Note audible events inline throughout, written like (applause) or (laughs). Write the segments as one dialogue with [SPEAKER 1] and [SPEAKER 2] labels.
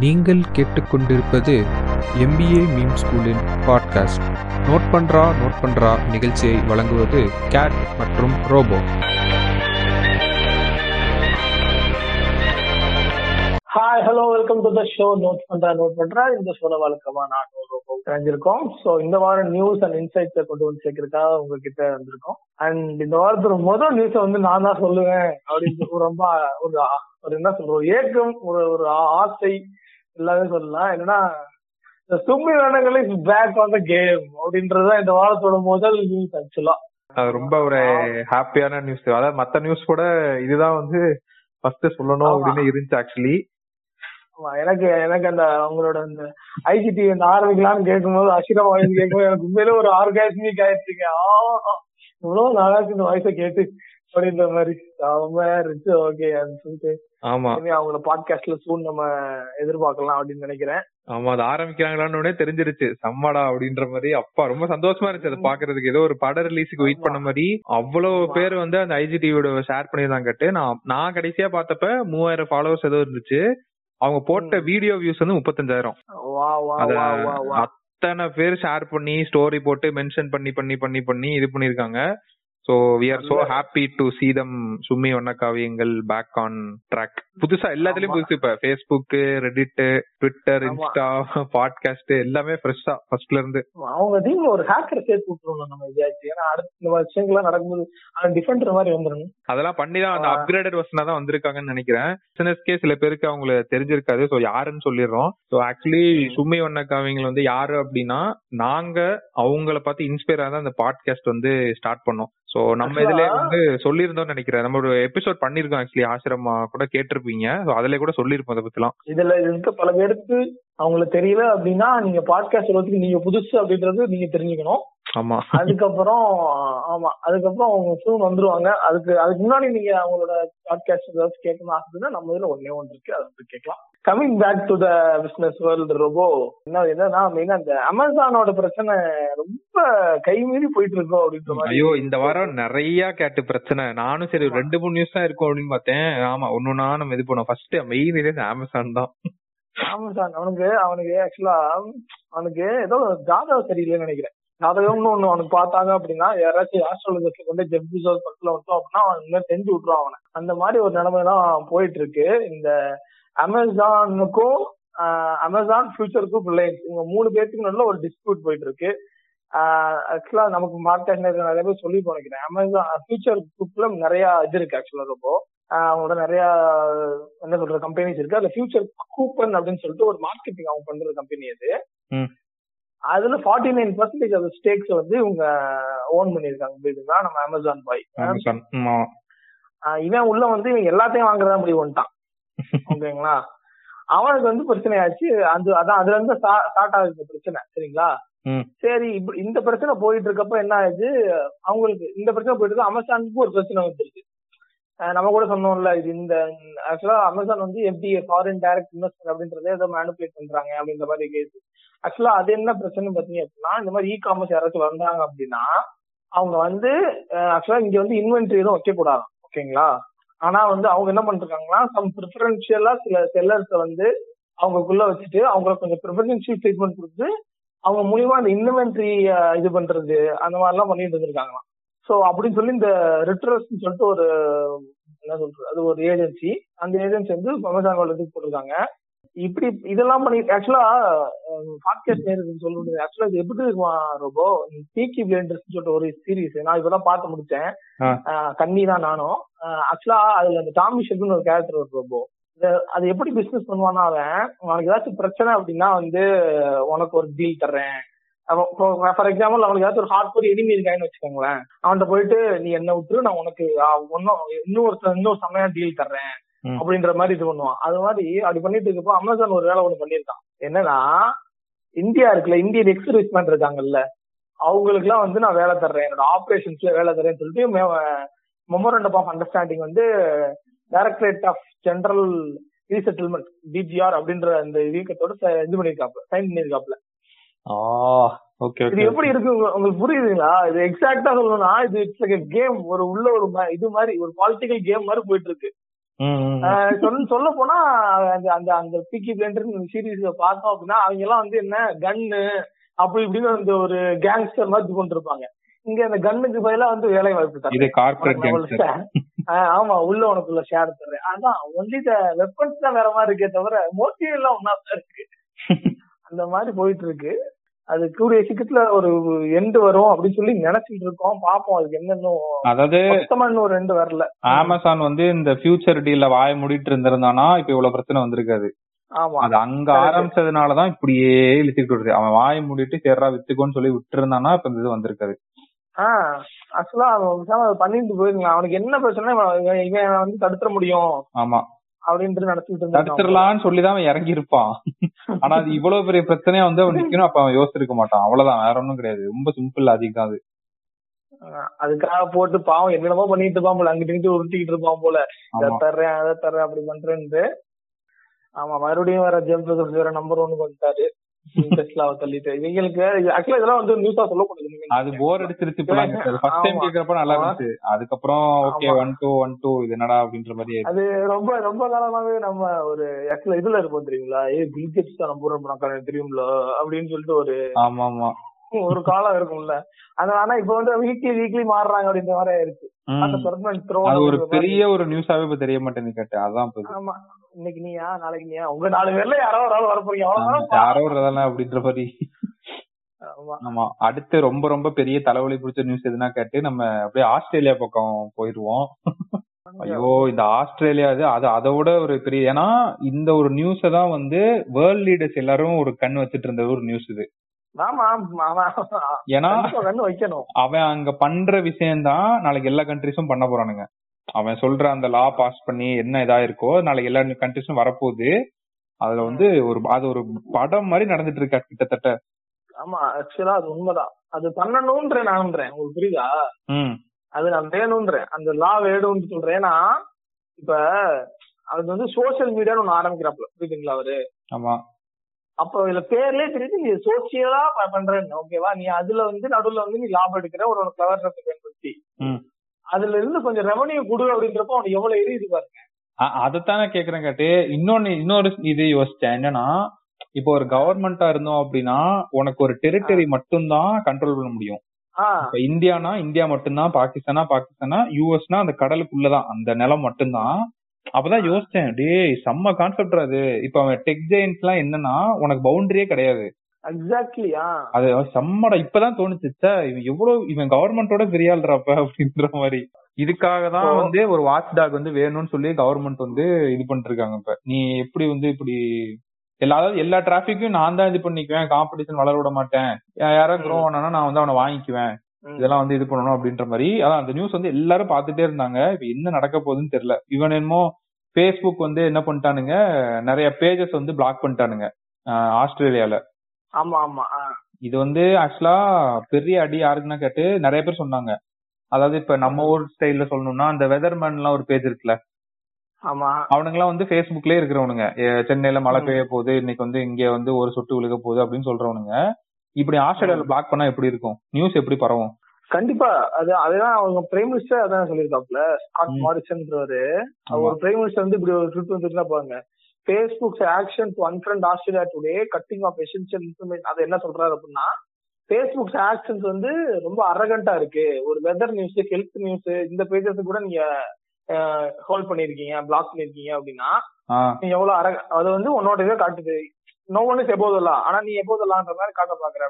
[SPEAKER 1] நீங்கள் கேட்டுக்கொண்டிருப்பது MBA meme ஸ்கூலின் பாட்காஸ்ட் நோட் பண்றா நோட் பண்றா நிகழ்ச்சியை வழங்குவது கேட் மற்றும் Robo
[SPEAKER 2] hi hello welcome to the show note பண்றா நோட் பண்றா. இந்த ஷோல வழக்கமா நான் தெரிஞ்சிருக்கோம் ஸோ இந்த வாரம் நியூஸ் அண்ட் இன்சைட்ஸை கொண்டு வந்து சேர்க்கறதுக்காக உங்ககிட்ட வந்திருக்கோம். அண்ட் இந்த வாரத்தோட முதல் நியூஸை வந்து நான் தான் சொல்லுவேன். அப்படின்னு ரொம்ப ஒரு ஒரு என்ன சொல்றோம் ஏக்கம் ஒரு ஒரு ஆசை எல்லாமே சொல்லலாம். என்னன்னா இந்த சும்மி வேணங்களை பேக் ஆன் த கேம் அப்படின்றதுதான் இந்த வாரத்தோட முதல் நியூஸ் ஆக்சுவலா
[SPEAKER 3] அது ரொம்ப ஒரு ஹாப்பியான நியூஸ் அதாவது மத்த நியூஸ் கூட இதுதான் வந்து ஃபர்ஸ்ட் சொல்லணும். அப்படின்னு இருந்துச்சு ஆக்சுவலி
[SPEAKER 2] எனக்கு எனக்கு அந்த அவங்களோட அந்த ஐசிடி அந்த ஆரம்பிக்கலாம்னு கேட்கும்போது அஷிரா வாய்ஸ் கேட்கும்போது எனக்கு உண்மையில ஒரு ஆர்காஸ்மிக் ஆயிடுச்சுங்க. இவ்வளவு நாளாச்சு இந்த வாய்ஸ கேட்டு அப்படின்ற மாதிரி. செம்மையா இருந்துச்சு. ஓகே சொல்லிட்டு
[SPEAKER 3] ஆமா.
[SPEAKER 2] அவங்கள பாட்காஸ்ட்ல சூன் நம்ம எதிர்பார்க்கலாம் அப்படின்னு நினைக்கிறேன்.
[SPEAKER 3] ஆமா அது ஆரம்பிக்கிறாங்களான்னு உடனே தெரிஞ்சிருச்சு. செம்மடா அப்படின்ற மாதிரி. அப்பா ரொம்ப சந்தோஷமா இருந்துச்சு அதை பாக்குறதுக்கு. ஏதோ ஒரு பட ரிலீஸுக்கு வெயிட் பண்ண மாதிரி அவ்வளவு. பேர் வந்து அந்த ஐஜிடிவியோட ஷேர் பண்ணியிருந்தாங்க கேட்டு நான் நான் கடைசியா பார்த்தப்ப மூவாயிரம் ஃபாலோவர்ஸ் ஏதோ இருந்துச்சு. அவங்க போட்ட வீடியோ வியூஸ் வந்து முப்பத்தஞ்சாயிரம். அத்தனை பேர் ஷேர் பண்ணி ஸ்டோரி போட்டு மென்ஷன் பண்ணி பண்ணி பண்ணி பண்ணி இது பண்ணிருக்காங்க so we are so happy to see them சும்மி ஒன்ன காவியங்கள் பேக் ஆன் ட்ராக் புதுசா எல்லாத்துலயும். புதுசு இப்ப. Facebook Reddit Twitter. Insta podcast எல்லாமே ஃப்ரெஷ்ஷா ஃபர்ஸ்ட்ல இருந்து.
[SPEAKER 2] அவங்க டீம்ல ஒரு ஹேக்கரை சேர்த்து விட்டுருணும் நம்ம விஜயாச்சு ஏன்னா அடுத்த விஷயங்கள்லாம் நடக்கும்போது அவன் டிஃபெண்டர் மாதிரி வந்துடணும்.
[SPEAKER 3] அதெல்லாம் பண்ணி தான் அந்த. அப்கிரேடட் வெர்ஷனா தான் வந்திருக்காங்கன்னு நினைக்கிறேன். பிசினஸ்க்கே சில பேருக்கு அவங்களுக்கு தெரிஞ்சிருக்காது. சோ யாருன்னு சொல்லிடுறோம். சோ ஆக்சுவலி சும்மி ஒன்ன காவியங்கள் வந்து யாரு அப்படின்னா நாங்க அவங்கள பார்த்து இன்ஸ்பயர் ஆதான் அந்த பாட்காஸ்ட் வந்து ஸ்டார்ட் பண்ணோம். சோ நம்ம இதுல வந்து சொல்லியிருந்தோம்னு நினைக்கிறேன். நம்ம ஒரு எபிசோட் பண்ணிருக்கோம் ஆக்சுவலி ஆசிரமா கூட கேட்டிருப்பீங்க. சோ அதுல கூட சொல்லிருப்போம் அதை பத்திலாம்.
[SPEAKER 2] இதுல இருக்க பல பேருக்கு அவங்களுக்கு தெரியல அப்படின்னா நீங்க பாட்காஸ்ட் சொல்றதுக்கு நீங்க புதுசு அப்படின்றது நீங்க தெரிஞ்சுக்கணும்.
[SPEAKER 3] ஆமா.
[SPEAKER 2] அதுக்கப்புறம் ஆமா அதுக்கப்புறம் அவங்க சூன் வந்துருவாங்க. அதுக்கு அதுக்கு முன்னாடி நீங்க அவங்களோட பாட்காஸ்ட் ஏதாச்சும் கேட்கணும் ஆசைன்னா நம்ம இதுல ஒன்னே ஒன்று இருக்கு. அதை வந்து கேட்கலாம். Coming back to the business world Robo என்ன என்னன்னா மெயினா அந்த அமேசானோட பிரச்சனை ரொம்ப கைமீறி போயிட்டு இருக்கோம் அப்படின்ற மாதிரி.
[SPEAKER 3] ஐயோ இந்த வாரம் நிறைய கேட்டு பிரச்சனை. நானும் சரி ரெண்டு மூணு நியூஸ் தான் இருக்கும் அப்படின்னு பார்த்தேன். ஆமா ஒன்னொன்னா நம்ம இது பண்ணோம். ஃபர்ஸ்ட் மெயின் இது அமேசான் தான்.
[SPEAKER 2] ஆமா சார். அவனுக்கு அவனுக்கு ஆக்சுவலா அவனுக்கு ஏதோ ஜாதகம் சரியில்லைன்னு நினைக்கிறேன். ஜாதகம்னு ஒண்ணு அவனுக்கு பார்த்தாங்க அப்படின்னா யாராச்சும் ஆஸ்ட்ராலஜர்ஸ்ல கொண்டு ஜெப் பிசோஸ் பக்கத்துல வந்தோம் அப்படின்னா அவன் இன்னும் செஞ்சு விட்டுருவான் அவனை. அந்த மாதிரி ஒரு நிலைமை தான் போயிட்டு இருக்கு இந்த அமேசானுக்கும் அமேசான் ஃபியூச்சருக்கும் ரிலையன்ஸ் இவங்க மூணு பேர்த்துக்கு நல்ல ஒரு டிஸ்பியூட் போயிட்டு இருக்கு ஆக்சுவலா நமக்கு மார்க்கெட் நிறைய பேர் சொல்லி நினைக்கிறேன் அமேசான் ஃபியூச்சர் குரூப்ல நிறைய இது இருக்கு ஆக்சுவலா ரொம்ப. அவங்களோட நிறைய என்ன சொல்ற கம்பெனிஸ் இருக்கு. அதுல ஃபியூச்சர் கூப்பன் அப்படின்னு சொல்லிட்டு ஒரு மார்க்கெட்டிங் அவங்க பண்ற கம்பெனி அது. அதுல ஃபார்ட்டி நைன் பர்சன்டேஜ் அந்த ஸ்டேக்ஸ் வந்து இவங்க ஓன் பண்ணிருக்காங்க இதுதான் நம்ம அமேசான் பாய் இவன் உள்ள வந்து இவன் எல்லாத்தையும் வாங்குறதா முடிவு பண்ணிட்டான். ஓகேங்களா? அவனுக்கு வந்து பிரச்சனை ஆச்சு. அது அதான் அதுல இருந்து ஸ்டார்ட் ஆகுது பிரச்சனை. சரிங்களா. சரி இப்ப இந்த பிரச்சனை போயிட்டு இருக்கப்ப என்ன ஆயிடுச்சு அவங்களுக்கு இந்த பிரச்சனை போயிட்டு இருக்கு அமேசானுக்கு ஒரு பிரச்சனை வந்துருக்கு நம்ம கூட சொன்னோம்ல இது இந்த ஆக்சுவலா அமேசான் வந்து எப்படி ஃபாரின் டைரக்ட் இன்வெஸ்டர் அப்படின்றத ஏதோ மேனுபுலேட் பண்றாங்க அப்படின்ற மாதிரி கேஸ் ஆக்சுவலா அது என்ன பிரச்சனை பாத்தீங்க அப்படின்னா இந்த மாதிரி இ காமர்ஸ் யாராச்சும் வந்தாங்க அப்படின்னா அவங்க வந்து ஆக்சுவலா இங்க வந்து இன்வென்ட்ரி எதுவும் வைக்கக்கூடாது ஓகேங்களா? ஆனா வந்து அவங்க என்ன பண்றாங்கன்னா சம் ப்ரிஃபரன்ஷியலா சில செல்லர்ஸ் வந்து அவங்களுக்குள்ள வச்சுட்டு அவங்களுக்கு கொஞ்சம் ப்ரிஃபரன்ஷியல் ட்ரீட்மெண்ட் கொடுத்து அவங்க மூலியமா அந்த இன்வென்ட்ரி இது பண்றது அந்த மாதிரி எல்லாம் பண்ணிட்டு இருந்திருக்காங்களாம். சோ அப்படின்னு சொல்லி இந்த ரிட்ரஸ் சொல்லிட்டு ஒரு என்ன சொல்றது அது ஒரு ஏஜென்சி அந்த ஏஜென்சி வந்து அமேசான் வளர்த்துக்கு போட்டிருக்காங்க. இப்படி இதெல்லாம் பண்ணி ஆக்சுவலா பாட்காஸ்ட் நேருக்கு சொல்லுறது ஆக்சுவலா இது எப்படி இருக்குமா ரொம்ப பீக்கி பிளேண்டர்ஸ் சொல்லிட்டு ஒரு சீரிஸ் நான் இப்பதான் பார்த்து முடிச்சேன். கன்னி தான் நானும். ஆக்சுவலா அதுல அந்த டாமி ஷெல்னு ஒரு கேரக்டர் ஒரு ரொம்ப அது எப்படி பிசினஸ் பண்ணுவான்னா அவன் உனக்கு ஏதாச்சும் பிரச்சனை அப்படின்னா வந்து உனக்கு ஒரு டீல் தர்றேன். ஃபார் எக்ஸாம்பிள் அவனுக்கு ஏதாச்சும் ஒரு ஹார்ட் கோர் எனிமி இருக்கான்னு வச்சுக்கோங்களேன். அவன்கிட்ட போயிட்டு நீ என்ன விட்டுரு நான் உனக்கு ஒன்னும் இன்னொரு இன்னொரு செம்மையா டீல் தர்றேன். அப்படின்ற மாதிரி இது பண்ணுவான். அது மாதிரி அப்படி பண்ணிட்டு இருக்கப்போ அமேசான் ஒரு வேலை ஒண்ணு பண்ணிருக்கான் என்னன்னா இந்தியா இருக்குல்ல இந்தியன் எக்ஸ் இருக்காங்கல்ல அவங்களுக்கு எல்லாம் வந்து நான் வேலை தர்றேன். என்னோட ஆபரேஷன்ஸ்ல வேலை தர்றேன்னு சொல்லிட்டு மெமோரண்டம் ஆஃப் அண்டர்ஸ்டாண்டிங் வந்து directorate of general resettlement DGR அப்படின்ற அந்த இயக்கத்தோட இது பண்ணிருக்காப்ல சைன் பண்ணிருக்காப்ல இது எப்படி இருக்கு உங்க- உங்களுக்கு புரியுதுங்களா? இது எக்ஸாக்டா சொல்லணும்னா இது இட்ஸ் கேம் ஒரு உள்ள ஒரு இது மாதிரி ஒரு பாலிட்டிக்கல் கேம் மாதிரி போயிட்டு இருக்கு சொல்ல சொல்ல போனா அந்த அந்த அந்த பிக்கி பிளண்டர் சீரீஸ் பார்த்தோம் அப்படின்னா அவங்க எல்லாம் வந்து என்ன கன்னு அப்படி இப்படின்னு அந்த ஒரு கேங்ஸ்டர் மாதிரி கொண்டிருப்பாங்க இங்க அந்த கன்னுக்கு பதிலா வந்து வேலை வாய்ப்பு தரேன். ஆமா உள்ள உனக்குள்ள ஷேர் தர்றேன். அதான் ஒன்லி த வெப்பன்ஸ் தான் வேற மாதிரி இருக்கே தவிர மோட்டிவ் எல்லாம் ஒன்னா தான் இருக்கு. அந்த மாதிரி போயிட்டு இருக்கு அது கூடிய சீக்கிரத்துல ஒரு எண்டு வரும் அப்படின்னு சொல்லி நினைச்சிட்டு இருக்கோம். பாப்போம் அதுக்கு என்னன்னும்
[SPEAKER 3] அதாவது
[SPEAKER 2] ஒரு எண்டு வரல.
[SPEAKER 3] அமேசான் வந்து இந்த ஃபியூச்சர் டீல்ல வாய மூடிட்டு இருந்திருந்தானா இப்ப இவ்வளவு பிரச்சனை வந்திருக்காது.
[SPEAKER 2] ஆமா.
[SPEAKER 3] அது அங்க. ஆரம்பிச்சதுனாலதான் இப்படியே இழுத்துட்டு வருது. அவன் வாய மூடிட்டு சேர்றா வித்துக்கோன்னு சொல்லி விட்டு இருந்தானா இப்ப இந்த இது வந்திருக்காது.
[SPEAKER 2] ஆஹ் ஆக்சுவலா அவன் பேசாம அதை பண்ணிட்டு போயிருக்கலாம். அவனுக்கு என்ன பிரச்சனை இவன் இவன் வந்து தடுத்துற முடியும்.
[SPEAKER 3] ஆமா.
[SPEAKER 2] அப்படின்ட்டு நடத்திட்டு இருந்தான்
[SPEAKER 3] தடுத்துடலாம்னு சொல்லிதான் அவன் இறங்கி இருப்பான் ஆனா அது இவ்வளவு பெரிய பிரச்சனையா வந்து அவன் நிக்கணும் அப்ப அவன் யோசிச்சிருக்க மாட்டான். அவ்வளவுதான் வேற ஒண்ணும் கிடையாது. ரொம்ப சிம்பிள் லாஜிக் தான் அது.
[SPEAKER 2] அதுக்காக போட்டு பாவம் என்னென்னமோ பண்ணிட்டு இருப்பான் போல. அங்கிட்டு இங்கிட்டு உருட்டிக்கிட்டு இருப்பான் போல. இதை தர்றேன் அதை தர்றேன் அப்படி பண்றேன்ட்டு. ஆமா மறுபடியும் வேற ஜேம்ஸ் வேற நம்பர் ஒன்னு வந்துட்டாரு. டெஸ்லாவை தள்ளிட்டு இவங்களுக்கு ஆக்சுவலா இதெல்லாம் வந்து நியூஸா சொல்லக்கூடாது
[SPEAKER 3] அது போர் அடிச்சிருச்சு ஃபர்ஸ்ட் டைம்
[SPEAKER 2] ஆமா.
[SPEAKER 3] கேக்குறப்ப நல்லா
[SPEAKER 2] ஆமா.
[SPEAKER 3] இருந்துச்சு அதுக்கப்புறம் okay. One two one two இது என்னடா அப்படின்ற மாதிரி.
[SPEAKER 2] அது ரொம்ப ரொம்ப காலமாவே நம்ம ஒரு ஆக்சுவலா இதுல இருப்போம் தெரியுங்களா ஏ தான் பணக்காரன் தெரியும்ல அப்படின்னு சொல்லிட்டு ஒரு
[SPEAKER 3] ஆமா ஆமா
[SPEAKER 2] ஒரு காலம் இருக்கும்ல அது ஆனா இப்ப வந்து வீக்லி வீக்லி மாறுறாங்க அப்படின்ற மாதிரி ஆயிருச்சு. அந்த throw
[SPEAKER 3] அது ஒரு. பெரிய ஒரு நியூஸாவே இப்ப தெரிய மாட்டேங்குது கேட்டேன் அதான்.
[SPEAKER 2] ஆமா இன்னைக்கு நீயா? நாளைக்கு நீயா? உங்க நாலு பேர்ல யாரோ ஒரு ஆள் வர போறீங்க
[SPEAKER 3] யாரோ ஒரு இதெல்லாம் அப்படின்ற மாதிரி.
[SPEAKER 2] ஆமா.
[SPEAKER 3] அடுத்து ரொம்ப ரொம்ப பெரிய தலைவலி பிடிச்ச நியூஸ் எதுனா கேட்டு நம்ம அப்படியே ஆஸ்திரேலியா பக்கம் போயிருவோம் ஐயோ இந்த ஆஸ்திரேலியா இது அது அதோட ஒரு பெரிய ஏன்னா இந்த ஒரு நியூஸ தான் வந்து வேர்ல்ட் லீடர்ஸ் எல்லாரும் ஒரு கண் வச்சிட்டு இருந்த ஒரு நியூஸ் இது.
[SPEAKER 2] ஆமா ஆமா.
[SPEAKER 3] ஏன்னா அவன் அங்க பண்ற விஷயம்தான் நாளைக்கு எல்லா கண்ட்ரிஸும் பண்ண போறானுங்க. அவன் சொல்ற அந்த லா பாஸ் பண்ணி என்ன இதா இருக்கோ நாளைக்கு எல்லா கண்ட்ரிஸும் வரப்போகுது. அதுல வந்து ஒரு அது ஒரு படம் மாதிரி நடந்துட்டு இருக்கா கிட்டத்தட்ட.
[SPEAKER 2] ஆமா ஆக்சுவலா அது உண்மைதான். அது பண்ணணும்ன்ற நான்றேன் உங்களுக்கு புரியுதா? அது நான் வேணும்ன்றேன். அந்த லா வேணும்னு சொல்றேன். ஏன்னா இப்ப அது வந்து சோசியல் மீடியான்னு ஒண்ணு ஆரம்பிக்கிறாப்ல புரியுதுங்களா அவரு?
[SPEAKER 3] ஆமா.
[SPEAKER 2] அப்ப இதுல பேர்லயே தெரியுது நீ சோசியலா பண்றேன்னு. ஓகேவா? நீ அதுல வந்து நடுவுல வந்து நீ லாபம் எடுக்கிற ஒரு கிளவர்னஸ் பயன்படுத்தி. அதுல இருந்து கொஞ்சம் ரெவன்யூ கொடு அப்படின்றப்ப அவனுக்கு எவ்வளவு எரியுது பாருங்க.
[SPEAKER 3] அதைத்தானே கேக்குறேன் கேட்டு. இன்னொன்னு இன்னொரு இது யோசிச்சேன். என்னன்னா இப்போ ஒரு கவர்மெண்டா இருந்தோம் அப்படின்னா உனக்கு ஒரு டெரிட்டரி மட்டும்தான் கண்ட்ரோல் பண்ண முடியும். இப்ப இந்தியானா இந்தியா மட்டும்தான் பாகிஸ்தானா பாகிஸ்தானா யூஎஸ்னா அந்த கடலுக்குள்ளதான். அந்த நிலம் மட்டும்தான். அப்பதான் யோசிச்சேன் டேய் செம்ம கான்செப்ட் அது. இப்ப அவன் டெக் ஜெயின்ஸ் எல்லாம் என்னன்னா உனக்கு பவுண்டரியே கிடையாது.
[SPEAKER 2] எக்ஸாக்ட்லி ஆ.
[SPEAKER 3] அது செம்மடா இப்பதான் தோணுச்சு ச்சே, இவன் எவ்வளவு இவன் கவர்மெண்டோட பெரிய ஆள்றாப்ப அப்படின்ற மாதிரி. இதுக்காக தான் வந்து ஒரு வாட்ச் டாக் வந்து வேணும்னு சொல்லி கவர்மெண்ட் வந்து இது பண்ணிட்டு இருக்காங்க இப்ப. நீ எப்படி வந்து இப்படி எல்லா அதாவது எல்லா டிராபிக்கும் நான் தான் இது பண்ணிக்குவேன் காம்படிஷன் வளர விட மாட்டேன். யாராவது க்ரோ ஆனா நான் வந்து அவனை வாங்கிக்குவேன். இதெல்லாம் வந்து இது பண்ணணும் அப்படின்ற மாதிரி. அதான் அந்த நியூஸ் வந்து எல்லாரும் பாத்துட்டே இருந்தாங்க. இப்ப என்ன நடக்க போகுதுன்னு தெரியல. இவன் என்னமோ Facebook வந்து என்ன பண்ணிட்டானுங்க நிறைய பேஜஸ் வந்து பிளாக் பண்ணிட்டானுங்க ஆஸ்திரேலியால.
[SPEAKER 2] ஆமா ஆமா.
[SPEAKER 3] இது வந்து ஆக்சுவலா பெரிய அடி யாருக்குன்னா கேட்டு நிறைய பேர் சொன்னாங்க. அதாவது இப்ப நம்ம ஊர் ஸ்டைல்ல சொல்லணும்னா அந்த வெதர்மேன் எல்லாம் ஒரு பேஜ் இருக்குல்ல?
[SPEAKER 2] ஆமா.
[SPEAKER 3] அவனுங்க எல்லாம் வந்து Facebookலயே இருக்கிறவனுங்க. சென்னையில மழை. பெய்ய போகுது இன்னைக்கு வந்து இங்க வந்து ஒரு சொட்டு விழுக போகுது அப்படின்னு சொல்றவனுங்க. இப்படி ஆஸ்திரேலியால பிளாக் பண்ணா எப்படி இருக்கும்? நியூஸ் எப்படி பரவும்?
[SPEAKER 2] கண்டிப்பா. அது அதுதான் அவங்க பிரைம் மினிஸ்டர் அதான் சொல்லியிருக்காப்ல ஸ்காட்
[SPEAKER 3] ம்.
[SPEAKER 2] மாரிசன்றவரு
[SPEAKER 3] ஆமா.
[SPEAKER 2] ஒரு பிரைம் மினிஸ்டர் வந்து இப்படி ஒரு ட்விட் வந்துருந்தா பாருங்க Facebook's action to unfriend Australia today cutting off essential information அது என்ன சொல்றாரு அப்படின்னா ஃபேஸ்புக்ஸ் ஆக்ஷன்ஸ் வந்து ரொம்ப அரகண்டா இருக்கு. ஒரு வெதர் நியூஸ் ஹெல்த் நியூஸ் இந்த பேஜஸ் கூட நீங்க ஹோல்ட் பண்ணிருக்கீங்க பிளாக் பண்ணிருக்கீங்க அப்படின்னா நீ எவ்வளவு அரக அது வந்து உன்னோட இதை காட்டுது. நோ ஒன் இஸ் எபோதெல்லாம் ஆனா நீ எபோதெல்லான்ற மாதிரி காட்ட பாக்குற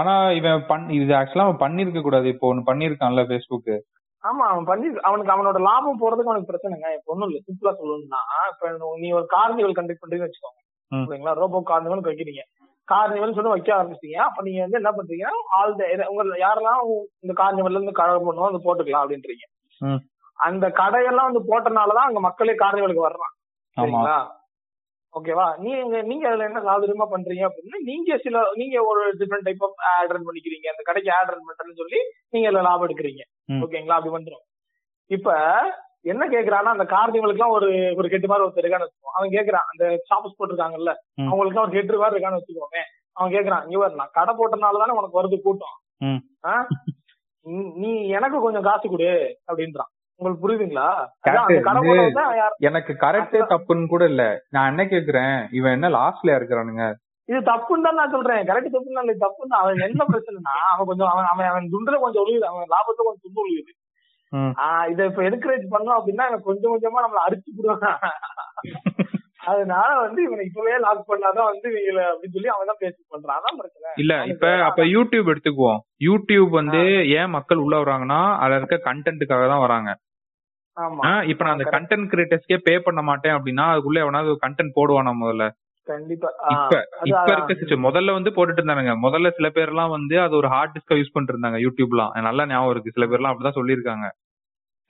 [SPEAKER 3] ஆனா இவன் பண் இது ஆக்சுவலா அவன் பண்ணிருக்க கூடாது. இப்போ ஒன்னு பண்ணிருக்கான்ல Facebook
[SPEAKER 2] ஆமா அவன் பண்ணி அவனுக்கு அவனோட லாபம் போறதுக்கு அவனுக்கு பிரச்சனைங்க. இப்ப ஒண்ணும் இல்ல. சிம்பிளா சொல்லணும்னா இப்ப நீ ஒரு கார்னிவல் கண்டக்ட் பண்றீங்கன்னு வச்சுக்கோங்க. ஓகேங்களா ரோபோ கார்னிவல் வைக்கிறீங்க கார்னிவல் சொல்லி வைக்க ஆரம்பிச்சிட்டீங்க. அப்ப நீங்க வந்து என்ன பண்றீங்கன்னா ஆல் உங்க யாரெல்லாம் இந்த கார்னிவல்ல இருந்து கடை பண்ணுவோம் அது போட்டுக்கலாம் அப்படின்றீங்க. அந்த கடையெல்லாம் வந்து போட்டனாலதான் அங்க மக்களே கார்னிவலுக்கு வர்றான் சரிங்களா? ஓகேவா? நீங்க நீங்க அதுல என்ன சாதுரியமா பண்றீங்க அப்படின்னா நீங்க சில நீங்க ஒரு different type of ad run பண்ணிக்கிறீங்க. அந்த கடைக்கு ஆட் ரன் பண்றேன்னு சொல்லி நீங்க அதுல லாபம் எடுக்கிறீங்க. ஓகேங்களா? அப்படி வந்துரும். இப்ப என்ன கேக்குறான்னா அந்த கார்னிவலுக்கு ஒரு ஒரு கெட்டு மாதிரி ஒருத்தர் இருக்கான்னு வச்சுக்கோ அவன் கேக்குறான். அந்த ஷாப்ஸ் போட்டிருக்காங்கல்ல. அவங்களுக்கு ஒரு கெட்டு மாதிரி இருக்கான்னு வச்சுக்கோமே. அவன் கேக்குறான் இங்க நான் கடை போட்டனால தானே உனக்கு வருது கூட்டம். நீ எனக்கு கொஞ்சம் காசு கொடு அப்படின்றான். உங்களுக்கு புரியுதுங்களா?
[SPEAKER 3] எனக்கு கரெக்டே தப்புன்னு கூட இல்ல. நான் என்ன கேக்குறேன்? இவன் என்ன லாஸ்ட்ல இருக்கிறானுங்க
[SPEAKER 2] இது தப்புன்னு தான் நான் சொல்றேன். கரெக்ட் தப்புன்னு இல்லை. தப்புன்னு அவன் என்ன பிரச்சனைனா அவன் கொஞ்சம் அவன் அவன் அவன் துண்டுல கொஞ்சம் ஒழுகுது அவன் லாபத்துல கொஞ்சம் துண்டு ஒழுகுது இதை இப்ப என்கரேஜ் பண்ணோம் அப்படின்னா கொஞ்சம் கொஞ்சமா நம்மள அரிச்சு போடுவான் அதனால வந்து இவனை இப்பவே லாக் பண்ணாதான் வந்து இவங்கள அப்படின்னு சொல்லி அவன் தான் பேசி பண்றான். அதான் பிரச்சனை.
[SPEAKER 3] இல்ல இப்ப அப்ப யூடியூப் எடுத்துக்குவோம். யூடியூப் வந்து ஏன் மக்கள் உள்ள வராங்கன்னா அதுல இருக்க கண்டென்ட்டுக்காக தான் வராங்க. இப்ப நான் அந்த. கண்டென்ட் கிரியேட்டர்ஸ்க்கே பே பண்ண மாட்டேன் அப்படின்னா அதுக்குள்ள எவனாவது கண்டென்ட் போடுவானா முதல்ல?
[SPEAKER 2] கண்டிப்பா.
[SPEAKER 3] இப்ப இப்ப. இருக்க முதல்ல வந்து போட்டுட்டு இருந்தானுங்க. முதல்ல சில பேர் எல்லாம் வந்து அது ஒரு ஹார்ட் டிஸ்க யூஸ் பண்ணிட்டு இருந்தாங்க யூடியூப்லாம் நல்லா ஞாபகம் இருக்கு. சில பேர்லாம் அப்படிதான் சொல்லியிருக்காங்க.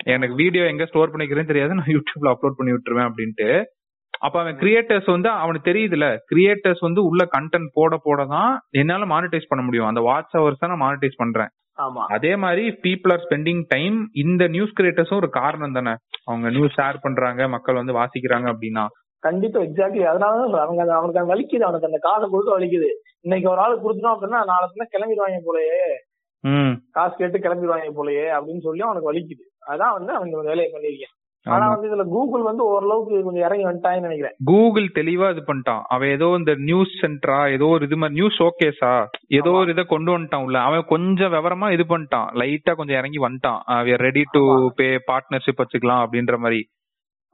[SPEAKER 3] எனக்கு வீடியோ எங்க ஸ்டோர் பண்ணிக்கிறேன்னு தெரியாது. நான் யூடியூப்ல அப்லோட் பண்ணி விட்டுருவேன் அப்படின்ட்டு. அப்ப அவன் கிரியேட்டர்ஸ் வந்து அவனுக்கு தெரியுதுல. கிரியேட்டர்ஸ் வந்து உள்ள கண்டென்ட் போட போட தான் என்னால மானிட்டைஸ் பண்ண முடியும். அந்த வாட்ச் ஹவர்ஸ் தான் நான் மானிட்டைஸ் பண்றேன். அதே மாதிரி பீப்புள் ஆர் ஸ்பெண்டிங் டைம் இந்த நியூஸ் கிரியேட்டர்ஸும் ஒரு காரணம் தானே. அவங்க நியூஸ் ஷேர் பண்றாங்க மக்கள் வந்து வாசிக்கிறாங்க அப்படின்னா.
[SPEAKER 2] கண்டிப்பா எக்ஸாக்ட்லி அதனால. அவங்க அவனுக்கு வலிக்குது அவனுக்கு அந்த காசை கொடுத்து வலிக்குது. இன்னைக்கு ஒரு ஆள் கொடுத்துட்டோம் அப்படின்னா நாளை பின்ன கிளம்பிடுவாங்க போலயே. காசு கேட்டு கிளம்பிடுவாங்க போலயே அப்படின்னு சொல்லி அவனுக்கு வலிக்குது. அதான் வந்து அவன் இந்த வேலையை பண்ணிருக்கேன் ஆனா. வந்து இதுல கூகுள் வந்து ஓரளவுக்கு கொஞ்சம் இறங்கி வந்துட்டாங்கன்னு நினைக்கிறேன்.
[SPEAKER 3] கூகுள் தெளிவா இது பண்ணிட்டான். அவன் ஏதோ இந்த நியூஸ் சென்டரா ஏதோ ஒரு இது மாதிரி நியூஸ் ஷோகேஸா ஏதோ ஒரு இதை கொண்டு வந்துட்டான் உள்ள. அவன் கொஞ்சம் விவரமா இது பண்ணிட்டான். லைட்டா கொஞ்சம் இறங்கி வந்துட்டான். Ready to. பே பார்ட்னர்ஷிப் வச்சுக்கலாம் அப்படின்ற மாதிரி.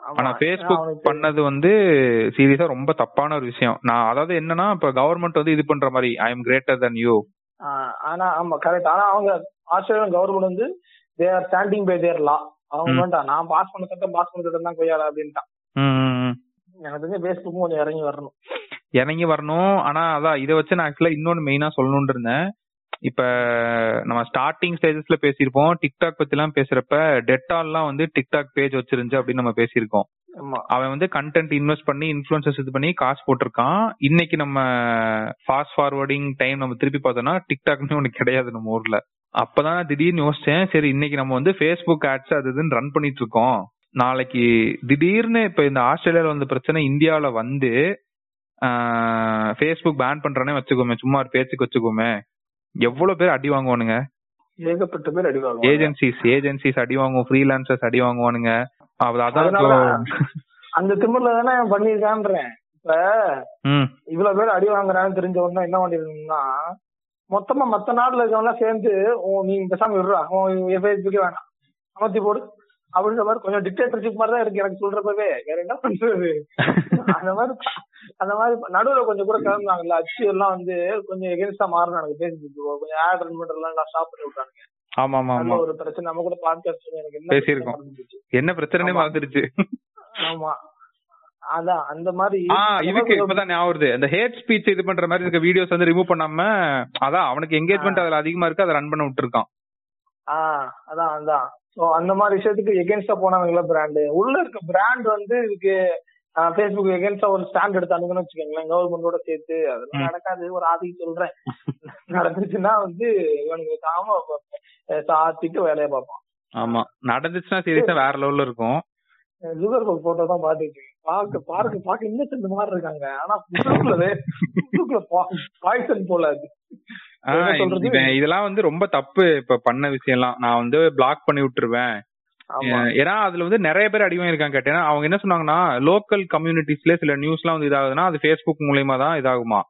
[SPEAKER 3] ஆனா
[SPEAKER 2] அவனுக்கு
[SPEAKER 3] பண்ணது வந்து சீரியஸா ரொம்ப தப்பான ஒரு விஷயம். நான் அதாவது என்னன்னா இப்ப கவர்மெண்ட் வந்து இது பண்ற மாதிரி I am greater than you
[SPEAKER 2] ஆனா ஆமா கரெக்ட் ஆனா அவங்க ஆஸ்திரேலியன் கவர்மெண்ட் வந்து they are standing by their law
[SPEAKER 3] ம்.
[SPEAKER 2] வேண்டாம் நான் பாஸ் பண்ண சட்டம் பாஸ் பண்ண சட்டம் தான் கொய்யால அப்படின்ட்டான். எனக்கு தெரிஞ்ச ஃபேஸ்புக்கும் கொஞ்சம் இறங்கி வரணும்.
[SPEAKER 3] இறங்கி வரணும். ஆனா அதான் இதை வச்சு நான் ஆக்சுவலா இன்னொன்னு மெயினா சொல்லணும்னு இருந்தேன். இப்ப நம்ம ஸ்டார்டிங் ஸ்டேஜஸ்ல பேசியிருப்போம். டிக்டாக் பத்தி எல்லாம் பேசுறப்ப டெட்டால்லாம் வந்து டிக்டாக் பேஜ் வச்சிருந்துச்சு அப்படின்னு நம்ம பேசியிருக்கோம். அவன் வந்து கண்டென்ட் இன்வெஸ்ட் பண்ணி இன்ஃபுளுசர்ஸ் இது பண்ணி காசு போட்டிருக்கான். இன்னைக்கு நம்ம ஃபாஸ்ட் ஃபார்வர்டிங் டைம் நம்ம திருப்பி பார்த்தோம்னா டிக்டாக்னு ஒண்ணு கிடையாது நம்ம ஊர்ல. அப்பதான் திடீர்னு யோசிச்சேன் சரி இன்னைக்கு நம்ம வந்து ஃபேஸ்புக் ஆட்ஸ் அது இதுன்னு ரன் பண்ணிட்டு இருக்கோம் நாளைக்கு திடீர்னு இப்ப இந்த ஆஸ்திரேலியால வந்த பிரச்சனை இந்தியால வந்து ஃபேஸ்புக் பேன் பண்றேனே வச்சுக்கோமே சும்மா ஒரு பேச்சுக்கு வச்சுக்கோமே. எவ்வளவு பேர் அடி வாங்குவானுங்க?
[SPEAKER 2] ஏகப்பட்ட பேர் அடிவாங்க
[SPEAKER 3] ஏஜென்சிஸ் ஏஜென்சிஸ் அடி வாங்குவோம் ஃப்ரீலான்சர்ஸ் அடி வாங்குவானுங்க. அது- அதான்
[SPEAKER 2] அந்த திமிர்ல தானே பண்ணிருக்கான்றேன் இப்ப இவ்வளவு பேர் அடி வாங்குறான்னு தெரிஞ்ச உடனே என்ன பண்ணிருக்கணும்னா மொத்தமா மத்த நாட்டுல இருக்கவங்க சேர்ந்து நீ பேசாம விடுறா? உன் ஃபேஸ்புக்கே வேணாம். அமர்த்தி போடு. அப்படின்ற மாதிரி கொஞ்சம் டிக்டேட்டர்ஷிப் மாதிரி தான் இருக்கு எனக்கு சொல்றப்பவே. வேற என்ன பண்றது? அந்த மாதிரி அந்த மாதிரி நடுவுல கொஞ்சம் கூட கிளம்புனாங்கல்ல அச்சு எல்லாம் வந்து கொஞ்சம் எகென்ஸ்டா மாறினாங்க பேசிட்டு கொஞ்சம் ஆட் ரன் பண்றதுலாம் ஸ்டாப் பண்ணி விட்டாங்க
[SPEAKER 3] ஆமா ஆமா ஆமா
[SPEAKER 2] ஒரு பிரச்சனை. நம்ம கூட பாட்காஸ்ட் எனக்கு என்ன
[SPEAKER 3] பேசியிருக்கோம். என்ன பிரச்சனைனே
[SPEAKER 2] ஆமா.
[SPEAKER 3] மறந்துருச்சு.
[SPEAKER 2] ஆமா. அதான் அந்த மாதிரி
[SPEAKER 3] இதுக்கு இப்பதான் ஞாபகம் வருது. இந்த ஹேட் ஸ்பீச் இது பண்ற மாதிரி இருக்க வீடியோஸ் வந்து ரிமூவ் பண்ணாம அதான் அவனுக்கு எங்கேஜ்மெண்ட் அதுல அதிகமா இருக்கு அதை ரன் பண்ண விட்டுருக்கான்.
[SPEAKER 2] ஆஹ் அதான் அதான். சோ அந்த மாதிரி விஷயத்துக்கு எகென்ஸ்டா போனாங்கல்ல பிராண்ட் உள்ள இருக்க பிராண்ட் வந்து இதுக்கு ஃபேஸ்புக் எகென்ஸ்டா ஒரு ஸ்டாண்ட் எடுத்தானுங்கன்னு வச்சுக்கோங்களேன் கவர்மெண்டோட சேர்த்து. அதெல்லாம். நடக்காது ஒரு ஆதி சொல்றேன். நடந்துச்சுன்னா வந்து இவனுக்கு தாம சாத்திட்டு வேலையை பார்ப்பான்.
[SPEAKER 3] ஆமா. நடந்துச்சுன்னா சீரியஸா வேற லெவல்ல இருக்கும்.
[SPEAKER 2] ஜுகர் போட்டோ தான் பாத்துட்டு பார்க்க பார்க்க பார்க்க இன்னும் மாதிரி இருக்காங்க ஆனா உள்ளுக்குள்ள பாய்சன் போல
[SPEAKER 3] இதெல்லாம் வந்து ரொம்ப தப்பு இப்ப பண்ண விஷயம்லாம். நான் வந்து பிளாக் பண்ணி விட்டுருவேன். ஏன்னா அதுல வந்து நிறைய பேர் அடிவாங்க இருக்காங்க கேட்டேன். அவங்க என்ன சொன்னாங்கன்னா லோக்கல் கம்யூனிட்டிஸ்ல சில நியூஸ்லாம் வந்து இதாகுதுன்னா அது ஃபேஸ்புக் மூலியமா தான் இதாகுமா?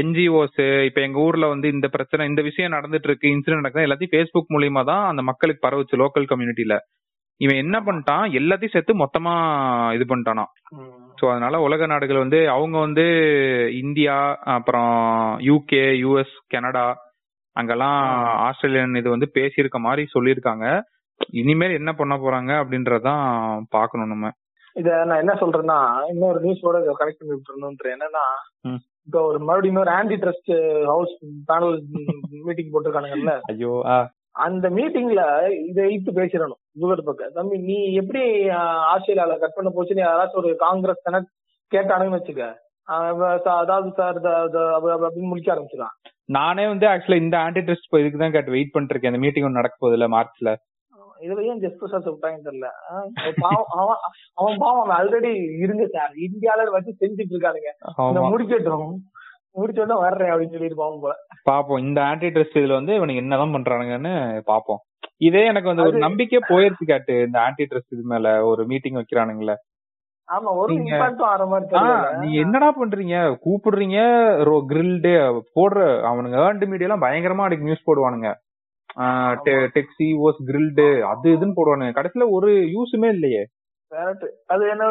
[SPEAKER 3] என்ஜிஓஸ் இப்ப எங்க ஊர்ல வந்து இந்த பிரச்சனை இந்த விஷயம் நடந்துட்டு இருக்கு இன்சிடென்ட் நடக்குது எல்லாத்தையும் ஃபேஸ்புக் மூலியமா தான் அந்த மக்களுக்கு பரவுச்சு லோக்கல் கம்யூனிட்டில இவன் என்ன பண்ணிட்டான்? எல்லாத்தையும் சேர்த்து மொத்தமா இது பண்ணிட்டானா. சோ அதனால உலக நாடுகள் வந்து அவங்க வந்து இந்தியா அப்புறம் யூகே யூஎஸ் கனடா அங்கெல்லாம் ஆஸ்திரேலியன் இது வந்து பேசியிருக்க மாதிரி சொல்லியிருக்காங்க. இனிமேல் என்ன பண்ண போறாங்க அப்படின்றதான் பார்க்கணும் நம்ம.
[SPEAKER 2] இத நான் என்ன சொல்றேன்னா இன்னொரு நியூஸோட கனெக்ட் பண்ணி விட்டுறணும்ன்ற என்னன்னா. இப்ப ஒரு மறுபடியும் இன்னொரு anti trust house panel meeting போட்டிருக்கானுங்கல்ல.
[SPEAKER 3] ஐயோ
[SPEAKER 2] அந்த மீட்டிங்ல இதை இட்டு பேசிடணும் ஜுகர் பக்கம். தம்பி நீ எப்படி ஆஸ்திரேலியால கட் பண்ண போச்சுன்னு யாராச்சும் ஒரு காங்கிரஸ் கணக்கு கேட்டானுன்னு வச்சுக்க. அதாவது சார் அப்படின்னு முடிக்க ஆரம்பிச்சிடான்
[SPEAKER 3] நானே வந்து ஆக்சுவலா இந்த ஆன்டி டெஸ்ட் இதுக்கு தான் கேட்டு வெயிட் பண்ணிட்டு இருக்கேன் இந்த மீட்டிங் ஒன்று நடக்க போகுதுல மார்ச்ல.
[SPEAKER 2] இதுல ஏன் ஜஸ்ட் சார் விட்டாங்கன்னு தெரியல. அவன் பாவம் அவன் ஆல்ரெடி இருங்க சார். இந்தியால வச்சு செஞ்சுட்டு இருக்கானுங்க. முடிக்கட்டும். முடிச்சோட வர்றேன் அப்படின்னு போல.
[SPEAKER 3] பாப்போம். இந்த ஆன்டி டெஸ்ட் இதுல வந்து இவனுக்கு என்னதான் பண்றானுங்கன்னு பாப்போம். இதே எனக்கு வந்து ஒரு நம்பிக்கையே போயிருச்சு கேட்டு இந்த ஆன்டி ட்ரஸ்ட் இது மேல ஒரு மீட்டிங் வைக்கிறானுங்களே
[SPEAKER 2] ஆமா ஒரு
[SPEAKER 3] நீங்க- என்னடா பண்றீங்க? கூப்பிடுறீங்க கிரில்டு போடுற அவனுங்க ஏர்ன்டு மீடியா எல்லாம் பயங்கரமா அன்னைக்கு நியூஸ் போடுவானுங்க. டெக்ஸி ஓஸ் கிரில்டு அது இதுன்னு போடுவானுங்க. கடைசியில ஒரு யூஸுமே இல்லையே.
[SPEAKER 2] அது என்ன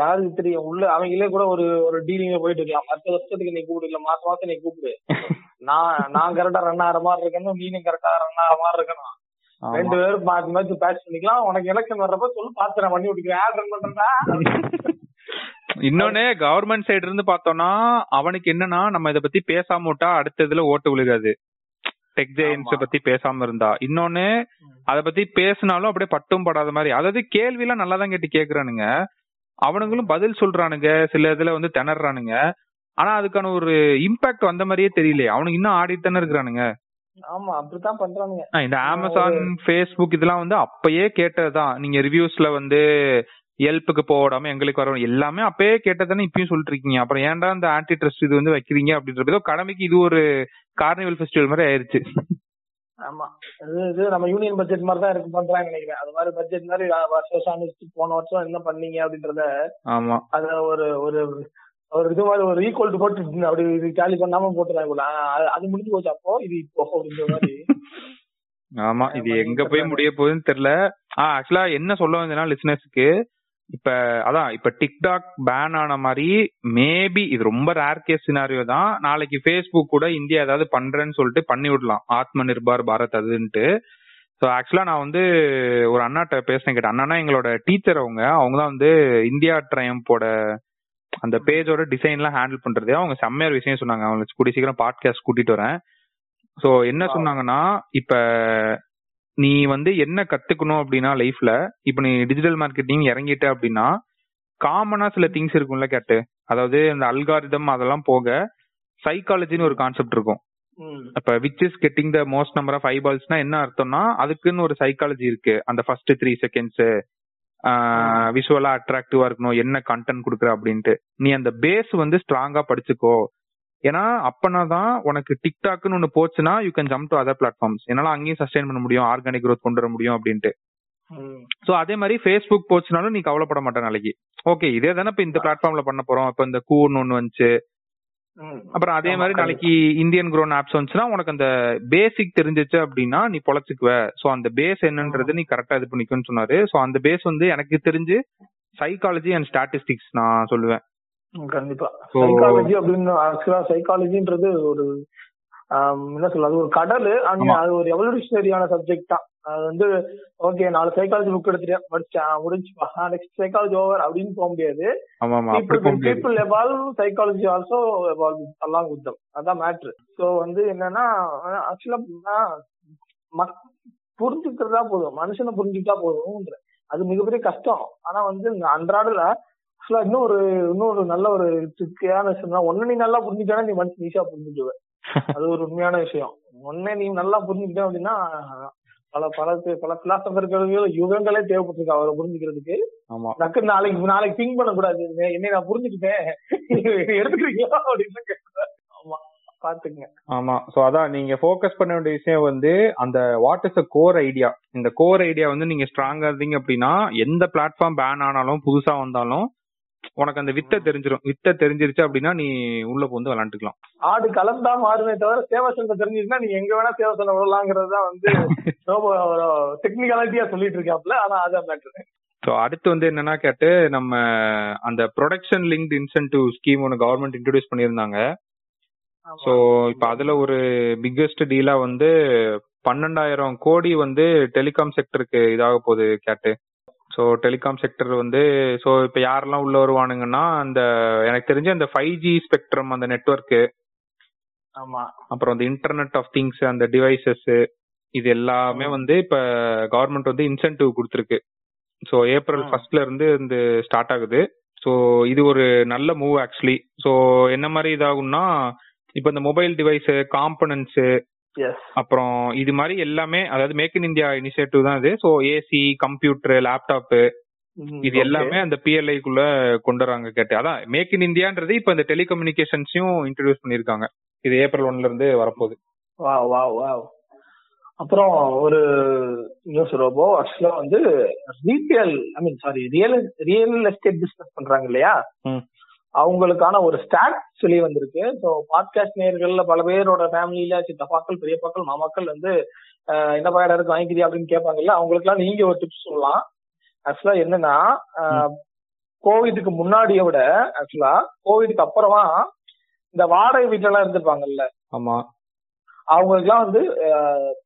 [SPEAKER 2] யாருக்கு தெரியும். உள்ள அவங்களே கூட ஒரு ஒரு டீலிங்க போயிட்டு இருக்கலாம். அடுத்த வருஷத்துக்கு நீ கூப்பிடு இல்ல மாசம் மாசம் நீ கூப்பிடு. நான் நான் கரெக்டா ரன் ஆகிற மாதிரி இருக்கணும் நீனும் கரெக்டா ரன் ஆகிற மாதிரி இருக்கணும். ரெண்டு பேரும் மாத்தி மாத்தி பேட்ச் பண்ணிக்கலாம். உனக்கு எலெக்ஷன் வர்றப்ப சொல்லு பாத்து நான் பண்ணி விட்டுக்கிறேன். ஆட் ரன் பண்றேன்டா
[SPEAKER 3] இன்னொன்னு கவர்மெண்ட் சைடு இருந்து பார்த்தோம்னா அவனுக்கு என்னன்னா நம்ம இத பத்தி பேசாம விட்டா அடுத்த இதுல ஓட்டு விழுகாது. Tech giants. பத்தி பேசாம இருந்தா. இன்னொன்னு அத பத்தி பேசினாலும் அப்படியே பட்டும் படாத மாதிரி. அதாவது கேள்வி எல்லாம் நல்லா தான் கேட்டு கேக்குறானுங்க. அவனுங்களும் பதில் சொல்றானுங்க. சில இதுல வந்து திணறானுங்க. ஆனா அதுக்கான ஒரு இம்பாக்ட் வந்த மாதிரியே தெரியலையே. அவனுக்கு இன்னும் ஆடிட்டு தானே இருக்கிறானுங்க.
[SPEAKER 2] ஆமா அப்படித்தான் பண்றானுங்க.
[SPEAKER 3] இந்த அமேசான் ஃபேஸ்புக் இதெல்லாம் வந்து அப்பயே கேட்டதுதான். நீங்க ரிவ்யூஸ்ல வந்து ஹெல்ப்புக்கு போடாம எங்களுக்கு வர எல்லாமே அப்பயே கேட்டதானே இப்பயும் சொல்லிட்டு இருக்கீங்க. அப்புறம் ஏன்டா இந்த ஆன்டி ட்ரஸ்ட் இது வந்து வைக்கிறீங்க அப்படின்றது கடமைக்கு இது ஒரு கார்னிவல் ஃபெஸ்டிவல் மாதிரி ஆயிருச்சு.
[SPEAKER 2] ஆமா. இது நம்ம யூனியன் பட்ஜெட் மாதிரி தான் இருக்கு பண்றாங்க நினைக்கிறேன். அது மாதிரி பட்ஜெட் மாதிரி வருஷம் வருஷம் போன வருஷம் என்ன பண்ணீங்க அப்படின்றத
[SPEAKER 3] ஆமா.
[SPEAKER 2] அத ஒரு ஒரு ஒரு இது மாதிரி ஒரு ஈக்குவல் போட்டு அப்படி இது டேலி பண்ணாம போட்டுறாங்க அது- முடிஞ்சு போச்சு அப்போ இது இப்போ அப்படின்ற மாதிரி.
[SPEAKER 3] ஆமா. இது எங்க போய். முடிய போகுதுன்னு தெரியல. ஆக்சுவலா என்ன சொல்ல வந்தேன்னா லிசனர்ஸ்க்கு இப்ப அதான் இப்ப டிக்டாக் பேன் ஆன மாதிரி மேபி இது ரொம்ப ரேர் கேஸ் சினாரியோ தான். நாளைக்கு ஃபேஸ்புக் கூட இந்தியா ஏதாவது பண்றேன்னு சொல்லிட்டு பண்ணி விடலாம். ஆத்ம நிர்பார் பாரத் அதுன்ட்டு. ஸோ ஆக்சுவலா நான் வந்து ஒரு அண்ணாட்ட பேசினேன் கேட்டேன். அண்ணா எங்களோட டீச்சர் அவங்க. அவங்க தான் வந்து இந்தியா ட்ரையம்போட அந்த பேஜோட டிசைன்லாம் ஹேண்டில் பண்றது. அவங்க செம்மையா ஒரு விஷயம் சொன்னாங்க. அவங்க கூடிய சீக்கிரம் பாட்காஸ்ட் கூட்டிட்டு வரேன். ஸோ என்ன. சொன்னாங்கன்னா இப்ப நீ வந்து என்ன கத்துக்கணும் அப்படின்னா லைஃப்ல இப்ப நீ டிஜிட்டல் மார்க்கெட்டிங் இறங்கிட்ட அப்படின்னா காமனா சில திங்ஸ் இருக்கும்ல கேட்டு. அதாவது இந்த அல்காரிதம் அதெல்லாம் போக சைக்காலஜின்னு ஒரு கான்செப்ட் இருக்கும்.
[SPEAKER 2] ம்.
[SPEAKER 3] அப்ப which is getting the most number of ஐபால்ஸ்னா என்ன அர்த்தம்னா அதுக்குன்னு ஒரு சைக்காலஜி இருக்கு. அந்த ஃபர்ஸ்ட் த்ரீ செகண்ட்ஸ் விஷுவலா அட்ராக்டிவா இருக்கணும் என்ன கண்டென்ட் கொடுக்குற அப்படின்ட்டு. நீ அந்த பேஸ் வந்து ஸ்ட்ராங்கா படிச்சுக்கோ. ஏன்னா அப்பனா தான் உனக்கு டிக்டாக்னு ஒன்னு போச்சுன்னா you can jump to other platforms என்னால அங்கேயும் சஸ்டைன் பண்ண முடியும் ஆர்கானிக் growth கொண்டு வர முடியும் அப்படின்ட்டு. சோ அதே மாதிரி ஃபேஸ்புக் போச்சுனாலும் நீ கவலைப்பட மாட்ட நாளைக்கு. ஓகே இதே தானே இப்ப இந்த பிளாட்ஃபார்ம்ல பண்ண போறோம். இப்ப இந்த கூர்னு ஒன்னு வந்துச்சு. அப்புறம் அதே மாதிரி. நாளைக்கு இந்தியன் க்ரோன் ஆப்ஸ் வந்துச்சுன்னா உனக்கு அந்த பேசிக் தெரிஞ்சிச்சு அப்படின்னா நீ பொழைச்சுக்குவ. சோ அந்த பேஸ் என்னன்றது நீ கரெக்டா இது பண்ணிக்கணும்னு சொன்னாரு. சோ அந்த பேஸ் வந்து எனக்கு தெரிஞ்சு சைக்காலஜி அண்ட் ஸ்டாட்டிஸ்டிக்ஸ் நான் சொல்லுவேன்.
[SPEAKER 2] கண்டிப்பா. சைக்காலஜி அப்படின்னு ஆக்சுவலா சைக்காலஜின்றது ஒரு என்ன சொல்ல அது ஒரு கடல். அது ஒரு எவல்யூஷனரியான சப்ஜெக்ட் தான். அது வந்து ஓகே நாலு சைக்காலஜி புக் எடுத்துட்டேன் படிச்சேன் முடிஞ்சுப்பா. நெக்ஸ்ட் சைக்காலஜி ஓவர் அப்படின்னு போக முடியாது. People evolve psychology also evolve along with அதான் மேட்ரு சோ வந்து என்னன்னா ஆக்சுவலா புரிஞ்சுக்கிறதா போதும். மனுஷனை புரிஞ்சுக்கிட்டா போதும்ன்ற. அது மிகப்பெரிய கஷ்டம். ஆனா வந்து அன்றாடல ஆக்சுவலா இன்னும் ஒரு இன்னும் ஒரு நல்ல ஒரு ட்ரிக்கியான விஷயம் ஒன்னு நீ நல்லா புரிஞ்சுக்கிட்டா நீ மனுஷன் ஈஸியா புரிஞ்சுக்குவ அது ஒரு உண்மையான விஷயம். ஒன்னே நீ நல்லா புரிஞ்சுக்கிட்ட அப்படின்னா பல பல பல பிலாசபர்கள் யுகங்களே தேவைப்பட்டிருக்கு அவரை புரிஞ்சுக்கிறதுக்கு. டக்கு நாளைக்கு நாளைக்கு திங்க் பண்ண கூடாது என்ன நான் புரிஞ்சுக்கிட்டேன். எடுத்துக்கிறீங்களா அப்படின்னு. ஆமா பாத்துங்க
[SPEAKER 3] ஆமா. சோ அதான் நீங்க ஃபோக்கஸ் பண்ண வேண்டிய விஷயம் வந்து அந்த what is a core idea இந்த கோர் ஐடியா வந்து நீங்க ஸ்ட்ராங்கா இருந்தீங்க அப்படின்னா எந்த பிளாட்ஃபார்ம் பேன் ஆனாலும் புதுசா வந்தாலும் உனக்கு அந்த வித்தை தெரிஞ்சிரும். வித்தை தெரிஞ்சிருச்சு அப்படின்னா நீ உள்ள வந்து விளாண்டுக்கலாம்
[SPEAKER 2] ஆடு கலந்தா மாறுமே தவிர சேவை செல்வ தெரிஞ்சுச்சுன்னா நீங்க எங்க வேணா சேவை செல்ல விடலாங்கிறது தான் வந்து டெக்னிக்காலிட்டியா சொல்லிட்டு இருக்காப்ல ஆனா அதான் மேட்ரு
[SPEAKER 3] ஸோ அடுத்து வந்து என்னன்னா கேட்டு நம்ம அந்த ப்ரொடக்ஷன் லிங்க்டு இன்சென்டிவ் ஸ்கீம் ஒன்று கவர்மெண்ட் இன்ட்ரடியூஸ் பண்ணியிருந்தாங்க. ஸோ இப்போ அதுல ஒரு பிக்கெஸ்ட் டீலா வந்து பன்னெண்டாயிரம் கோடி வந்து டெலிகாம் செக்டருக்கு இதாக போகுது கேட்டு. ஸோ டெலிகாம் செக்டர் வந்து ஸோ இப்போ யாரெல்லாம் உள்ள வருவானுங்கன்னா அந்த எனக்கு தெரிஞ்ச அந்த ஃபைவ் ஜி ஸ்பெக்ட்ரம் அந்த நெட்ஒர்க்கு
[SPEAKER 2] ஆமா.
[SPEAKER 3] அப்புறம் அந்த இன்டர்நெட் ஆஃப் திங்ஸ் அந்த டிவைசஸ் இது எல்லாமே வந்து இப்ப கவர்மெண்ட் வந்து இன்சென்டிவ் கொடுத்துருக்கு. So April. ஃபர்ஸ்ட்ல இருந்து இந்த ஸ்டார்ட் ஆகுது. ஸோ இது ஒரு நல்ல மூவ் ஆக்சுவலி ஸோ என்ன மாதிரி இதாகும்னா இப்போ இந்த மொபைல் டிவைஸ் காம்பனன்ட்ஸ்
[SPEAKER 2] எஸ்
[SPEAKER 3] அப்புறம் இது மாதிரி எல்லாமே அதாவது மேக் இன் இந்தியா இனிஷியேட்டிவ் தான் இது. ஸோ ஏசி கம்ப்யூட்டர் லேப்டாப் இது எல்லாமே அந்த பிஎல்ஐக்குள்ள கொண்டு வராங்க கேட்டு. அதான் மேக் இன் இந்தியான்றது இப்ப இந்த டெலிகம்யூனிகேஷன்ஸையும் இன்ட்ரடியூஸ் பண்ணிருக்காங்க இது ஏப்ரல் ஒன்ல இருந்து வரப்போகுது.
[SPEAKER 2] வா வா வா அப்புறம் ஒரு நியூஸ் ரோபோ ஆக்சுவலா வந்து retail I mean sorry real real estate business பண்றாங்க இல்லையா. அவங்களுக்கான ஒரு ஸ்டாட் சொல்லி வந்திருக்கு. ஸோ பாட்காஸ்ட் நேயர்கள்ல பல பேரோட ஃபேமிலியில சித்தப்பாக்கள் பெரியப்பாக்கள் மாமாக்கள் வந்து அஹ், என்ன பாடம் இருக்கு வாங்கிக்கிறியா அப்படின்னு கேட்பாங்கல்ல? அவங்களுக்குலாம் நீங்க ஒரு டிப்ஸ் சொல்லலாம். ஆக்சுவலா என்னன்னா கோவிடுக்கு முன்னாடியை விட ஆக்சுவலா கோவிடுக்கு அப்புறமா இந்த வாடகை வீட்டுல இருந்திருப்பாங்கல்ல?
[SPEAKER 3] ஆமா.
[SPEAKER 2] அவங்களுக்குலாம் வந்து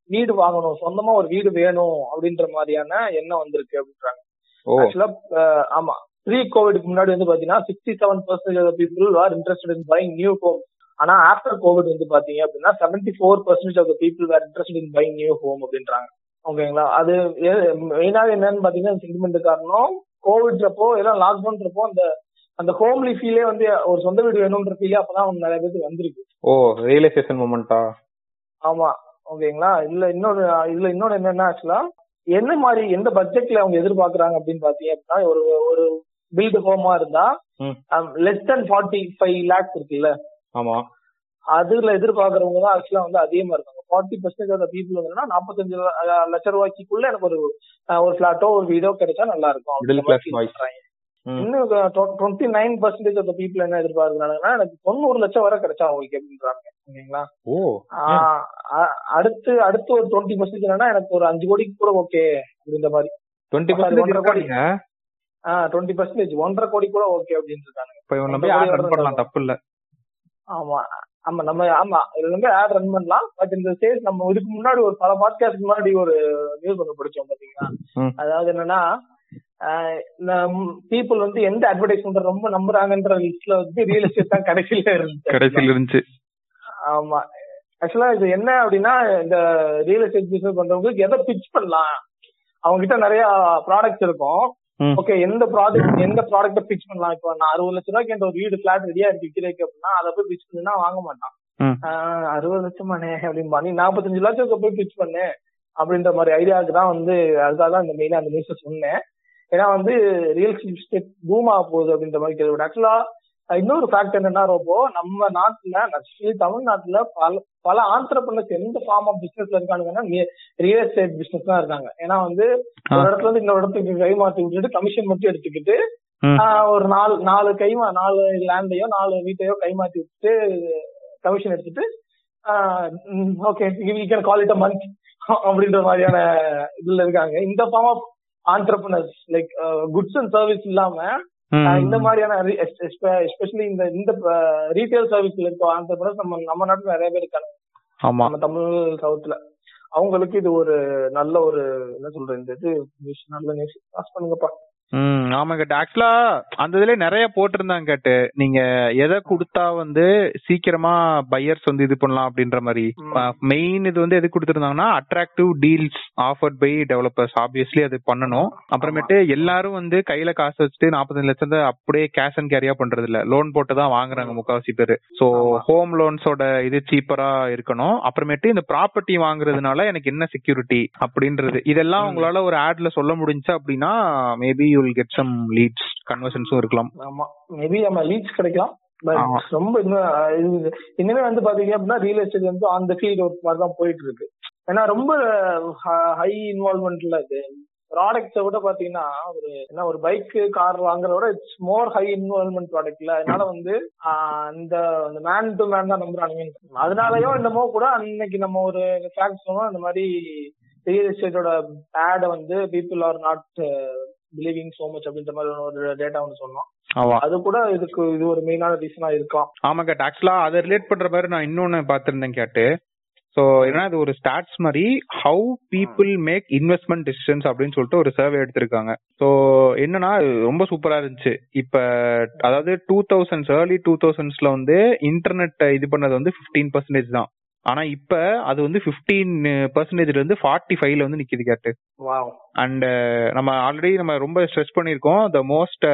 [SPEAKER 2] வீடு வாங்கணும் சொந்தமா ஒரு வீடு வேணும் அப்படின்ற மாதிரியான எண்ணம் வந்திருக்கு அப்படின்றாங்க. ஆக்சுவலா ஆமா. ப்ரீ கோவிட்க்கு முன்னாடி வந்து பாத்தீங்கன்னா sixty seven percentage people are interested in buying new home ஆனா ஆஃப்டர் கோவிட் வந்து பாத்தீங்க அப்படின்னா seventy four percentage of people are interested in buying new home அப்படின்றாங்க. ஓகேங்களா? அது மெயினாக என்னன்னு பாத்தீங்கன்னா சென்டிமெண்ட் காரணம் கோவிட்றப்போ எல்லாம் லாக்டவுன்றப்போ அந்த அந்த ஹோம்லி ஃபீலே வந்து ஒரு சொந்த வீடு வேணும்ன்ற ஃபீலே அப்பதான் நிறைய பேருக்கு வந்திருக்கு.
[SPEAKER 3] ஓ ரியலைசேஷன் மூமெண்டா
[SPEAKER 2] ஆமா. ஓகேங்களா? இல்ல இன்னொரு இதுல இன்னொன்னு என்னன்னா ஆக்சுவலா என்ன மாதிரி எந்த பட்ஜெட்ல அவங்க எதிர்பார்க்கறாங்க அப்படின்னு பாத்தீங்க அப்படின்னா ஒரு ஒரு பில்டு ஹோமா இருந்தா. Less than forty five lakhs இருக்குல்ல?
[SPEAKER 3] ஆமா.
[SPEAKER 2] அதுல எதிர்பார்க்கறவங்க தான் ஆக்சுவலா வந்து அதிகமா இருக்காங்க. ஃபார்ட்டி பர்சன்டேஜ் ஆஃப் பீப்புள் வந்து நாற்பத்தஞ்சு லட்ச ரூபாய்க்குள்ள எனக்கு ஒரு ஒரு பிளாட்டோ ஒரு வீடோ கிடைச்சா நல்லா இருக்கும். இன்னும் twenty nine percentage of people என்ன எதிர்பார்க்கறாங்கன்னா எனக்கு தொண்ணூறு லட்சம் வரை கிடைச்சா ஓகே அப்படின்றாங்க. ஓகேங்களா? அடுத்து அடுத்து ஒரு டுவெண்ட்டி பர்சன்ட் என்னன்னா எனக்கு ஒரு அஞ்சு கோடிக்கு கூட ஓகே அப்படின்ற மாதிரி.
[SPEAKER 3] டுவெண்ட்டி பர்சன்டேஜ்
[SPEAKER 2] டுவெண்ட்டி பர்சன்டேஜ் ஒன்றரை கோடி கூட ஓகே அப்படின்னு இருக்காங்க
[SPEAKER 3] இப்ப இவன் போய் ஆட் ரன் பண்ணலாம் தப்பு இல்ல.
[SPEAKER 2] ஆமா ஆமா நம்ம ஆமா இதுல இருந்து ஆட் ரன் பண்ணலாம் பட் இந்த சேல்ஸ் நம்ம இதுக்கு முன்னாடி ஒரு பல பாட்காஸ்ட் முன்னாடி ஒரு நியூஸ் ஒன்று படிச்சோம் பாத்தீங்களா?
[SPEAKER 3] ம்.
[SPEAKER 2] அதாவது என்னன்னா பீப்புள் வந்து எந்த அட்வர்டைஸ்மெண்ட் ரொம்ப நம்புறாங்கன்ற லிஸ்ட்ல வந்து ரியல் எஸ்டேட் தான் கடைசியில இருந்துச்சு.
[SPEAKER 3] கடைசியில இருந்துச்சு.
[SPEAKER 2] ஆமா. ஆக்சுவலா இது என்ன அப்படின்னா இந்த ரியல் எஸ்டேட் பிசினஸ் பண்றவங்களுக்கு எதை பிச் பண்ணலாம்? அவங்க கிட்ட நிறைய ப்ராடக்ட்ஸ் இருக்கும். ஓகே எந்த ப்ராடக்ட் எந்த ப்ராடக்ட்ட பிச் பண்ணலாம்? இப்போ நான் அறுபது லட்ச ரூபாய்க்கு என்ற ஒரு வீடு பிளாட் ரெடியா இருக்கு விற்கிறதுக்கு அப்படின்னா அதை போய் பிச் பண்ணா வாங்க மாட்டான். அறுபது லட்சமானே அப்படின்பா நீ நாற்பத்தஞ்சு லட்சத்துக்கு போய் பிச் பண்ணு அப்படின்ற மாதிரி ஐடியாவுக்கு தான் வந்து அதுக்காக தான் இந்த மெயினா அந்த நியூஸை சொன்னேன். ஏன்னா வந்து ரியல் எஸ்டேட் பூம் ஆக போகுது அப்படின்ற மாதிரி கேள்வி. ஆக்சுவலா இன்னொரு ஃபேக்ட் என்னன்னா ரொம்ப நம்ம நாட்டுல ஆக்சுவலி தமிழ்நாட்டுல பல பல ஆண்டர்பிரினர்ஸ் எந்த ஃபார்ம் ஆஃப் பிசினஸ்ல இருக்காங்கன்னா ரியல் எஸ்டேட் பிசினஸ் தான் இருக்காங்க. ஏன்னா வந்து. ஒரு இடத்துல இருந்து இன்னொரு இடத்துக்கு கை மாத்தி விட்டுட்டு கமிஷன் மட்டும் எடுத்துக்கிட்டு ஒரு நாலு நாலு கைமா நாலு லேண்டையோ நாலு வீட்டையோ கை மாத்தி விட்டுட்டு கமிஷன் எடுத்துட்டு okay we can call it a month அப்படின்ற மாதிரியான இதுல இருக்காங்க. இந்த form of entrepreneurs like goods and service இல்லாம இந்த மாதிரியான எஸ்பெஷலி இந்த இந்த ரீட்டைல் சர்வீஸ்ல இருக்க ஆண்டர்பிரினர்ஸ் நம்ம நம்ம நாட்டுல நிறைய பேர் இருக்காங்க.
[SPEAKER 3] ஆமா.
[SPEAKER 2] நம்ம தமிழ் சவுத்துல அவங்களுக்கு இது ஒரு நல்ல ஒரு என்ன சொல்றது இந்த இது நல்ல நியூஸ் பாஸ் பண்ணுங்கப்பா.
[SPEAKER 3] ம் ஆமா கேட்டு. ஆக்சுவலா அந்த இதுல நிறைய போட்டிருந்தாங்க கேட்டு. நீங்க எதை கொடுத்தா வந்து சீக்கிரமா பையர்ஸ் வந்து இது பண்ணலாம் அப்படின்ற மாதிரி. மெயின் இது வந்து எது கொடுத்திருந்தாங்கன்னா attractive deals offered by developers obviously அது பண்ணணும். அப்புறமேட்டு எல்லாரும் வந்து கையில காசு வச்சுட்டு நாற்பத்தஞ்சு லட்சத்தை அப்படியே கேஷ் அண்ட் கேரியா பண்றது இல்ல லோன் போட்டு தான் வாங்குறாங்க முக்காவாசி பேர். சோ. ஹோம் லோன்ஸோட இது சீப்பரா இருக்கணும். அப்புறமேட்டு இந்த ப்ராப்பர்ட்டி வாங்குறதுனால எனக்கு என்ன செக்யூரிட்டி அப்படின்றது. இதெல்லாம். உங்களால ஒரு ஆட்ல சொல்ல முடிஞ்சு அப்படின்னா maybe you will get some leads கன்வர்ஷன்ஸும் இருக்கலாம்.
[SPEAKER 2] ஆமா மேபி நம்ம லீட்ஸ் கிடைக்கலாம். ரொம்ப இனிமே வந்து பாத்தீங்க அப்படின்னா ரியல் எஸ்டேட் வந்து அந்த ஃபீல்ட் ஒர்க் மாதிரி தான் போயிட்டு இருக்கு. ஏன்னா ரொம்ப ஹை இன்வால்மெண்ட்ல இது. ப்ராடக்ட்ஸை விட பாத்தீங்கன்னா ஒரு என்ன ஒரு பைக் கார் வாங்குறத விட இட்ஸ் மோர் ஹை இன்வால்மெண்ட் ப்ராடக்ட்ல அதனால வந்து ஆஹ், இந்த மேன் டு மேன் தான் நம்புறானுங்க அதனாலயோ என்னமோ கூட அன்னைக்கு நம்ம ஒரு ஃபேக்ட் சொன்னோம் இந்த மாதிரி ரியல் எஸ்டேட்டோட ஆட வந்து people are not believing so much அப்படின்ற மாதிரி ஒரு டேட்டா ஒன்று சொன்னோம். அது கூட இதுக்கு இது ஒரு மெயினான ரீசனா இருக்கலாம்
[SPEAKER 3] ஆமா கேட் ஆக்சுவலா அதை ரிலேட் பண்ற மாதிரி நான் இன்னொன்னு பாத்திருந்தேன் கேட்டு. சோ ஏன்னா இது ஒரு ஸ்டாட்ஸ் மாதிரி how people make investment decisions அப்படின்னு சொல்லிட்டு ஒரு சர்வே எடுத்திருக்காங்க. சோ என்னன்னா ரொம்ப சூப்பரா இருந்துச்சு. இப்ப அதாவது டூ தௌசண்ட்ஸ் ஏர்லி டூ தௌசண்ட்ஸ்ல வந்து இன்டர்நெட் இது பண்ணது வந்து 15% பர்சன்டேஜ் தான். ஆனா இப்ப அது வந்து 15% பர்சன்டேஜ்ல இருந்து ஃபார்ட்டி ஃபைவ்ல வந்து நிக்குது கேட்டு. அண்ட் நம்ம ஆல்ரெடி நம்ம ரொம்ப ஸ்ட்ரெஸ் பண்ணிருக்கோம் the most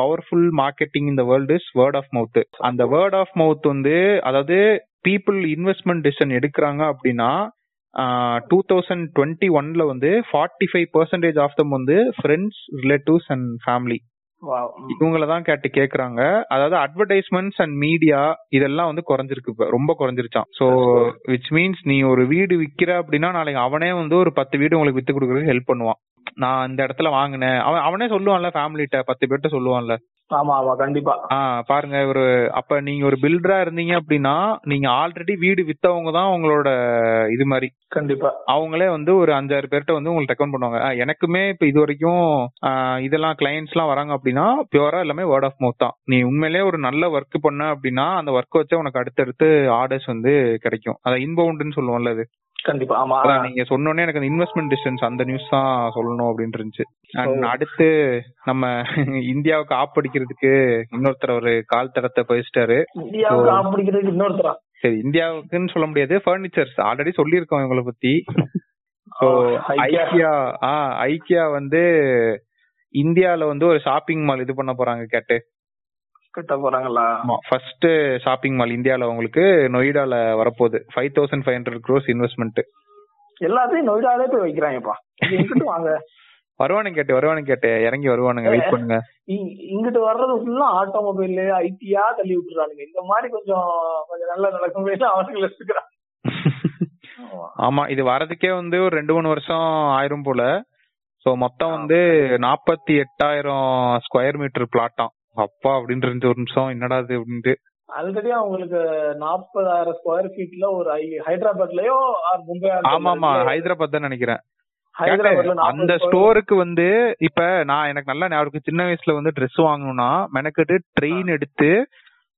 [SPEAKER 3] powerful marketing in the world is word of mouth அந்த வேர்ட் ஆஃப் மவுத் வந்து அதாவது பீப்புள் இன்வெஸ்ட்மெண்ட் டிசிஷன் எடுக்கிறாங்க அப்படின்னா டூ தௌசண்ட் டுவெண்ட்டி ஒன்ல வந்து forty five percentage of them வந்து friends relatives and family
[SPEAKER 2] Wow. ம்.
[SPEAKER 3] இவங்கள தான் கேட்டு கேக்குறாங்க. அதாவது அட்வர்டைஸ்மெண்ட்ஸ் அண்ட் மீடியா இதெல்லாம் வந்து குறைஞ்சிருக்கு இப்ப. ரொம்ப குறைஞ்சிருச்சான் சோ விச் மீன்ஸ் நீ ஒரு வீடு விக்கிற அப்படின்னா நாளைக்கு அவனே வந்து ஒரு பத்து வீடு உங்களுக்கு வித்து கொடுக்கறதுக்கு ஹெல்ப் பண்ணுவான். நான் இந்த இடத்துல வாங்கினேன். அவன் அவனே சொல்லுவான்ல ஃபேமிலிட்ட பத்து பேர்ட்ட சொல்லுவான்ல.
[SPEAKER 2] ஆமா ஆமா கண்டிப்பா.
[SPEAKER 3] ஆ பாருங்க ஒரு அப்ப நீங்க ஒரு பில்டரா இருந்தீங்க அப்படின்னா நீங்க ஆல்ரெடி வீடு வித்தவங்க தான் உங்களோட இது மாதிரி.
[SPEAKER 2] கண்டிப்பா.
[SPEAKER 3] அவங்களே வந்து ஒரு அஞ்சாறு பேர்ட்ட வந்து உங்களுக்கு ரெக்கமெண்ட் பண்ணுவாங்க. எனக்குமே இப்ப இது வரைக்கும் இதெல்லாம் கிளைண்ட்ஸ் எல்லாம் வராங்க அப்படின்னா பியூரா எல்லாமே வேர்ட் ஆஃப் மவுத் தான். நீ உண்மையிலேயே ஒரு நல்ல ஒர்க் பண்ண அப்படின்னா அந்த ஒர்க் வச்சு உனக்கு அடுத்தடுத்து ஆர்டர்ஸ் வந்து கிடைக்கும். அதான் இன்பவுண்ட்னு சொல்லுவோம்ல அது.
[SPEAKER 2] கண்டிப்பா ஆமா.
[SPEAKER 3] நீங்க சொன்னோடனே எனக்கு அந்த இன்வெஸ்ட்மெண்ட் டிஸ்டன்ஸ் அந்த நியூஸ் தான் சொல்லணும் அப்படின்னு இருந்துச்சு.
[SPEAKER 2] ஓ.
[SPEAKER 3] அடுத்து நம்ம (laughs) இந்தியாவுக்கு ஆப்படிக்கிறதுக்கு இன்னொருத்தர் ஒரு கால் தடத்தை பேசிட்டாரு
[SPEAKER 2] இந்தியாவுக்கு ஆப்பிடிக்கிறதுக்கு இன்னொருத்தரா?
[SPEAKER 3] சரி இந்தியாவுக்குன்னு சொல்ல முடியாது. ஃபர்னிச்சர்ஸ் ஆல்ரெடி சொல்லியிருக்கோம் இவங்கள பத்தி. So
[SPEAKER 2] IKEA.
[SPEAKER 3] ஐக்கியா ஆ ஐக்கியா வந்து இந்தியால வந்து ஒரு ஷாப்பிங் மால் இது பண்ண போறாங்க கேட்டு.
[SPEAKER 2] கட்ட போறாங்களா?
[SPEAKER 3] ஃபர்ஸ்ட் ஷாப்பிங் மால் இந்தியால உங்களுக்கு நொய்டால வரப்போகுது. Five thousand five hundred crores investment
[SPEAKER 2] எல்லாத்தையும் நொய்டாலே போய் வைக்கிறாங்கப்பா. இது இங்கிட்டு வாங்க. (laughs)
[SPEAKER 3] வருவானு கேட்டு வருவானு கேட்டு. இறங்கி வருவானுங்க வெயிட் பண்ணுங்க.
[SPEAKER 2] இங்கிட்டு வர்றது ஃபுல்லா ஆட்டோமொபைல் ஐடியா தள்ளி விட்டுறானுங்க. இந்த மாதிரி கொஞ்சம் கொஞ்சம் நல்ல நடக்கும் அவனுங்களை எடுத்துக்கிறாங்க. (laughs)
[SPEAKER 3] ஆமா இது வரதுக்கே வந்து ஒரு ரெண்டு மூணு வருஷம் ஆயிரும் போல. சோ மொத்தம் வந்து நாற்பத்தி எட்டாயிரம் ஸ்கொயர் மீட்டர் பிளாட்டாம் அப்பா அப்படின்னு இருந்துச்சு ஒரு நிமிஷம் என்னடா இது அப்படின்ட்டு.
[SPEAKER 2] ஆல்ரெடி அவங்களுக்கு நாற்பதாயிரம் ஸ்கொயர் ஃபீட்ல ஒரு ஹைதராபாத்லயோ மும்பை
[SPEAKER 3] ஆமா ஆமா. ஹைதராபாத் தான் நினைக்கிறேன். அந்த
[SPEAKER 2] 40 square-
[SPEAKER 3] ஸ்டோருக்கு வந்து இப்ப நான் எனக்கு நல்லா இருக்கு. சின்ன வயசுல வந்து Dress வாங்கணும்னா மெனக்கெட்டு ட்ரெயின் எடுத்து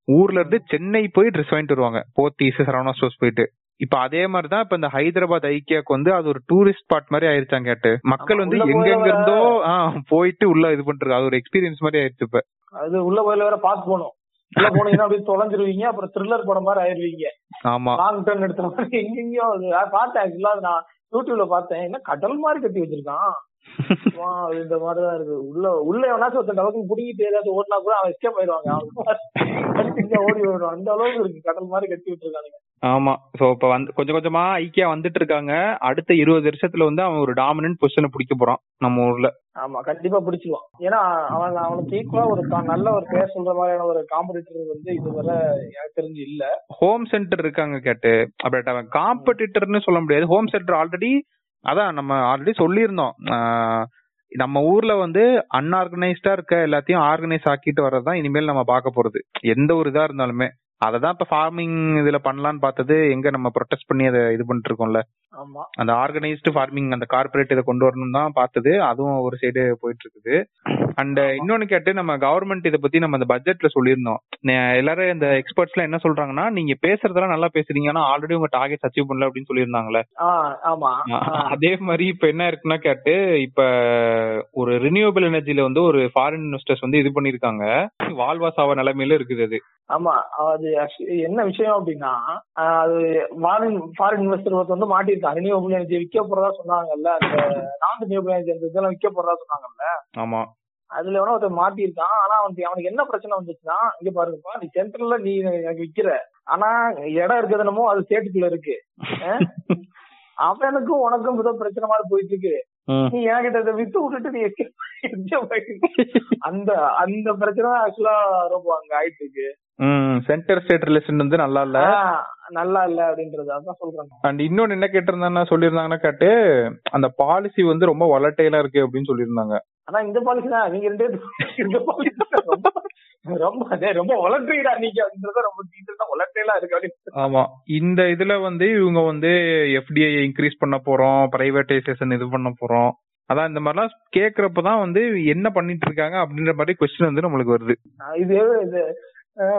[SPEAKER 3] ஊர்ல இருந்து சென்னை போய் Dress வாங்கிட்டு வருவாங்க. போத்தீஸ் சரவணா ஸ்டோர்ஸ் போயிட்டு. இப்ப அதே மாதிரிதான் இப்ப இந்த ஹைதராபாத் ஐக்கியாக்கு வந்து அது ஒரு டூரிஸ்ட் ஸ்பாட் மாதிரி ஆயிருச்சாங்க கேட்டு. மக்கள் வந்து எங்க எங்க இருந்தோ போயிட்டு உள்ள இது பண்றது அது ஒரு எக்ஸ்பீரியன்ஸ் மாதிரி ஆயிருச்சு இப்ப.
[SPEAKER 2] அது உள்ள போயில வேற பார்த்து போகணும். உள்ள போனீங்கன்னா அப்படியே தொலைஞ்சிருவீங்க அப்புறம் த்ரில்லர் படம் மாதிரி ஆயிருவீங்க.
[SPEAKER 3] ஆமா.
[SPEAKER 2] லாங் டர்ன் எடுத்த மாதிரி எங்கெங்கயோ பார்த்தேன் ஆக்சுவலா நான் யூடியூப்ல பார்த்தேன். என்ன கடல் மாதிரி கட்டி வச்சிருக்கான். இந்த மாதிரிதான் இருக்கு. உள்ள உள்ள எவனாச்சும் ஒருத்தன் டவக்கம் புடிங்கிட்டு ஏதாச்சும் ஓடினா கூட அவன் எஸ்கேப் ஆயிடுவாங்க. அவன் ஓடி போயிடுவான் அந்த அளவுக்கு இருக்கு. கடல் மாதிரி கட்டி விட்டுருக்கானுங்க.
[SPEAKER 3] ஆமா. சோ இப்ப வந்து கொஞ்சம் கொஞ்சமா ஐக்கியா வந்துட்டு இருக்காங்க அடுத்த இருபது வருஷத்துல வந்து அவன் ஒரு டாமினன்ட் பொசிஷனை பிடிக்க போறான் நம்ம ஊர்ல.
[SPEAKER 2] ஆமா. கண்டிப்பா பிடிச்சிருவான். ஏன்னா அவன் அவனுக்கு ஈக்குவலா ஒரு நல்ல ஒரு பேர் சொல்ற மாதிரியான ஒரு காம்படிட்டர் வந்து இதுவரை எனக்கு தெரிஞ்சு இல்ல.
[SPEAKER 3] ஹோம் சென்டர் இருக்காங்க கேட்டு. அப்படி அவன் காம்படிட்டர்னு சொல்ல முடியாது. ஹோம் சென்டர் ஆல்ரெடி அதான் நம்ம ஆல்ரெடி சொல்லியிருந்தோம். ஆஹ் நம்ம ஊர்ல வந்து அன்ஆர்கனைஸ்டா இருக்க எல்லாத்தையும் ஆர்கனைஸ் ஆக்கிட்டு வர்றதுதான் இனிமேல் நம்ம பார்க்க போறது. எந்த ஒரு இதா இருந்தாலுமே. அததான் இப்ப ஃபார்மிங் இதுல பண்ணலாம்னு பார்த்தது எங்க நம்ம ப்ரொடெஸ்ட் பண்ணி அதை இது பண்ணிட்டு இருக்கோம்ல. அந்த ஆர்கனைஸ்டு ஃபார்மிங் அந்த கார்பரேட் இதை கொண்டு வரணும் தான் பார்த்தது. அதுவும் ஒரு சைடு போயிட்டு இருக்குது அண்ட் இன்னொன்னு கேட்டு நம்ம கவர்மெண்ட் இதை பத்தி நம்ம அந்த பட்ஜெட்ல சொல்லியிருந்தோம். எல்லாரும் இந்த எக்ஸ்பர்ட்ஸ் எல்லாம் என்ன சொல்றாங்கன்னா நீங்க பேசுறதெல்லாம் நல்லா பேசுறீங்க. ஆனா ஆல்ரெடி உங்க டார்கெட் அச்சீவ் பண்ணல அப்படின்னு சொல்லியிருந்தாங்களே.
[SPEAKER 2] ஆமா.
[SPEAKER 3] அதே மாதிரி இப்ப என்ன இருக்குன்னா கேட்டு இப்ப ஒரு ரினியூவபிள் எனர்ஜில வந்து ஒரு ஃபாரின் இன்வெஸ்டர்ஸ் வந்து இது பண்ணிருக்காங்க வாழ்வா சாவ நிலைமையில இருக்குது அது.
[SPEAKER 2] ஆமா. அது என்ன விஷயம் அப்படின்னா அது ஃபாரின் ஃபாரின் இன்வெஸ்டர் ஒருத்தர் வந்து மாட்டிருக்கான் ரினியூவபிள் எனர்ஜி விற்க போறதா சொன்னாங்கல்ல அந்த நான் ரினியூவபிள் எனர்ஜி அந்த இதெல்லாம் விற்க போறதா சொன்னாங்கல்ல.
[SPEAKER 3] ஆமா.
[SPEAKER 2] அதுல எவனோ ஒருத்தர் மாட்டிருக்கான் ஆனா அவனுக்கு அவனுக்கு என்ன பிரச்சனை வந்துச்சுன்னா இங்க பாருங்கப்பா நீ சென்ட்ரல்ல நீ எனக்கு விக்கிற. ஆனா இடம் இருக்கிறது என்னமோ அது ஸ்டேட்டுக்குள்ள இருக்கு? அவனுக்கும் உனக்கும் ஏதோ பிரச்சனை மாதிரி போயிட்டு இருக்கு. நீ என்கிட்ட வித்து விட்டுட்டு நீ அந்த அந்த பிரச்சனை ஆக்சுவலா ரொம்ப அங்க ஆயிட்டு இருக்கு
[SPEAKER 3] சென்டர் ஸ்டேட் ரிலேஷன் வந்து நல்லா இல்ல?
[SPEAKER 2] நல்லா இல்ல அப்படின்றது அதான் சொல்றாங்க
[SPEAKER 3] அண்ட் இன்னொன்னு என்ன கேட்டிருந்தாங்கன்னா சொல்லியிருந்தாங்கன்னா கேட்டு அந்த பாலிசி வந்து ரொம்ப வளட்டைலா இருக்கு அப்படின்னு சொல்லியிருந்தாங்க.
[SPEAKER 2] ஆனா இந்த பாலிசி தான் நீங்க ரெண்டு (laughs) இந்த பாலிசி ரொம்ப ரொம்ப அதே ரொம்ப வளர்த்துறீடா நீங்க அப்படின்றத ரொம்ப டீட்டெயிலா வளர்த்தேலாம் இருக்கு
[SPEAKER 3] ஆமா. இந்த இதுல வந்து இவங்க வந்து எஃப்டிஐ இன்க்ரீஸ் பண்ண போறோம் பிரைவேடைசேஷன் இது பண்ண போறோம். அதான் இந்த மாதிரிலாம் கேக்குறப்பதான் வந்து என்ன பண்ணிட்டு இருக்காங்க அப்படின்ற மாதிரி கொஸ்டின் வந்து நம்மளுக்கு வருது.
[SPEAKER 2] இது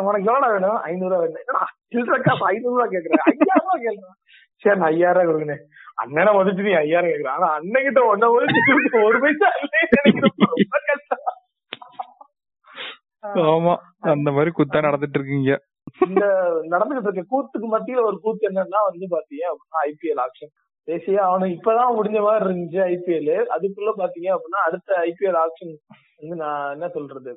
[SPEAKER 2] உனக்கு எவ்வளவு வேணும்? ஐநூறு ரூபா வேணும். என்னடா சில்லற காசு ஐநூறு ரூபா கேக்குறேன் ஐயாயிரம் ரூபா சரி நான் ஐயாயிரம் ரூபா கொடுங்க அண்ணனை மதிச்சு நீ ஐயாயிரம் கேக்குறேன் ஆனா அண்ணன் கிட்ட ஒன்ன ஒரு ஒரு பைசா
[SPEAKER 3] ஆமா அந்த மாதிரி குத்தா நடந்துட்டு இருக்கீங்க.
[SPEAKER 2] இந்த நடந்துகிட்டு இருக்க கூத்துக்கு மத்தியில ஒரு கூத்து என்னன்னா வந்து பாத்தீங்க அப்படின்னா ஐபிஎல் ஆக்ஷன் தேசிய அவனுக்கு இப்பதான் முடிஞ்ச மாதிரி இருந்துச்சு ஐபிஎல் அதுக்குள்ள பாத்தீங்க அப்படின்னா அடுத்த ஐபிஎல் ஆக்ஷன் வந்து நான் என்ன சொல்றது?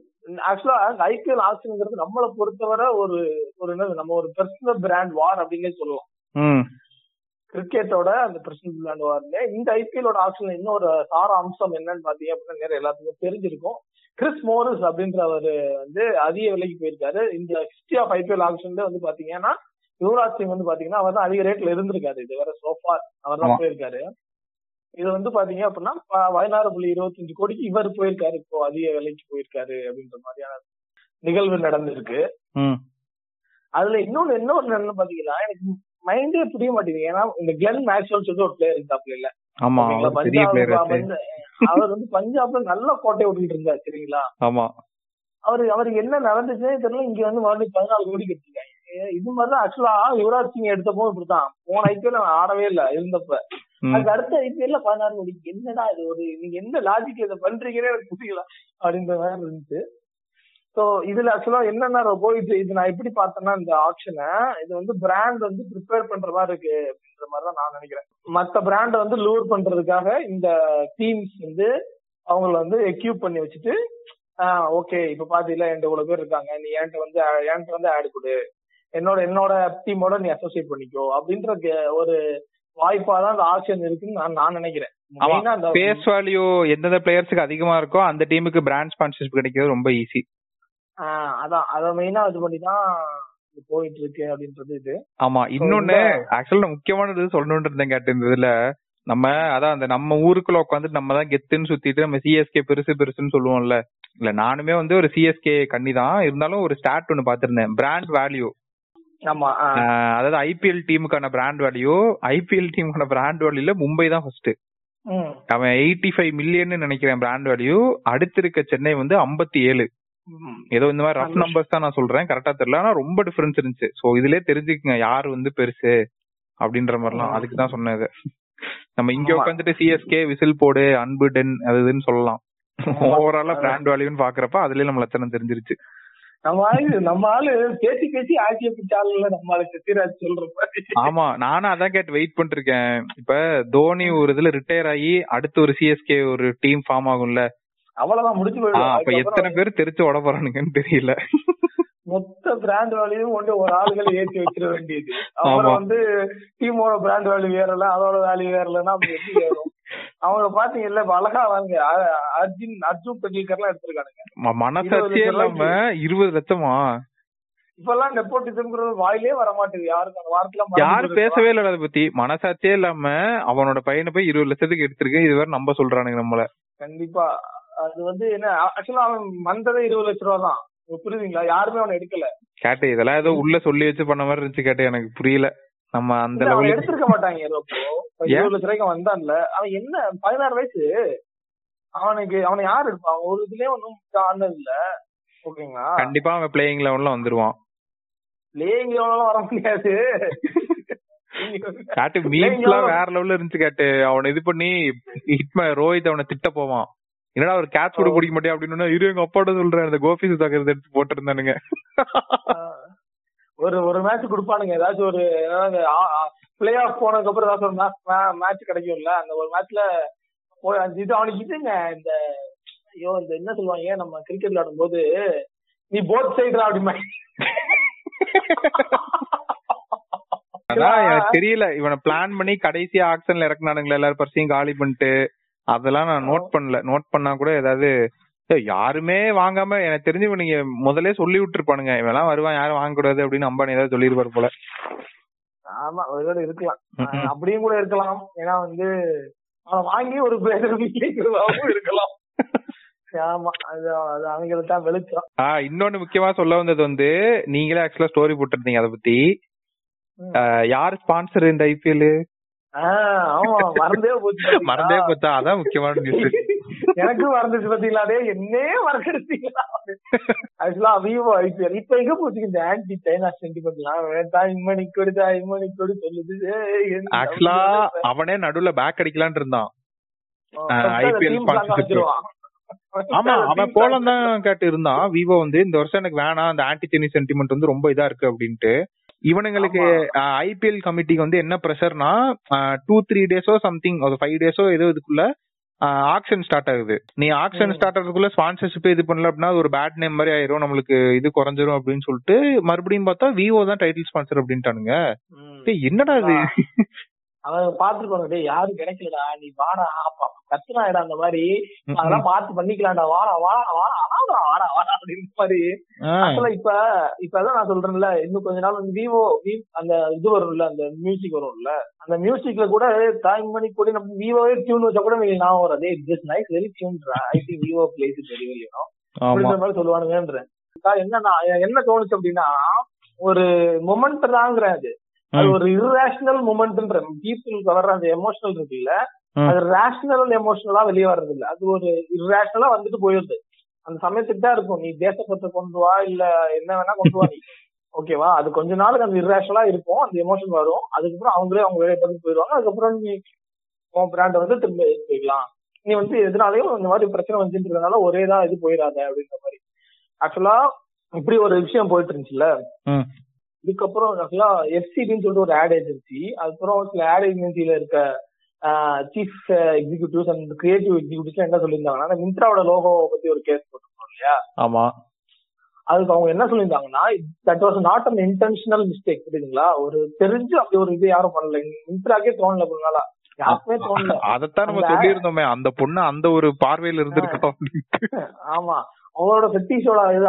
[SPEAKER 2] ஆக்சுவலா ஐபிஎல் ஆக்ஷன்ங்கிறது நம்மளை பொறுத்தவரை ஒரு ஒரு என்னது நம்ம ஒரு பர்சனல் பிராண்ட் வார் அப்படின்னே சொல்லுவோம் கிரிக்கெட்டோட அந்த பிரசிடன்ட் விளையாடுவாருங்க இந்த ஐபிஎலோட ஆக்ஷன்ல இன்னொரு சார அம்சம் என்னன்னு பாத்தீங்க அப்படின்னா நிறைய எல்லாத்துக்கும் தெரிஞ்சிருக்கும். கிறிஸ் மோரிஸ் அப்படின்றவர் வந்து அதிக விலைக்கு போயிருக்காரு. இந்த ஹிஸ்டரி ஆஃப் ஐபிஎல் ஆக்ஷன்ல வந்து பாத்தீங்கன்னா யுவராஜ் சிங் வந்து பாத்தீங்கன்னா அவர் தான் அதிக ரேட்ல இருந்திருக்காரு. இது வேற சோஃபார் அவர் தான். போயிருக்காரு. இது வந்து பாத்தீங்க அப்படின்னா பதினாறு புள்ளி இருபத்தஞ்சு கோடிக்கு இவர் போயிருக்காரு. இப்போ அதிக விலைக்கு போயிருக்காரு அப்படின்ற மாதிரியான நிகழ்வு நடந்திருக்கு. அதுல இன்னொன்னு இன்னொரு என்னன்னு பாத்தீங்கன்னா எனக்கு மைண்டே புரிய மாட்டேங்குது. ஏன்னா இந்த கிளென் மேக்ஸ்வெல் சொல்லி ஒரு பிளேயர் இருந்தாப்ல இல்ல.
[SPEAKER 3] அவர்
[SPEAKER 2] வந்து பஞ்சாப்ல நல்ல கோட்டை விட்டுட்டு இருந்தார் சரிங்களா?
[SPEAKER 3] ஆமா.
[SPEAKER 2] அவரு அவருக்கு என்ன நடந்துச்சுன்னே தெரியல. இங்க வந்து மறுபடியும் பதினாலு கோடி கட்டிருக்காங்க. இது மாதிரிதான் ஆக்சுவலா யுவராஜ் சிங் எடுத்தப்போ இப்படித்தான். போன ஐபிஎல் ஆடவே இல்ல இருந்தப்ப. அதுக்கு அடுத்த ஐபிஎல்ல பதினாறு கோடி. என்னடா இது ஒரு நீங்க என்ன லாஜிக் இதை பண்றீங்கன்னு எனக்கு புரியல அப்படின்ற மாதிரி இருந்துச்சு. சோ இதுல ஆக்சுவலா என்னென்ன போயிட்டு இது நான் எப்படி பார்த்தேன்னா இந்த ஆப்ஷனை இது வந்து பிராண்ட் வந்து ப்ரிப்பேர் பண்ற மாதிரி இருக்கு அப்படின்ற மாதிரி தான் நான் நினைக்கிறேன். மத்த பிராண்ட வந்து லூர் பண்றதுக்காக இந்த டீம்ஸ் வந்து அவங்கள வந்து எக்யூப் பண்ணி வச்சுட்டு ஓகே இப்ப பாத்தீங்களா என்கிட்ட இவ்வளவு பேர் இருக்காங்க நீ என்கிட்ட வந்து என்கிட்ட வந்து ஆட் கொடு. என்னோட என்னோட டீமோட நீ அசோசியேட் பண்ணிக்கோ. அப்படின்ற ஒரு வாய்ப்பா தான் அந்த ஆப்ஷன் இருக்குன்னு நான் நான் நினைக்கிறேன்.
[SPEAKER 3] பேஸ் வேல்யூ எந்தெந்த பிளேயர்ஸ்க்கு அதிகமா இருக்கோ அந்த டீமுக்கு பிராண்ட் ஸ்பான்சர்ஷிப் கிடைக்கிறது ரொம்ப ஈஸி
[SPEAKER 2] அதான். அத மெயினா இது பண்ணி தான் போயிட்டு இருக்கு அப்படின்றது இது.
[SPEAKER 3] ஆமா. இன்னொன்னு ஆக்சுவலா முக்கியமானது சொல்லணும்னு இருந்தேன் கேட்டு இதுல நம்ம அதான் அந்த நம்ம ஊருக்குள்ள உட்காந்துட்டு நம்ம தான் கெத்துன்னு சுத்திட்டு நம்ம சிஎஸ்கே பெருசு பெருசுன்னு சொல்லுவோம்ல. இல்ல நானுமே வந்து ஒரு சிஎஸ்கே கண்ணி தான் இருந்தாலும் ஒரு ஸ்டாட் ஒன்னு பாத்திருந்தேன் பிராண்ட் வேல்யூ
[SPEAKER 2] ஆமா
[SPEAKER 3] அதாவது ஐபிஎல் டீமுக்கான பிராண்ட் வேல்யூ ஐபிஎல் டீமுக்கான பிராண்ட் வேல்யூல மும்பை தான் ஃபர்ஸ்ட் அவன் எயிட்டி ஃபைவ் மில்லியன் நினைக்கிறேன் பிராண்ட் வேல்யூ அடுத்து இருக்க சென்னை வந்து ஐம்பத்தி ஏழு. ஏதோ இந்த மாதிரி ரஃப் நம்பர்ஸ் தான் நான் சொல்றேன் கரெக்டா தெரியல. ஆனா ரொம்ப டிஃபரன்ஸ் இருந்துச்சு. சோ இதுலயே தெரிஞ்சுக்குங்க யார் வந்து பெருசு அப்படின்ற மாதிரிலாம். அதுக்கு தான் சொன்னது நம்ம இங்க. உட்காந்துட்டு சிஎஸ்கே விசில் போடு அன்பு டென் அது இதுன்னு சொல்லலாம். ஓவராலா பிராண்ட் வேல்யூன்னு பாக்குறப்ப அதுலயே நம்ம லட்சணம் தெரிஞ்சிருச்சு.
[SPEAKER 2] நம்ம ஆளு நம்ம ஆளு பேசி பேசி ஆட்சியை பிடிச்சாலுல நம்ம ஆளு சத்யராஜ் சொல்ற மாதிரி.
[SPEAKER 3] ஆமா நானும் அதான் கேட்டு வெயிட் பண்ணிட்டு இருக்கேன் இப்ப தோனி ஒரு இதுல ரிட்டையர் ஆகி அடுத்து ஒரு சிஎஸ்கே ஒரு டீம் ஃபார்ம் ஆகும்ல.
[SPEAKER 2] அவ்வளவுதான் முடிச்சு போயிடும்
[SPEAKER 3] அப்ப எத்தனை பேர் தெரிச்சு ஓட போறானுங்கன்னு தெரியல.
[SPEAKER 2] மொத்த பிராண்ட் வேல்யூவும் கொண்டு ஒரு ஆளுகளை ஏற்றி வச்சிட வேண்டியது. அப்புறம் வந்து டீமோட பிராண்ட் வேல்யூ வேறல அதோட வேல்யூ வேறலன்னா அப்படி எப்படி ஏறும்? அவங்க பாத்தீங்கல்ல இப்ப அழகா வாங்க. அ- அர்ஜுன் அர்ஜுன் பெண்டில்கர் எல்லாம் எடுத்திருக்கானுங்க
[SPEAKER 3] மனசாட்சியே இல்லாம இருபது லட்சமா?
[SPEAKER 2] இப்பெல்லாம் நெப்போட்டிசம்ங்கிறது வாயிலே வர மாட்டேங்குது யாருக்கும் அந்த மறந்து
[SPEAKER 3] யாரும். பேசவே இல்ல அதை பத்தி. மனசாட்சியே இல்லாம அவனோட பையனை போய் இருபது லட்சத்துக்கு எடுத்திருக்கேன் இது வேற நம்ப சொல்றானுங்க நம்மள.
[SPEAKER 2] கண்டிப்பா. அது வந்து என்ன ஆக்சுவலா அவன் வந்ததே இருபது லட்ச ரூபா தான். புரியுதுங்களா? யாருமே அவனை எடுக்கல.
[SPEAKER 3] கேட்டு இதெல்லாம் ஏதோ உள்ள சொல்லி வச்சு பண்ண மாதிரி இருந்துச்சு கேட்டு எனக்கு புரியல. நம்ம அந்த லெவலுக்கு
[SPEAKER 2] எடுத்திருக்க மாட்டாங்க ஏதோ? இருபது லட்ச வந்தான்ல. அவன் என்ன பதினாறு வயசு? அவனுக்கு அவனை யார் அவன் ஒரு இதுலயே ஒன்னும் ஆனது இல்ல. ஓகேங்களா?
[SPEAKER 3] கண்டிப்பா அவன் பிளேயிங் லெவல்ல வந்துருவான்.
[SPEAKER 2] லேயிங் லெவலாம் வர முடியாது.
[SPEAKER 3] கேட்டு மீம்ஸ் எல்லாம் வேற லெவல்ல இருந்துச்சு கேட்டு. அவனை இது பண்ணி ஹிட்ம ரோஹித் அவனை திட்ட போவான். என்னடா ஒரு கேட்ச் கூட பிடிக்க மாட்டேன் அப்படின்னு இரு எங்க அப்பாட்ட சொல்றேன். இந்த கோபி சுதாகர் எடுத்து போட்டிருந்தானுங்க.
[SPEAKER 2] ஒரு ஒரு மேட்ச் கொடுப்பானுங்க. ஏதாச்சும் ஒரு பிளே ஆஃப் போனதுக்கு அப்புறம் ஏதாச்சும் ஒரு மேட்ச் கிடைக்கும்ல. அந்த ஒரு மேட்ச்ல போய் அந்த இது அவனுக்கு இதுங்க. இந்த ஐயோ இந்த என்ன சொல்லுவாங்க? நம்ம கிரிக்கெட் விளையாடும் போது நீ போத் சைடு அப்படிமா
[SPEAKER 3] அதான் எனக்கு தெரியல. இவனை பிளான் பண்ணி கடைசி ஆக்ஷன்ல இறக்குனானுங்களே எல்லாரும் பர்சையும் காலி பண்ணிட்டு அதெல்லாம் நான் நோட் பண்ணல. நோட் பண்ணா கூட ஏதாவது யாருமே வாங்காம எனக்கு தெரிஞ்சு இவனுங்க முதல்ல சொல்லி விட்டுருப்பானுங்க. இவெல்லாம் வருவான் யாரும் வாங்க கூடாது அப்படின்னு அம்பானி ஏதாவது சொல்லிருப்பாரு போல.
[SPEAKER 2] ஆமா ஒருவேளை இருக்கலாம். அப்படியும் கூட இருக்கலாம். ஏன்னா வந்து அவன் வாங்கி ஒரு பிளேயர் இருக்கலாம். ஆமா அது அது அவங்களுக்கு தான் வெளிச்சம்.
[SPEAKER 3] ஆஹ் இன்னொன்னு முக்கியமா சொல்ல வந்தது வந்து நீங்களே ஆக்சுவலா ஸ்டோரி போட்டிருந்தீங்க அதை பத்தி. யார் ஸ்பான்சர் இந்த ஐபிஎல்
[SPEAKER 2] மறந்தே போச்சு?
[SPEAKER 3] மறந்தே போச்சா? அதான் முக்கியமான நியூஸ்
[SPEAKER 2] எனக்கும் மறந்துச்சு பாத்தீங்களா டே என்னே மறக்கடிச்சீங்களா ஆக்சுவலா விவோ ஐபிஎல் இப்ப எங்க போச்சு இந்த ஆன்டி சைனா சென்டிமெண்ட்லாம் வேண்டாம் இம்மணி கொடுதா இம்மணி கொடு சொல்லுது.
[SPEAKER 3] ஆக்சுவலா அவனே நடுவுல பேக் அடிக்கலாம்னு இருந்தான்.
[SPEAKER 2] வச்சிருவான்.
[SPEAKER 3] ஆமா அவன் போலாம். தான் கேட்டு இருந்தான். விவோ வந்து இந்த வருஷம் எனக்கு வேணாம் அந்த ஆன்டி செனி சென்டிமெண்ட் வந்து ரொம்ப இதா இருக்கு அப்படின்ட்டு. இவனுங்களுக்கு ஐபிஎல் கமிட்டிக்கு வந்து என்ன ப்ரெஷர்னா டூ த்ரீ டேஸோ சம்திங் ஒரு ஃபைவ் டேஸோ ஏதோ இதுக்குள்ள ஆக்ஷன் ஸ்டார்ட் ஆகுது. நீ ஆக்ஷன். ஸ்டார்ட் ஆகிறதுக்குள்ள ஸ்பான்சர்ஷிப் இது பண்ணல அப்படின்னா ஒரு பேட் நேம் மாதிரி ஆயிரும். நம்மளுக்கு இது குறைஞ்சிரும் அப்படின்னு சொல்லிட்டு மறுபடியும் பார்த்தா விவோ தான் டைட்டில் ஸ்பான்சர் அப்படின்ட்டானுங்க. என்னடா இது?
[SPEAKER 2] அவன் பாத்துருப்பாங்க டேய் யாரும் கிடைக்கலடா நீ வாடா கத்துனாடா அந்த மாதிரி. அதெல்லாம் பார்த்து பண்ணிக்கலாம்டா வாடா வாடா வாடா வாடா வாடா வாடா அப்படின்னு மாதிரி. ஆக்சுவலா இப்ப இப்ப அதான் நான் சொல்றேன்ல இன்னும் கொஞ்ச நாள் வந்து விவோ அந்த இது வரும்ல அந்த மியூசிக் வரும்ல அந்த மியூசிக்ல கூட டைம் பண்ணி கூட நம்ம விவோவே டியூன் வச்சா கூட நீங்க ஞாபகம் வராது. Just nice very tune I the Vivo place very very அப்படின்ற மாதிரி சொல்லுவானுங்கன்றேன். என்ன என்ன தோணுச்சு அப்படின்னா ஒரு மொமெண்ட் தாங்கிறேன் அது. அது ஒரு இர்ரேஷனல் மூமெண்ட்ன்ற பீப்புளுக்கு வர்ற அந்த எமோஷனல் இருக்குல்ல அது ரேஷனல் எமோஷனலா வெளியே வர்றது இல்ல அது ஒரு இர்ரேஷனலா வந்துட்டு போயிருது அந்த சமயத்துக்கு தான் இருக்கும். நீ தேசப்பத்தை கொண்டு வா இல்ல என்ன வேணா கொண்டு வா நீ. ஓகேவா அது கொஞ்ச நாளுக்கு அந்த இர்ரேஷனலா இருக்கும். அந்த எமோஷன் வரும். அதுக்கப்புறம் அவங்களே அவங்க வேலையை பார்த்து போயிடுவாங்க. அதுக்கப்புறம் நீ உன் பிராண்ட் வந்து திரும்ப போயிடலாம் நீ வந்து எதனாலையும் இந்த மாதிரி பிரச்சனை வந்துட்டு இருக்கனால ஒரே தான் இது போயிடாத அப்படின்ற மாதிரி. ஆக்சுவலா இப்படி ஒரு விஷயம் போயிட்டு இருந்துச்சுல்ல? இதுக்கப்புறம் ஆக்சுவலா எஃப்சிபின்னு சொல்லிட்டு ஒரு ஆட் ஏஜென்சி அதுக்கப்புறம் சில ஆட் ஏஜென்சில இருக்க chief executives and creative executives என்ன சொல்லியிருந்தாங்கன்னா மிந்த்ராவோட லோகோ பத்தி ஒரு கேஸ் போட்டிருக்கோம் இல்லையா?
[SPEAKER 3] ஆமா.
[SPEAKER 2] அதுக்கு அவங்க என்ன சொல்லியிருந்தாங்கன்னா that was not an intentional mistake புரியுதுங்களா? ஒரு தெரிஞ்சு அப்படி ஒரு இது யாரும் பண்ணல. மிந்த்ராக்கே தோணல கொஞ்ச யாருக்குமே தோணல. (laughs)
[SPEAKER 3] அதத்தான் நம்ம சொல்லியிருந்தோமே. அந்த பொண்ணு அந்த ஒரு பார்வையில இருந்திருக்கோம்
[SPEAKER 2] ஆமா. அவங்களோட ஃபெட்டிஷோட இது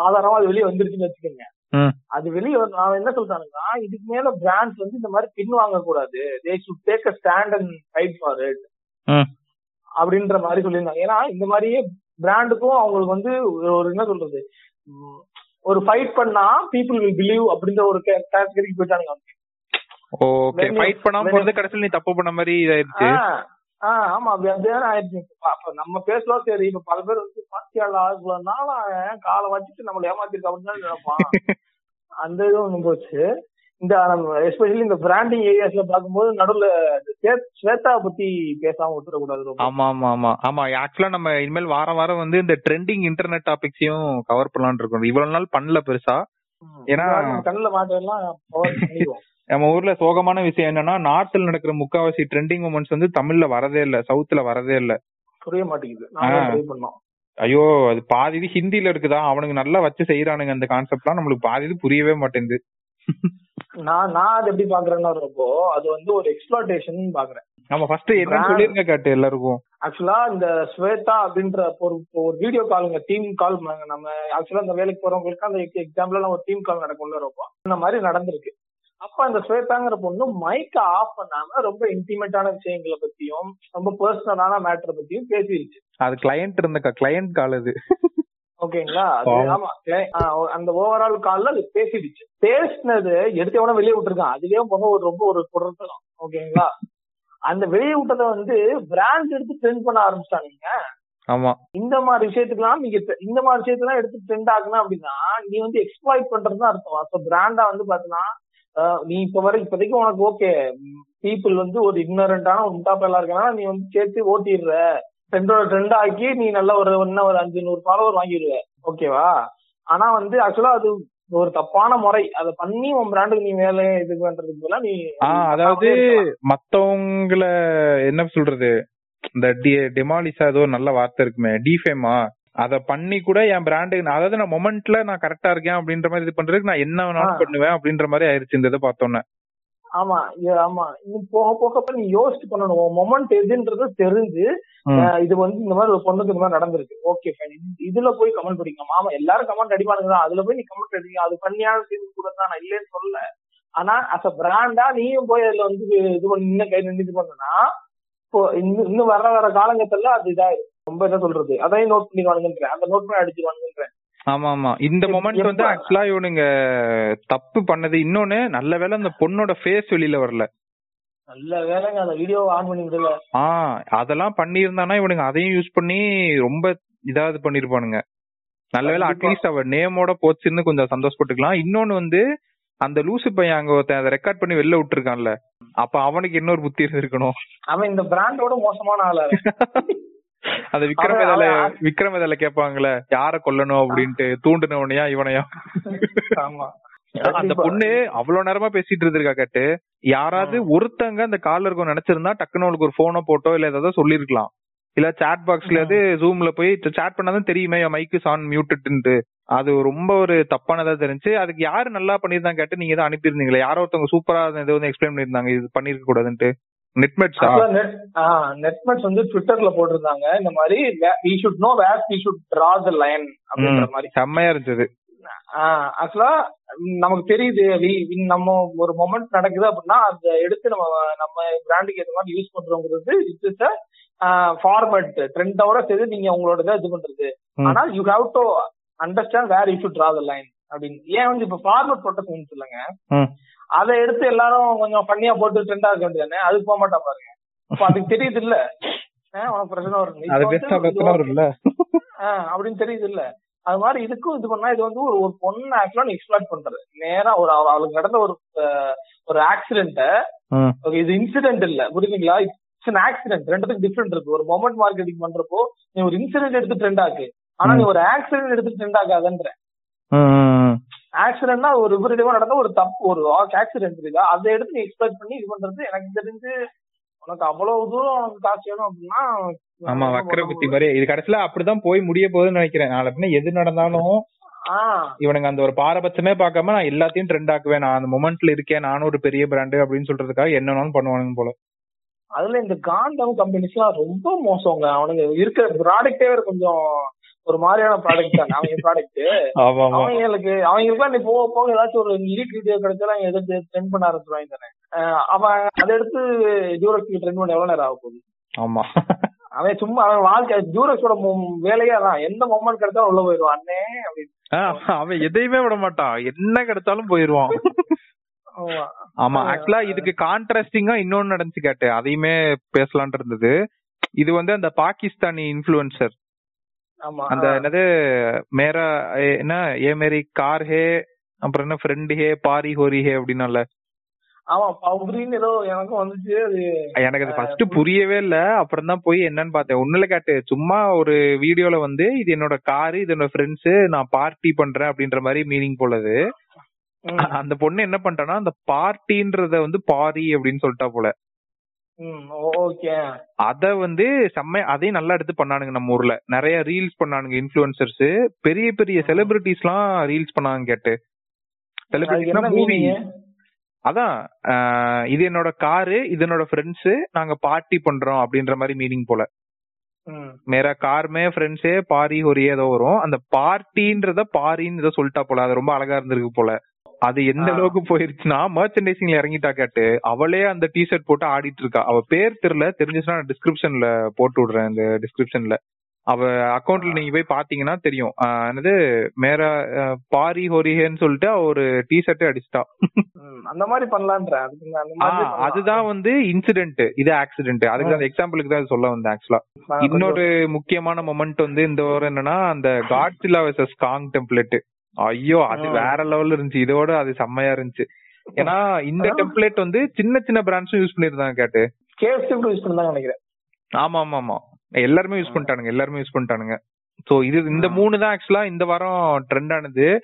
[SPEAKER 2] ஆதாரமா அது வெளியே வந்துருச்சுன்னு வச்சுக்கோங்க. அது வெளியே நான் என்ன சொல்றானுன்னா இதுக்கு மேல பிராண்ட்ஸ் வந்து இந்த மாதிரி பின் வாங்க கூடாது they should take a stand and fight for it அப்படின்ற மாதிரி சொல்லியிருந்தாங்க. ஏன்னா இந்த மாதிரியே பிராண்டுக்கும் அவங்களுக்கு வந்து ஒரு என்ன சொல்றது ஒரு ஃபைட் பண்ணா பீப்புள் வில் பிலீவ் அப்படின்ற ஒரு கேட்டகரிக்கு போயிட்டானுங்க
[SPEAKER 3] ஓகே ஃபைட் பண்ணாம போறது கடைசியில் நீ தப்பு பண்ண மாதிரி இதாயிருச்சு
[SPEAKER 2] ஆஹ் ஆமா அப்படியே ஆயிடுச்சு. நம்ம பேசலாம் சரி இப்ப பல பேர் வந்து பாத்தியாளா இவ்வளவு நாளா காலை வச்சுட்டு நம்மள ஏமாத்திருக்க அப்படின்னு நினைப்பான். (laughs) அந்த இது ஒண்ணு போச்சு. இந்த எஸ்பெஷலி இந்த பிராண்டிங் ஏரியாஸ்ல பாக்கும்போது நடுவுல ஸ்வேதா பத்தி பேசாம விட்டுறக்கூடாது
[SPEAKER 3] ஆமா ஆமா ஆமா. ஆமா ஆக்சுவலா நம்ம இனிமேல் வாரம் வாரம் வந்து இந்த ட்ரெண்டிங் இன்டர்நெட் டாபிக்ஸையும் கவர் பண்ணலாம்னு இருக்கோம். இவ்வளவு நாள் பண்ணல பெருசா. ஏன்னா
[SPEAKER 2] கண்ணுல மாட்டெல்லாம்
[SPEAKER 3] நம்ம ஊர்ல சோகமான விஷயம் என்னன்னா நாட்டில் நடக்கிற முக்காவாசி ட்ரெண்டிங் மூமெண்ட்ஸ் வந்து தமிழ்ல வரதே இல்ல சவுத்துல வரதே இல்ல.
[SPEAKER 2] புரிய மாட்டேங்குது.
[SPEAKER 3] ஐயோ அது பாதி இது ஹிந்தில இருக்குதா? அவனுக்கு நல்லா வச்சு செய்யறானுங்க அந்த கான்செப்ட்லாம் நம்மளுக்கு பாதி இது புரியவே மாட்டேங்குது.
[SPEAKER 2] நான் நான் அது எப்படி பாக்குறேன்னா இருப்போ அது வந்து ஒரு எக்ஸ்பிளாட்டேஷன் பாக்குறேன்.
[SPEAKER 3] நம்ம ஃபர்ஸ்ட் என்ன சொல்லிருங்க காட்டு எல்லாருக்கும்?
[SPEAKER 2] ஆக்சுவலா இந்த ஸ்வேதா அப்படின்ற ஒரு ஒரு வீடியோ காலுங்க டீம் கால் நம்ம ஆக்சுவலா இந்த வேலைக்கு போறவங்களுக்கு அந்த எக்ஸாம்பிள் ஒரு டீம் கால் நடக்கும்ல ரொம்ப இந்த மாதிரி நடந்திருக்கு. அப்ப அந்த ஸ்வேதாங்கிற பொண்ணு மைக்க ஆஃப் பண்ணாம ரொம்ப இன்டிமேட்டான விஷயங்களை பத்தியும் ரொம்ப பர்சனலான மேட்டர் பத்தியும் பேசிருச்சு.
[SPEAKER 3] அது கிளையண்ட் இருந்த கிளையண்ட் கால் அது.
[SPEAKER 2] ஓகேங்களா? ஆமா அந்த ஓவரால் கால்ல அது பேசிடுச்சு. பேசினது எடுத்து எவனா வெளியே விட்டுருக்கான். அதுலயே பொண்ணு ஒரு ரொம்ப ஒரு குடத்தனம் ஓகேங்களா? அந்த வெளியே விட்டதை வந்து பிராண்ட் எடுத்து ட்ரெண்ட் பண்ண ஆரம்பிச்சிட்டாங்க
[SPEAKER 3] ஆமா.
[SPEAKER 2] இந்த மாதிரி விஷயத்துக்குலாம் நீங்க இந்த மாதிரி விஷயத்துலாம் எடுத்து ட்ரெண்ட் ஆகணும் அப்படின்னா நீ வந்து எக்ஸ்ப்ளாய்ட் பண்றதுதான் அர்த்தம். ஸோ பிராண்டா வந்து பாத்தீங்கன்னா நீ இப்ப வரை இப்போதைக்கு உனக்கு ஓகே. பீப்புள் வந்து ஒரு இக்னரண்டான ஒரு முட்டாப்பெல்லாம் இருக்கனால நீ வந்து சேர்த்து ஓட்டிடுற. ட்ரெண்டோட ட்ரெண்ட் ஆக்கி நீ நல்ல ஒரு இன்னும் ஒரு அஞ்சு நூறு ஃபாலோவர் வாங்கிடுவ. ஓகேவா ஆனா வந்து ஆக்சுவலா அது ஒரு தப்பான முறை. அத பண்ணி உன் பிராண்டுக்கு நீ வேலை இது பண்றதுக்கு போல நீ
[SPEAKER 3] அதாவது மத்தவங்கள என்ன சொல்றது? இந்த டெமாலிசா ஏதோ நல்ல வார்த்தை இருக்குமே. டிஃபேமா அத பண்ணி கூட என் பிராண்டு அதாவது நான் மொமெண்ட்ல நான் கரெக்டா இருக்கேன் அப்படின்ற மாதிரி இது பண்றதுக்கு நான் என்ன வேணாலும் பண்ணுவேன் அப்படின்ற மாதிரி ஆயிருச்சு இந்த இதை பார்த்தோன்னே.
[SPEAKER 2] ஆமா ஆமா. போக போக நீ யோசிச்சு பண்ணணும். மொமெண்ட் எதுன்றது தெரிஞ்சு இது வந்து இந்த மாதிரி ஒரு பொண்ணுக்கு இந்த மாதிரி நடந்திருக்கு. ஓகே ஃபைன் இதுல போய் கமெண்ட் படிக்கலாம் ஆமா எல்லாரும் கமெண்ட் அடிப்பானுங்க தான். அதுல போய் நீ கமெண்ட் அடிக்க அது பண்ணியான செய்து கூட தான் நான் இல்லைன்னு சொல்லல. ஆனா அஸ் அ பிராண்டா நீயும் போய் அதுல வந்து இது பண்ணி இன்னும் கை நின்று பண்ணனா இப்போ இன்னும் வர வர காலங்கத்துல அது இதாயிரும். ரொம்ப என்ன சொல்றது? அதையும் நோட் பண்ணிடுவானுங்கன்றேன் அந்த நோட் பண்ணி அடிச்சிருவானுங்கன்றேன்.
[SPEAKER 3] ஆமா ஆமா. இந்த மொமெண்ட் வந்து ஆக்சுவலா இவனுங்க தப்பு பண்ணது. இன்னொன்னு நல்ல வேலை அந்த பொண்ணோட ஃபேஸ் வெளியில வரல.
[SPEAKER 2] நல்ல வேலைங்க அந்த வீடியோ ஆன் பண்ணி விடல
[SPEAKER 3] ஆ அதெல்லாம் பண்ணியிருந்தானா இவனுங்க? அதையும் யூஸ் பண்ணி ரொம்ப இதாவது பண்ணிருப்பானுங்க. நல்ல வேலை அட்லீஸ்ட் அவ நேமோட போச்சுன்னு கொஞ்சம் சந்தோஷப்பட்டுக்கலாம். இன்னொன்னு வந்து அந்த லூசு பையன் அங்க ஒருத்தன் அதை ரெக்கார்ட் பண்ணி வெளில விட்டுருக்கான்ல. அப்ப அவனுக்கு இன்னொரு புத்தி இருந்திருக்கணும்.
[SPEAKER 2] அவன் இந்த பிராண்டோட மோசமான ஆளு (laughs)
[SPEAKER 3] அந்த விக்ரம் வேதால விக்ரம் வேதால கேட்பாங்கல்ல யார கொல்லணும் அப்படின்ட்டு தூண்டுனவனையா இவனையா? அந்த பொண்ணு அவ்வளவு நேரமா பேசிட்டு இருந்திருக்கா கட்டு. யாராவது ஒருத்தங்க அந்த கால்ல இருக்கும் நினைச்சிருந்தா டக்குன்னு அவளுக்கு ஒரு போனோ போட்டோ இல்ல ஏதாவது சொல்லிருக்கலாம் இல்ல சாட் பாக்ஸ்லயாவது ஜூம்ல போய் சாட் பண்ணாதான் தெரியுமே மைக்கு ஆன் மியூட்டட்ன்ட்டு அது ரொம்ப ஒரு தப்பானதா தெரிஞ்சு அதுக்கு யாரு நல்லா பண்ணிருந்தாங்க கேட்டு நீங்க தான் அனுப்பியிருந்தீங்களே. யாரோ ஒருத்தவங்க சூப்பரா இதை வந்து எக்ஸ்பிளைன் பண்ணிருந்தாங்க இது பண்ணிருக்க கூடாதுன்ட்டு. நெட்மெட்ஸா
[SPEAKER 2] நெட்மெட்ஸ் வந்து ட்விட்டர்ல போட்டிருந்தாங்க. இந்த மாதிரி we should know where we should draw the line அப்படின்ற மாதிரி.
[SPEAKER 3] செம்மையா இருந்தது.
[SPEAKER 2] ஆக்சுவலா நமக்கு தெரியுது நம்ம ஒரு மொமெண்ட் நடக்குது அப்படின்னா அந்த எடுத்து நம்ம நம்ம பிராண்டுக்கு ஏற்ற மாதிரி யூஸ் பண்றோங்கிறது இட்ஸ் இஸ் ஃபார்மட் ட்ரெண்டோட சேர்த்து நீங்க உங்களோட இதை இது பண்றது. ஆனா you have to understand where you should draw the line அப்படின்னு. ஏன் வந்து இப்ப ஃபார்மட் ப்ரொடெக்ஷன் சொல்லுங்க. அதை எடுத்து எல்லாரும் கொஞ்சம் பண்ணியா போட்டு ட்ரெண்டா இருக்க வேண்டியதானே அதுக்கு போக மாட்டா பாருங்க. இப்ப அதுக்கு தெரியுது இல்ல. உனக்கு பிரச்சனை வரும் அப்படின்னு தெரியுது இல்ல. அது மாதிரி இதுக்கும் இது பண்ணா இது வந்து ஒரு ஒரு பொண்ணு ஆக்சுவலா எக்ஸ்பிளாட் பண்றது. நேரா ஒரு அவ- அவளுக்கு நடந்த ஒரு ஒரு ஆக்சிடென்ட்ட. இது இன்சிடென்ட் இல்ல. புரியுதுங்களா? இட்ஸ் an ஆக்சிடென்ட் ரெண்டுத்துக்கு டிஃபரெண்ட் இருக்கு. ஒரு மொமெண்ட் மார்க்கெட்டிங் பண்றப்போ நீ ஒரு இன்சிடென்ட் எடுத்து ட்ரெண்ட் ஆக்கு. ஆனா நீ ஒரு ஆக்சிடென்ட் எடுத்து ட்ரெண்ட் ஆகாதன்ற ஆக்சிடென்ட்னா ஒரு விபரீதமா நடந்த ஒரு தப்பு ஒரு ஆக்சிடென்ட் இருக்கா? அதை எடுத்து நீ எக்ஸ்பெக்ட் பண்ணி இது பண்றது எனக்கு தெரிஞ்சு உனக்கு அவ்வளவு தூரம் உனக்கு காசு வேணும் அப்படின்னா
[SPEAKER 3] ஆமா வக்கர புத்தி மாதிரி. இது கடைசியில அப்படிதான் போய் முடிய போகுதுன்னு நினைக்கிறேன். நாளை பின்ன எது நடந்தாலும் இவனுங்க அந்த ஒரு பாரபட்சமே பார்க்காம நான் எல்லாத்தையும் ட்ரெண்ட் ஆக்குவேன். நான் அந்த மொமெண்ட்ல இருக்கேன். நானும் ஒரு பெரிய பிராண்டு அப்படின்னு சொல்றதுக்காக என்னன்னாலும் பண்ணுவானுங்க போல.
[SPEAKER 2] அதுல இந்த காண்டம் கம்பெனிஸ் எல்லாம் ரொம்ப மோசங்க. அவனுங்க இருக்கிற ப்ராடக்டே கொஞ்சம் ஒரு மாதிரியான ப்ராடக்ட் தான். அவங்க ப்ராடக்ட் அவங்களுக்கு அவங்களுக்குலாம் நீ போக போக ஏதாச்சும் ஒரு லீக் வீடியோ கிடைச்சாலும் அவங்க எதிர்த்து ட்ரெண்ட் பண்ண ஆரம்பிச்சிருவாங்க தானே. அவன் அதை எடுத்து ஜூரக்ஸ்க்கு ட்ரெண்ட் பண்ண எவ்வளவு நேரம் ஆக போகுது?
[SPEAKER 3] ஆமா.
[SPEAKER 2] அவன் சும்மா அவன் வாழ்க்கை ஜூரக்ஸோட வேலையா தான் எந்த மொமெண்ட் கிடைச்சாலும் உள்ள போயிடுவான். அண்ணே அப்படின்னு.
[SPEAKER 3] அவன் எதையுமே விட மாட்டான். என்ன கிடைச்சாலும் போயிருவான்
[SPEAKER 2] ஆமா.
[SPEAKER 3] ஆக்சுவலா இதுக்கு கான்ட்ராஸ்டிங்கா இன்னொன்னு நடந்துச்சு கேட்டு அதையுமே பேசலாம்னு இருந்தது. இது வந்து அந்த பாகிஸ்தானி இன்ஃபுளுசர் அந்த. என்னது மேரா என்ன ஏ மேரி கார் ஹே அப்புறம் என்ன ஃப்ரெண்ட் ஹே பாரி ஹோரி ஹே அப்படின்னால.
[SPEAKER 2] ஆமா பவுரின்னு ஏதோ எனக்கும் வந்துச்சு அது
[SPEAKER 3] எனக்கு அது ஃபர்ஸ்ட் புரியவே இல்ல அப்புறம் தான் போய் என்னன்னு பார்த்தேன். ஒண்ணுல கேட்டு சும்மா ஒரு வீடியோல வந்து இது என்னோட காரு இது என்னோட ஃப்ரெண்ட்ஸ் நான் பார்ட்டி பண்றேன் அப்படின்ற மாதிரி மீனிங் போலது அந்த பொண்ணு என்ன பண்ணிட்டானா அந்த பார்ட்டின்றத வந்து பாரி அப்படின்னு சொல்லிட்டா போல. அத வந்து செம்ம அதையும் நல்லா எடுத்து பண்ணானுங்க நம்ம ஊர்ல. நிறைய ரீல்ஸ் பண்ணானுங்க இன்ஃபுளுசர்ஸ் பெரிய பெரிய செலிபிரிட்டிஸ் எல்லாம் ரீல்ஸ் பண்ணாங்க கேட்டு. செலிபிரிட்டிஸ்னா
[SPEAKER 2] என்ன
[SPEAKER 3] மூவி அதான் இது என்னோட காரு இது என்னோட ஃப்ரெண்ட்ஸ் நாங்க பார்ட்டி பண்றோம் அப்படின்ற மாதிரி மீனிங் போல. மேரா கார்மே ஃப்ரெண்ட்ஸே பாரி ஹொரியே ஏதோ வரும். அந்த பார்ட்டின்றத பாரின்னு ஏதோ சொல்லிட்டா போல. அது ரொம்ப அழகா இருந்திருக்கு போல. அது எந்த. அளவுக்கு போயிருச்சுன்னா மர்ச்சன்டைசிங்ல இறங்கிட்டா கேட்டு அவளே அந்த டிஷர்ட் போட்டு ஆடிட்டு இருக்கா. அவ பேர் தெரியல. தெரிஞ்சுச்சுன்னா நான் டிஸ்கிரிப்ஷன்ல போட்டு விடுறேன் இந்த டிஸ்கிரிப்ஷன்ல அவ அக்கவுண்ட்ல நீங்க போய் பாத்தீங்கன்னா தெரியும். என்னது மேரா பாரி ஹொரிஹேன்னு சொல்லிட்டு அவ ஒரு டிஷர்ட்டே அடிச்சிட்டா.
[SPEAKER 2] ம், அந்த மாதிரி பண்ணலான்ற.
[SPEAKER 3] அதுதான் வந்து இன்சிடென்ட் இது ஆக்சிடென்ட் அதுக்கு அந்த எக்ஸாம்பிளுக்கு தான் சொல்ல வந்தேன் ஆக்சுவலா இன்னொரு முக்கியமான மொமெண்ட் வந்து இந்த வாரம் என்னன்னா அந்த காட்ஸில்லா வெர்சஸ் காங் டெம்ப்ளேட் ஐயோ அது. வேற லெவல்ல இருந்துச்சு. இதோட அது செம்மையா இருந்துச்சு. ஏன்னா இந்த. டெம்ப்ளேட் வந்து சின்ன சின்ன பிராண்ட்ஸும் யூஸ் பண்ணிருந்தாங்க கேட்டு.
[SPEAKER 2] கேஎஃப்சி கூட யூஸ் பண்ணி நினைக்கிறேன்.
[SPEAKER 3] ஆமா ஆமா ஆமா எல்லாருமே யூஸ் பண்ணிட்டானுங்க எல்லாருமே யூஸ் பண்ணிட்டானுங்க. சோ இது இந்த. மூணு தான் ஆக்சுவலா இந்த வாரம் ட்ரெண்ட் ஆனது.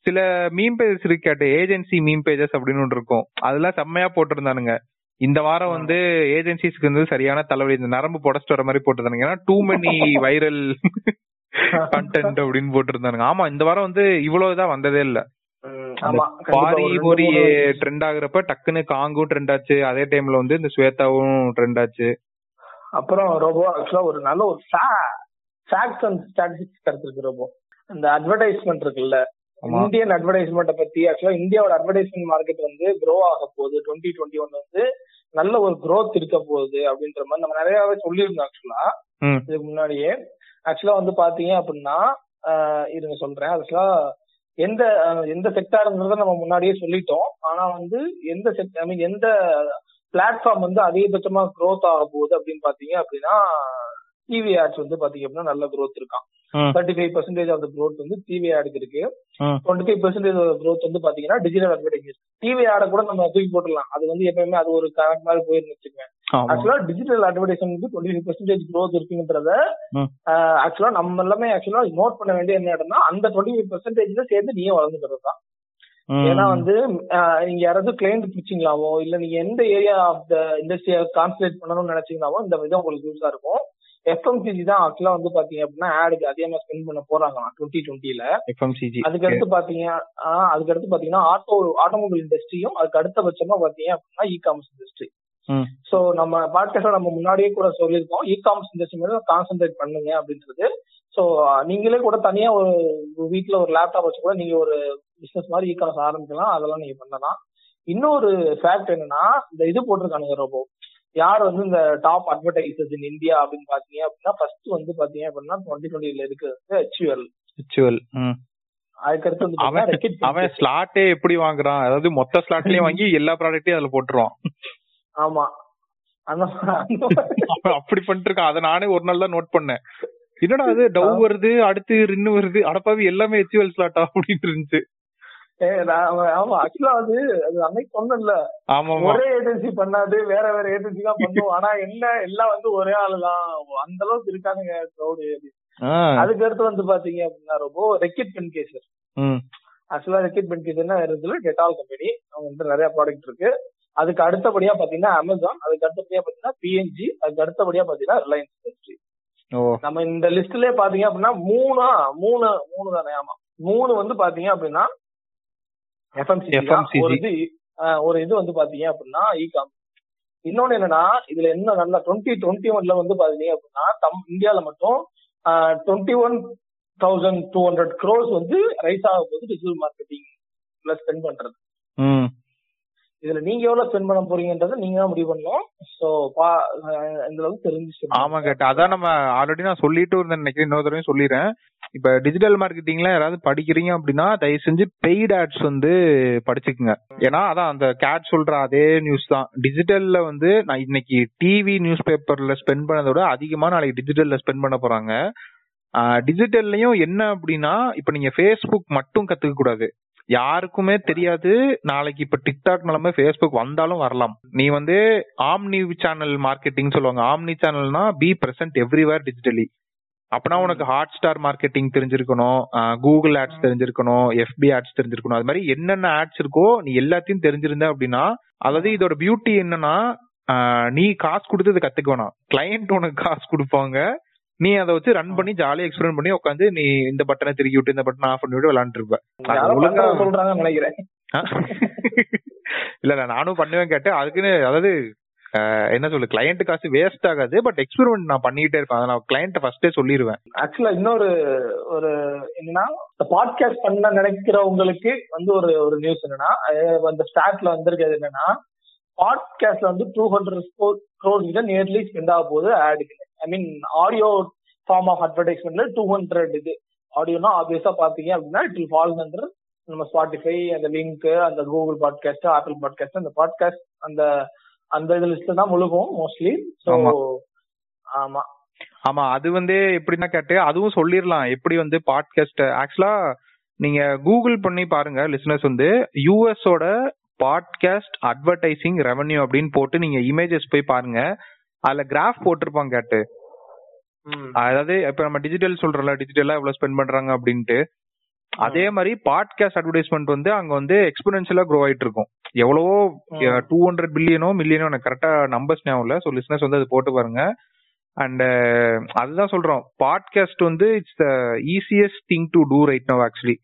[SPEAKER 3] சில மீம் பேஜஸ் இருக்கு கேட்டு. ஏஜென்சி மீம் பேஜஸ் அப்படின்னு ஒன்று இருக்கும். அதெல்லாம் செம்மையா போட்டிருந்தானுங்க. இந்த வாரம். வந்து ஏஜென்சிஸ்க்கு வந்து சரியான தலைவலி. இந்த நரம்பு புடச்சிட்டு வர மாதிரி போட்டிருந்தானுங்க. ஏன்னா டூ மெனி வைரல் கண்டென்ட் அப்படின்னு போட்டிருந்தானுங்க. ஆமா இந்த வாரம் வந்து இவ்வளவுதான் வந்ததே இல்ல. அந்த பாரி
[SPEAKER 2] மூணு
[SPEAKER 3] ட்ரெண்ட் ஆகுறப்ப டக்குன்னு காங்கும் ட்ரெண்ட் ஆச்சு. அதே டைம்ல வந்து இந்த ஸ்வேதாவும் ட்ரெண்ட் ஆச்சு.
[SPEAKER 2] அப்புறம் ரோபோ ஆக்சுவலா ஒரு நல்ல ஒரு ஃபேக்ட்ஸ் அண்ட் ஸ்டாட்டிஸ்டிக்ஸ் கிடைச்சிருக்கு ரோபோ. இந்த அட்வர்டைஸ்மெண்ட் இருக்குல்ல. இந்தியன் அட்வர்டைஸ்மெண்ட்டை பத்தி ஆக்சுவலா இந்தியாவோட அட்வர்டைஸ்மெண்ட் மார்க்கெட் வந்து க்ரோ ஆக போகுது. டுவெண்ட்டி டுவெண்ட்டி ஒன் வந்து நல்ல ஒரு growth இருக்க போகுது அப்படின்ற மாதிரி நம்ம நிறையவே சொல்லியிருந்தோம் ஆக்சுவலா. இதுக்கு முன்னாடியே. ஆக்சுவலா வந்து பாத்தீங்க அப்படின்னா இருங்க சொல்றேன். ஆக்சுவலா எந்த எந்த செக்டாருங்கிறத நம்ம முன்னாடியே சொல்லிட்டோம். ஆனா வந்து எந்த செக் ஐ மீன் எந்த பிளாட்ஃபார்ம் வந்து அதிகபட்சமா க்ரோத் ஆக போகுது அப்படின்னு பாத்தீங்க அப்படின்னா டிவி ஆட்ஸ் வந்து பாத்தீங்க அப்படின்னா நல்ல growth இருக்கான். Thirty five percentage of the growth வந்து டிவி ஆடுக்கு இருக்கு. டுவெண்ட்டி ஃபைவ் பர்சன்டேஜ் growth வந்து பாத்தீங்கன்னா டிஜிட்டல் அட்வர்டைஸ் டிவி ஆட கூட நம்ம தூக்கி போட்டுடலாம் அது வந்து எப்பயுமே அது ஒரு கணக்கு மாதிரி போயிருந்து வச்சுக்கோங்க ஆக்சுவலா டிஜிட்டல் அட்வர்டைஸ்மெண்ட் வந்து டுவெண்ட்டி ஃபைவ் பர்சன்டேஜ் growth இருக்குன்றத
[SPEAKER 3] ம்.
[SPEAKER 2] ஆக்சுவலா நம்ம எல்லாமே ஆக்சுவலா நோட் பண்ண வேண்டிய என்ன இடம்னா அந்த டுவெண்ட்டி ஃபைவ் பர்சன்டேஜ்ல சேர்த்து நீயே வளர்ந்துக்கிறது தான். ஏன்னா வந்து நீங்க யாராவது கிளைண்ட் பிடிச்சிங்களாவோ இல்ல நீங்க எந்த ஏரியா ஆஃப் த இண்டஸ்ட்ரியை கான்சன்ட்ரேட் பண்ணணும்னு நினைச்சீங்களாவோ இந்த விதம் உங்களுக்கு யூஸா இருக்கும் எஃப்எம்சிஜி தான் ஆக்சுவலா வந்து பாத்தீங்க அப்படின்னா ஆடுக்கு அதிகமா ஸ்பெண்ட் பண்ண போறாங்க. டுவெண்ட்டி டுவெண்ட்டில
[SPEAKER 3] எஃப்எம்சிஜி
[SPEAKER 2] அதுக்கு அடுத்து பாத்தீங்க ஆஹ் அதுக்கு அடுத்து பாத்தீங்கன்னா ஆட்டோ ஆட்டோமொபைல் இண்டஸ்ட்ரியும் அதுக்கு அடுத்தபட்சமா பாத்தீங்க அப்படின்னா இ காமர்ஸ் இண்டஸ்ட்ரி. சோ நம்ம பாட்காஸ்ட்ல நம்ம முன்னாடியே கூட சொல்லியிருக்கோம். இ காமர்ஸ் இண்டஸ்ட்ரி மேல கான்சென்ட்ரேட் பண்ணுங்க அப்படின்றது. சோ நீங்களே கூட தனியா ஒரு வீட்ல ஒரு லேப்டாப் வச்சு கூட நீங்க ஒரு பிசினஸ் மாதிரி இ காமர்ஸ் ஆரம்பிக்கலாம். அதெல்லாம் நீங்க பண்ணலாம். இன்னொரு ஃபேக்ட் என்னன்னா இந்த இது போட்டிருக்கானுங்க ரொம்ப யார் வந்து இந்த டாப் அட்வர்டைசர்ஸ் இன் இந்தியா அப்படின்னு பாத்தீங்க அப்படின்னா ஃபர்ஸ்ட் வந்து பாத்தீங்க அப்படின்னா டுவெண்ட்டி டுவெண்ட்டில இருக்கிறது வந்து ஹெச்யூஎல்
[SPEAKER 3] ம்.
[SPEAKER 2] அதுக்கடுத்து வந்து
[SPEAKER 3] அவன் அவன். ஸ்லாட்டே எப்படி வாங்குறான்? அதாவது மொத்த ஸ்லாட்லயும் வாங்கி எல்லா ப்ராடக்ட்டையும் அதுல போட்டுருவான்.
[SPEAKER 2] ஆமா.
[SPEAKER 3] அப்படி பண்ணிட்டு இருக்கான் அதை நானே ஒரு நாள் தான் நோட் பண்ணேன். என்னடா அது டவ் வருது அடுத்து ரின்னு வருது. அடப்பாவி எல்லாமே ஹெச்யூஎல் ஸ்லாட்டா அப்படின்னு இருந்துச்சு
[SPEAKER 2] ஏய், நான் அவன் ஆமா ஆக்சுவலா அது அது அன்னைக்கு
[SPEAKER 3] ஆமா
[SPEAKER 2] ஒரே ஏஜென்சி பண்ணாது வேற வேற ஏஜென்சி தான் பண்ணும். ஆனா என்ன எல்லாம் வந்து ஒரே ஆளுதான். அந்த அளவுக்கு இருக்கானுங்க க்ரௌடு அதுக்கு அடுத்து வந்து பாத்தீங்க அப்படின்னா ரொம்ப ரெக்கிட் பென்கேசர் ஆக்சுவலா ரெக்கிட் பென்கேசர்னா இருந்ததுல டெட்டால் கம்பெனி அவங்க வந்து நிறைய ப்ராடக்ட் இருக்கு. அதுக்கு அடுத்தபடியா பாத்தீங்கன்னா அமேசான் அதுக்கு அடுத்தபடியா பாத்தீங்கன்னா பிஎன்ஜி அதுக்கு அடுத்தபடியா பாத்தீங்கன்னா ரிலையன்ஸ் இண்டஸ்ட்ரி நம்ம இந்த லிஸ்ட்லயே பாத்தீங்க அப்படின்னா மூணா மூணு மூணு தானே ஆமா. மூணு வந்து பாத்தீங்க அப்படின்னா. ஒரு இது ஒரு இது வந்து பாத்தீங்க அப்படின்னா இகாம் இன்னொன்னு என்னன்னா இதுல என்ன நல்லா டுவெண்ட்டி டுவெண்ட்டி ஒன்ல வந்து பாத்தீங்க அப்படின்னா தம் இந்தியால மட்டும் twenty one thousand two hundred crores வந்து ரைஸ் ஆக போகுது டிஜிட்டல் மார்க்கெட்டிங் ஸ்பெண்ட் பண்றது. இதுல நீங்க எவ்வளவு ஸ்பெண்ட் பண்ண போறீங்கன்றதை நீங்க தான் முடிவு பண்ணணும். சோ இந்த அளவுக்கு தெரிஞ்சு
[SPEAKER 3] ஆமா கேட்ட அதான் நம்ம ஆல்ரெடி நான் சொல்லிட்டு இருந்தேன் நினைக்கிறேன். இன்னொரு தடவையும் சொல்லிடுறேன் இப்ப டிஜிட்டல் மார்க்கெட்டிங்ல யாராவது படிக்கிறீங்க அப்படின்னா தயவு செஞ்சு பெய்ட் ஆட்ஸ் வந்து படிச்சுக்குங்க. ஏன்னா அதான் அந்த கேட் சொல்ற அதே நியூஸ் தான். டிஜிட்டல்ல வந்து நான் இன்னைக்கு டிவி நியூஸ் பேப்பர்ல ஸ்பெண்ட் பண்ணதை விட அதிகமா நாளைக்கு டிஜிட்டல்ல ஸ்பெண்ட் பண்ண போறாங்க. டிஜிட்டல்லையும் என்ன அப்படின்னா இப்ப நீங்க ஃபேஸ்புக் மட்டும் கத்துக்க கூடாது. யாருக்குமே தெரியாது. நாளைக்கு இப்ப டிக்டாக் நிலமே ஃபேஸ்புக் வந்தாலும் வரலாம். நீ வந்து ஆம்னி சேனல் மார்க்கெட்டிங் சொல்லுவாங்க. ஆம்னி சேனல்னா பி பிரசன்ட் எவ்ரிவேர் டிஜிட்டலி அப்பனா உனக்கு ஹாட் ஸ்டார் மார்க்கெட்டிங் தெரிஞ்சிருக்கணும் கூகுள் ஆட்ஸ் தெரிஞ்சிருக்கணும் எஃபி ஆட்ஸ் தெரிஞ்சிருக்கணும். அது மாதிரி என்னென்ன ஆட்ஸ் இருக்கோ நீ எல்லாத்தையும் தெரிஞ்சிருந்த அப்படின்னா அதாவது இதோட பியூட்டி என்னன்னா நீ காசு கொடுத்து இதை கத்துக்க வேணாம். கிளையண்ட் உனக்கு காசு கொடுப்பாங்க. நீ அதை வச்சு ரன் பண்ணி ஜாலியா எக்ஸ்பிளைன் பண்ணி உட்காந்து நீ இந்த பட்டனை திருக்கி விட்டு இந்த பட்டனை ஆஃப் பண்ணி விட்டு விளையாண்டு இருப்ப. அது
[SPEAKER 2] யாரோ
[SPEAKER 3] ஒழுங்கா-
[SPEAKER 2] சொல்றாங்கன்னு நினைக்கிறேன். (laughs)
[SPEAKER 3] இல்ல இல்ல நானும் பண்ணுவேன் கேட்டேன். அதுக்குன்னு அதாவது என்ன சொல்லு கிளையண்ட் காசு வேஸ்ட் ஆகாது பட் எக்ஸ்பெரிமெண்ட் நான் பண்ணிட்டே இருப்பேன். அதை நான் கிளையண்ட் ஃபர்ஸ்டே சொல்லிடுவேன்
[SPEAKER 2] ஆக்சுவலா இன்னொரு ஒரு என்னன்னா பாட்காஸ்ட் பண்ண நினைக்கிறவங்களுக்கு வந்து ஒரு ஒரு நியூஸ் என்னன்னா அந்த ஸ்டாட்ல வந்திருக்கிறது என்னன்னா பாட்காஸ்ட்ல வந்து டூ ஹண்ட்ரட் க்ரோர் கிட்ட நியர்லி ஸ்பெண்ட் ஆக போகுது ஆடுக்கு I mean audio form of அட்வர்டைஸ்மெண்ட்ல two hundred இது. ஆடியோனா ஆப்வியஸா பாத்தீங்க அப்படின்னா இட் வில் ஃபால்ஸ் அண்டர் நம்ம ஸ்பாட்டிஃபை அந்த லிங்க் அந்த கூகுள் பாட்காஸ்ட் ஆப்பிள் பாட்காஸ்ட் அந்த பாட்காஸ்ட் அந்த அந்த இது லிஸ்ட் தான் முழுகும் மோஸ்ட்லி ஸோ
[SPEAKER 3] ஆமா.
[SPEAKER 2] ஆமா.
[SPEAKER 3] அது வந்து எப்படின்னா கேட்டு அதுவும் சொல்லிடலாம் எப்படி வந்து பாட்காஸ்ட் ஆக்சுவலா நீங்க கூகுள் பண்ணி பாருங்க லிசனர்ஸ் வந்து யூஎஸ் ஓட பாட்காஸ்ட் அட்வர்டைசிங் ரெவன்யூ அப்படின்னு போட்டு நீங்க இமேஜஸ் போய் பாருங்க. அதுல கிராஃப் போட்டிருப்பாங்க கேட்டு. அதாவது இப்ப நம்ம டிஜிட்டல் சொல்றோம்ல டிஜிட்டலா எவ்வளவு ஸ்பெண்ட் பண்றாங்க அப்படின்ட்டு. அதே மாதிரி பாட்காஸ்ட் அட்வர்டைஸ்மெண்ட் வந்து அங்க வந்து எக்ஸ்போனன்ஷியலா க்ரோ ஆயிட்டு இருக்கும் எவ்வளவோ. டூ ஹண்ட்ரட் பில்லியனோ மில்லியனோ எனக்கு கரெக்டா நம்பர்ஸ் ஞாபகம் இல்ல. ஸோ லிஸ்னஸ் வந்து அது போட்டு பாருங்க. அண்ட் அதுதான் சொல்றோம். பாட்காஸ்ட் வந்து it's the easiest thing to do right now actually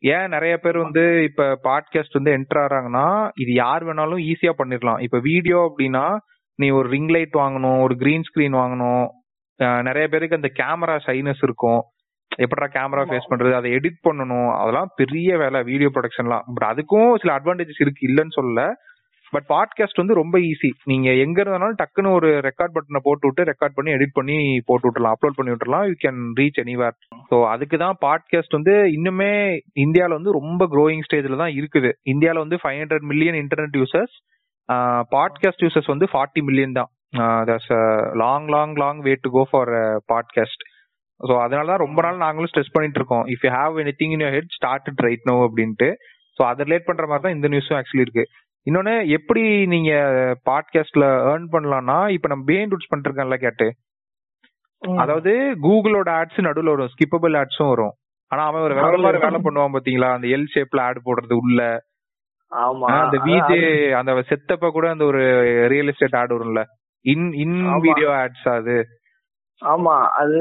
[SPEAKER 3] ஏன் நிறைய பேர் வந்து இப்ப பாட்காஸ்ட் வந்து என்டர் ஆறாங்கன்னா இது யார் வேணாலும் ஈஸியா பண்ணிடலாம். இப்ப வீடியோ அப்படின்னா நீ ஒரு ரிங் லைட் வாங்கணும் ஒரு கிரீன் ஸ்கிரீன் வாங்கணும். நிறைய பேருக்கு அந்த கேமரா ஷைனஸ் இருக்கும். எப்படா கேமரா. ஃபேஸ் பண்றது அதை எடிட் பண்ணணும் அதெல்லாம் பெரிய வேலை வீடியோ ப்ரொடக்ஷன்லாம் பட் அதுக்கும் சில அட்வான்டேஜஸ் இருக்கு இல்லைன்னு சொல்லல. பட் பாட்காஸ்ட் வந்து ரொம்ப ஈஸி நீங்க எங்க இருந்தாலும் டக்குன்னு ஒரு ரெக்கார்ட் பட்டனை போட்டு விட்டு ரெக்கார்ட் பண்ணி எடிட் பண்ணி போட்டு விட்டுறலாம் அப்லோட் பண்ணி விட்டுறலாம் you can reach anywhere so அதுக்கு தான் பாட்காஸ்ட் வந்து இன்னுமே இந்தியாவில் வந்து ரொம்ப க்ரோயிங் ஸ்டேஜ்ல தான் இருக்குது. இந்தியாவில் வந்து five hundred million internet users podcast users வந்து ஃபார்ட்டி மில்லியன் தான். Long long long way to go for podcast so அதனால தான் ரொம்ப நாள் நாங்களும் ஸ்ட்ரெஸ் பண்ணிட்டு இருக்கோம். If you have any thing in your head start it right now அப்படின்ட்டு. ஸோ அதை ரிலேட் பண்ற மாதிரி தான் இந்த நியூஸும் ஆக்சுவலி இருக்கு. இன்னொன்னு எப்படி நீங்க பாட்காஸ்ட்ல ஏர்ன் பண்ணலாம்னா இப்ப நம்ம பிஹைண்ட் ரூட்ஸ் பண்ணிருக்கேன்ல கேட்டு. அதாவது கூகுளோட ஆட்ஸ் நடுவுல வரும் ஸ்கிப்பபிள் ஆட்ஸும் வரும். ஆனா அவன் ஒரு வேற மாதிரி வேலை பண்ணுவான் பாத்தீங்களா? அந்த எல் ஷேப்ல ஆட் போடுறது உள்ள. அந்த விஜே
[SPEAKER 2] அது-
[SPEAKER 3] அந்த செத்தப்ப கூட அந்த ஒரு ரியல் எஸ்டேட் ஆட் வரும்ல. இன் இன். வீடியோ ஆட்ஸ் அது.
[SPEAKER 2] ஆமா அது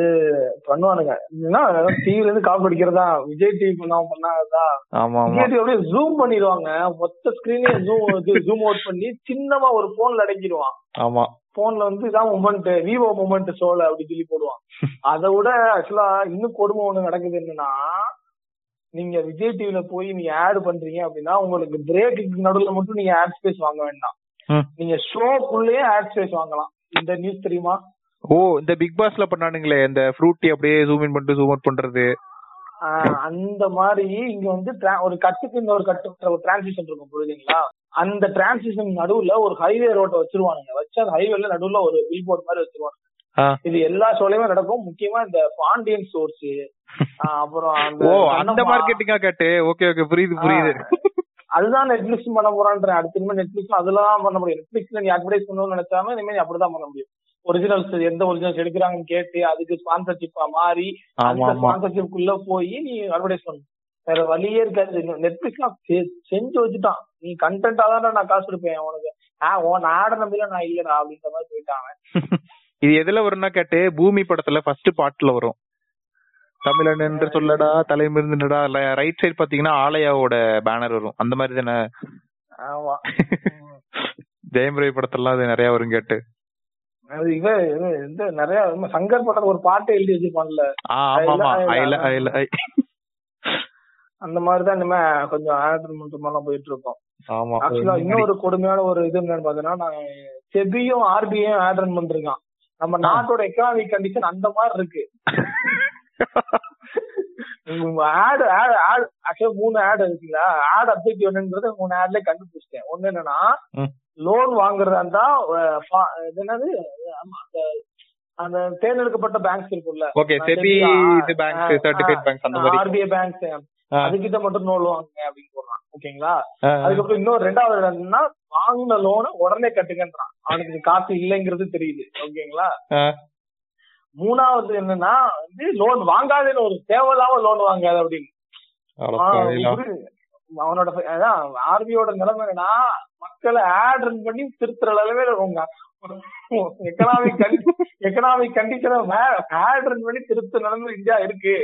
[SPEAKER 2] பண்ணுவானுங்க. என்னன்னா டிவில இருந்து காப்பி அடிக்கிறதா விஜய் டிவி பண்ணாம பண்ணாதா
[SPEAKER 3] ஆமா
[SPEAKER 2] விஜய் டிவி அப்படியே ஜூம் பண்ணிடுவாங்க. மொத்த ஸ்கிரீனே ஜூம் ஜூம் அவுட் பண்ணி சின்னமா ஒரு போன்ல அடக்கிடுவான்.
[SPEAKER 3] ஆமா.
[SPEAKER 2] போன்ல வந்து இதான் மூமெண்ட் விவோ மூமெண்ட் ஷோல அப்படி சொல்லி போடுவான். (laughs) அதை விட ஆக்சுவலா இன்னும் கொடுமை ஒண்ணு நடக்குது என்னன்னா நீங்க விஜய் டிவில போய் நீங்க ஆட் பண்றீங்க அப்படின்னா உங்களுக்கு பிரேக்கு நடுவுல மட்டும் நீங்க ஆட் ஸ்பேஸ் வாங்க வேண்டாம். நீங்க ஷோக்குள்ளேயே ஆட் ஸ்பேஸ் வாங்கலாம். இந்த நியூஸ் தெரியுமா?
[SPEAKER 3] ஓ இந்த பிக் பாஸ்ல பண்ணானுங்களே இந்த ஃப்ரூட்டி அப்படியே ஜூம் இன் பண்ணிட்டு ஜூம் அவுட் பண்றது.
[SPEAKER 2] அந்த மாதிரி இங்க வந்து ஒரு கட்டுக்கு இந்த ஒரு கட்டு ஒரு டிரான்சிஷன் இருக்கும் புரியுதுங்களா? அந்த டிரான்சிஷன் நடுவுல ஒரு ஹைவே ரோட்டை வச்சிருவானுங்க. வச்சு அந்த ஹைவேல நடுவுல ஒரு பில் போர்ட் மாதிரி வச்சிருவாங்க
[SPEAKER 3] ஆ.
[SPEAKER 2] இது எல்லா ஷோலயுமே நடக்கும். முக்கியமா இந்த பாண்டியன் ஸ்டோர்ஸ் அப்புறம் அந்த
[SPEAKER 3] ஓ அந்த மார்க்கெட்டிங்கா கேட்டு. ஓகே ஓகே புரியுது புரியுது.
[SPEAKER 2] அதுதான் நெட்ஃபிளிக்ஸ் பண்ண போறான்ற அடுத்த நெட்ஃபிளிக்ஸ் அதெல்லாம் பண்ண முடியும். நெட்ஃபிளிக்ஸ்ல நீ அட்வர்டைஸ் பண்ணணும்னு நினைச்சாம இனிமே நீ அப்படிதான் பண்ண முடியும். ஒரிஜினல்ஸ் எந்த ஒரிஜினல்ஸ் எடுக்கிறாங்கன்னு கேட்டு அதுக்கு ஸ்பான்சர்ஷிப்பா மாறி அந்த ஸ்பான்சர்ஷிப்குள்ள போய் நீ அட்வர்டைஸ் பண்ணணும் வேற வழியே இருக்காது. நெட்ஃபிளிக்ஸ்லாம் செஞ்சு வச்சுட்டான். நீ கண்டென்ட்டா தான் நான் காசு கொடுப்பேன் உனக்கு. ஆஹ் உன் ஆட நம்பில நான் இல்லடா அப்படின்ற மாதிரி போயிட்டாங்க (laughs)
[SPEAKER 3] இது எதுல வரும்னா கேட்டு பூமி படத்துல ஃபர்ஸ்ட் பாட்டுல வரும். தமிழன் என்று சொல்லடா தலைமிருந்துடா ரைட் சைடு பாத்தீங்கன்னா ஆலயாவோட பேனர் வரும். அந்த மாதிரி தானே?
[SPEAKER 2] ஆமா. (laughs)
[SPEAKER 3] ஜெயம் ரவி படத்தெல்லாம் அது நிறைய வரும் கேட்டு.
[SPEAKER 2] அது இந்த நிறைய சங்கர் படத்துல ஒரு பாட்டு எழுதி வச்சிருப்பான்ல. அந்த மாதிரிதான் இனிமே கொஞ்சம் ஆடர்மெண்ட் மாதிரிலாம் போயிட்டு இருக்கோம் ஆக்சுவலா இன்னொரு கொடுமையான ஒரு இது என்னன்னு பாத்தீங்கன்னா செபியும் ஆர்பிஐயும் ஆட் ரன் பண்றேன் நம்ம நாட்டோட எக்கனாமிக் கண்டிஷன் அந்த மாதிரி இருக்கு. ஆட் ஆட் ஆட் ஆக்சுவலா மூணு ஆட் இருக்குங்களா ஆட் அப்ஜெக்டிவ் என்னன்றது மூணு ஆட்ல கண்டுபிடிச்சிட்டேன். ஒண்ணு என்னன்னா. லோன் வாங்குறதா இருந்தா என்னது? அந்த தேர்ந்தெடுக்கப்பட்ட பேங்க்ஸ் இருக்கும்ல.
[SPEAKER 3] ஓகே செபி இது பேங்க் சர்டிபிகேட் பேங்க் அந்த மாதிரி.
[SPEAKER 2] ஆர்பிஐ பேங்க்ஸ்
[SPEAKER 3] ஆ.
[SPEAKER 2] அதுகிட்ட மட்டும் லோன் வாங்குங்க அப்படின்னு போடுறான் ஓகேங்களா? அதுக்கப்புறம் இன்னொரு ரெண்டாவது என்னன்னா வாங்கின லோனை உடனே கட்டுங்கன்றான். அவனுக்கு காசு இல்லைங்கிறது தெரியுது ஓகேங்களா. மூணாவது என்னன்னா வந்து லோன் வாங்காதேன்னு ஒரு தேவையில்லாம லோன் வாங்காத அப்படின்னு. அவனோட அதான் ஆர்பியோட நிலைமை என்னன்னா மக்களை ஆட் ரன் பண்ணி திருத்துற அளவே உங்க எக்கனாமிக் எக்கனாமிக் கண்டிஷனை ஆட் ரன் பண்ணி திருத்த நிலைமை இந்தியா இருக்கு